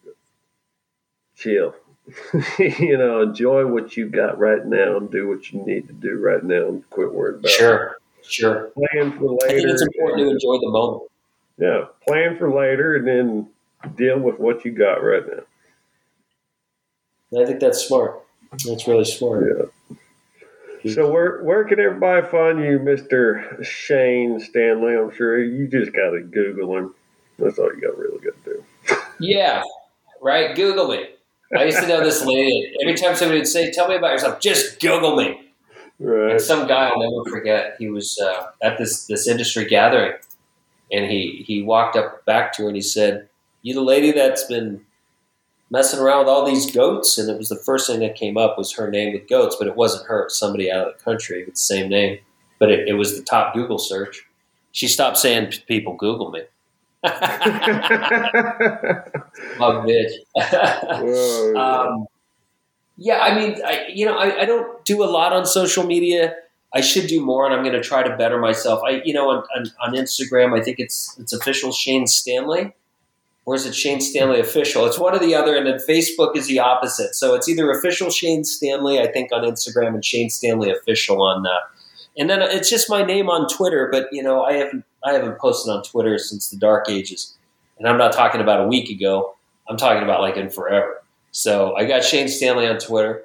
"Chill, (laughs) you know, enjoy what you got right now, and do what you need to do right now, and quit worrying about sure, sure. plan for I think it's important to enjoy the moment. Yeah, plan for later, and then deal with what you got right now. I think that's smart. That's really smart. Yeah. So where where can everybody find you, Mister Shane Stanley? I'm sure you just got to Google him. That's all you got really got to do. Yeah, right. Google me. I used to know this lady. Every time somebody would say, "Tell me about yourself," just Google me. Right. And some guy I'll never forget. He was uh, at this this industry gathering, and he he walked up back to her and he said, "You the lady that's been messing around with all these goats?" And it was the first thing that came up was her name with goats, but it wasn't her. It was somebody out of the country with the same name, but it, it was the top Google search. She stopped saying people Google me. (laughs) Mug bitch. Whoa. (laughs) um, yeah, I mean, I, you know, I, I don't do a lot on social media. I should do more, and I'm going to try to better myself. I, you know, on, on, on Instagram, I think it's it's official Shane Stanley, or is it Shane Stanley official? It's one or the other, and then Facebook is the opposite. So it's either official Shane Stanley, I think, on Instagram, and Shane Stanley official on. Uh, and then it's just my name on Twitter, but you know, I haven't I haven't posted on Twitter since the dark ages, and I'm not talking about a week ago. I'm talking about like in forever. So I got Shane Stanley on Twitter.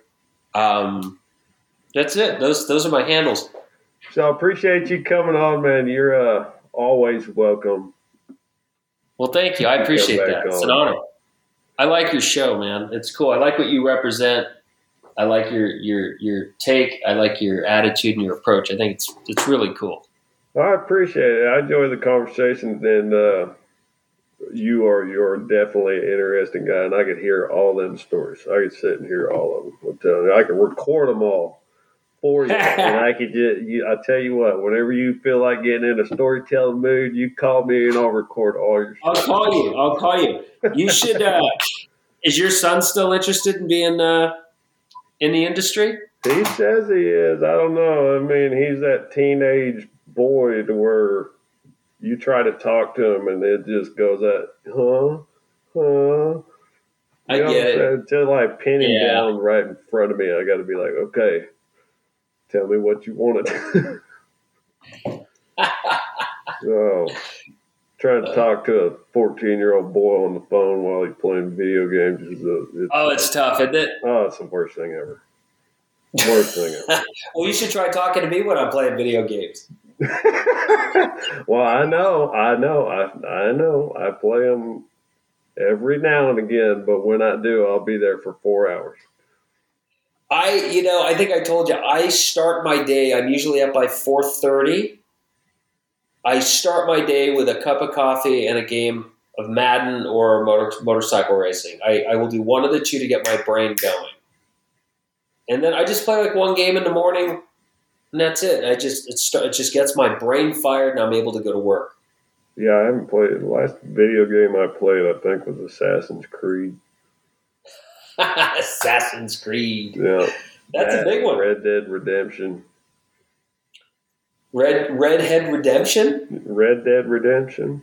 Um, that's it. Those those are my handles. so I appreciate you coming on, man. You're uh, always welcome. Well, thank you. I appreciate that. back It's an honor. I like your show, man. It's cool. I like what you represent. I like your your your take. I like your attitude and your approach. I think it's it's really cool. I appreciate it. I enjoy the conversation, and uh, you are you're definitely an interesting guy, and I could hear all them stories. I could sit and hear all of them. I'm telling you, I could record them all for you, (laughs) and I could just. You, I tell you what, whenever you feel like getting in a storytelling mood, you call me and I'll record all your. I'll call you. I'll call you. You should. Uh, (laughs) is your son still interested in being uh, in the industry? He says he is. I don't know. I mean, he's that teenage boy to where you try to talk to him and it just goes at, huh, huh. I You know get I'm it. Until I pin him Yeah. down right in front of me, I got to be like, okay, tell me what you want to so, trying to talk to a 14 year old boy on the phone while he's playing video games is a, it's, Oh, it's tough, isn't it? oh, it's the worst thing ever. Worst thing ever. (laughs) Well, you should try talking to me when I'm playing video games. (laughs) well, I know, I know, I, I know. I play them every now and again, but when I do, I'll be there for four hours. I, you know, I think I told you. I start my day. I'm usually up by four thirty. I start my day with a cup of coffee and a game of Madden or motor, motorcycle racing. I, I will do one of the two to get my brain going, and then I just play like one game in the morning, and that's it. I just it, start, it just gets my brain fired, and I'm able to go to work. Yeah, I haven't played. The last video game I played, I think, was Assassin's Creed. (laughs) Assassin's Creed. Yeah, That's a big one. Red Dead Redemption. Red Redhead Redemption. Red Dead Redemption.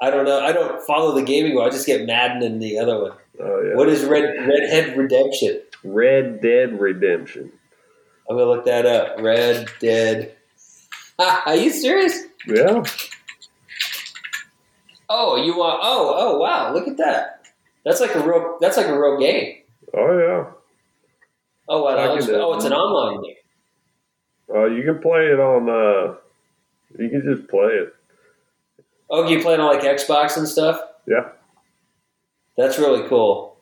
I don't know. I don't follow the gaming one. I just get Madden and the other one. Oh yeah, What is Red Redhead Redemption? Red Dead Redemption. I'm gonna look that up. Red Dead. (laughs) Are you serious? Yeah, Oh, you want? Oh, oh, wow! Look at that. That's like a real. That's like a real game. oh yeah. Oh wow! I looks, can do it. oh, it's an online game. Uh, you can play it on. Uh, you can just play it. Oh, you playing on like Xbox and stuff? Yeah. That's really cool.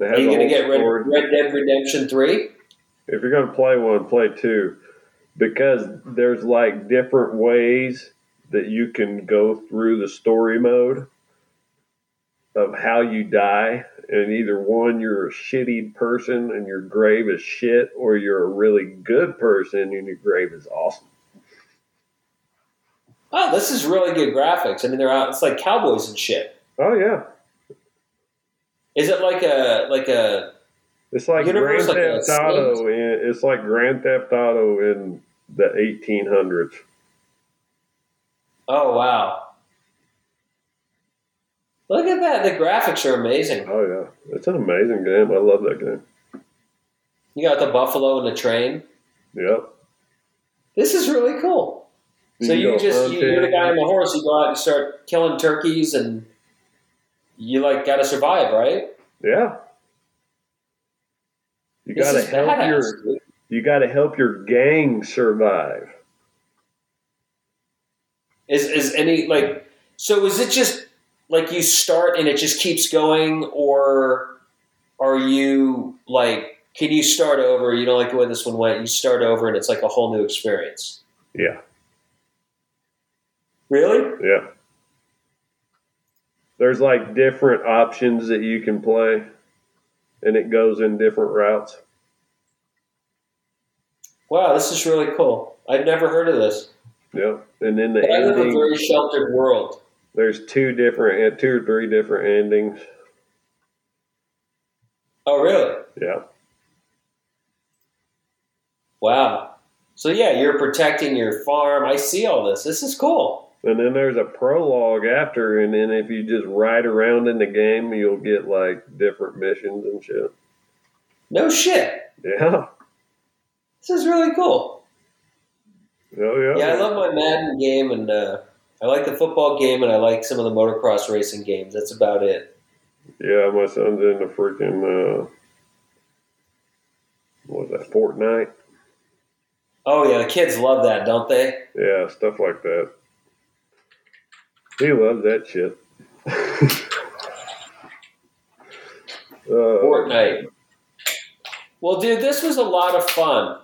Are you gonna get Red. Red Dead Redemption Three? if you're going to play one, play two, because there's like different ways that you can go through the story mode of how you die. And either one, you're a shitty person and your grave is shit, or you're a really good person and your grave is awesome. Oh, this is really good graphics. I mean, they're out. It's like cowboys and shit. Oh yeah, Is it like a like a? it's like Grand like Theft Auto. In, it's like Grand Theft Auto in the 1800s. Oh wow! Look at that. The graphics are amazing. Oh yeah, it's an amazing game. I love that game. You got the buffalo and the train. Yep. This is really cool. So can you just you, you're the guy on the horse. You go out and start killing turkeys, and you like got to survive, right? Yeah. You gotta help badass, your dude. you gotta help your gang survive. Is is any like? So is it just like you start and it just keeps going, or are you like can you start over? You don't like the way this one went. You start over and it's like a whole new experience. Yeah. Really? Yeah. There's like different options that you can play, and it goes in different routes. Wow, this is really cool. I've never heard of this. Yeah. And then the I live a very sheltered world. There's two different, uh, two or three different endings. Oh, really? Yeah. Wow. So yeah, you're protecting your farm. I see all this. This is cool. And then there's a prologue after, and then if you just ride around in the game, you'll get like different missions and shit. No shit. Yeah. This is really cool. Oh yeah. Yeah, I love my Madden game, and uh, I like the football game, and I like some of the motocross racing games. That's about it. Yeah, my son's into freaking uh, what was that Fortnite? Oh yeah, the kids love that, don't they? Yeah, stuff like that. He loves that shit. (laughs) uh, Fortnite. Well, dude, this was a lot of fun.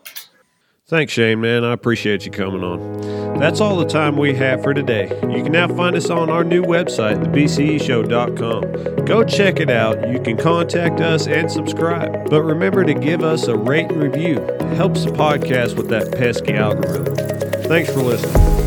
Thanks, Shane, man. I appreciate you coming on. That's all the time we have for today. You can now find us on our new website, thebceshow.com. Go check it out. You can contact us and subscribe. But remember to give us a rate and review. It helps the podcast with that pesky algorithm. Thanks for listening.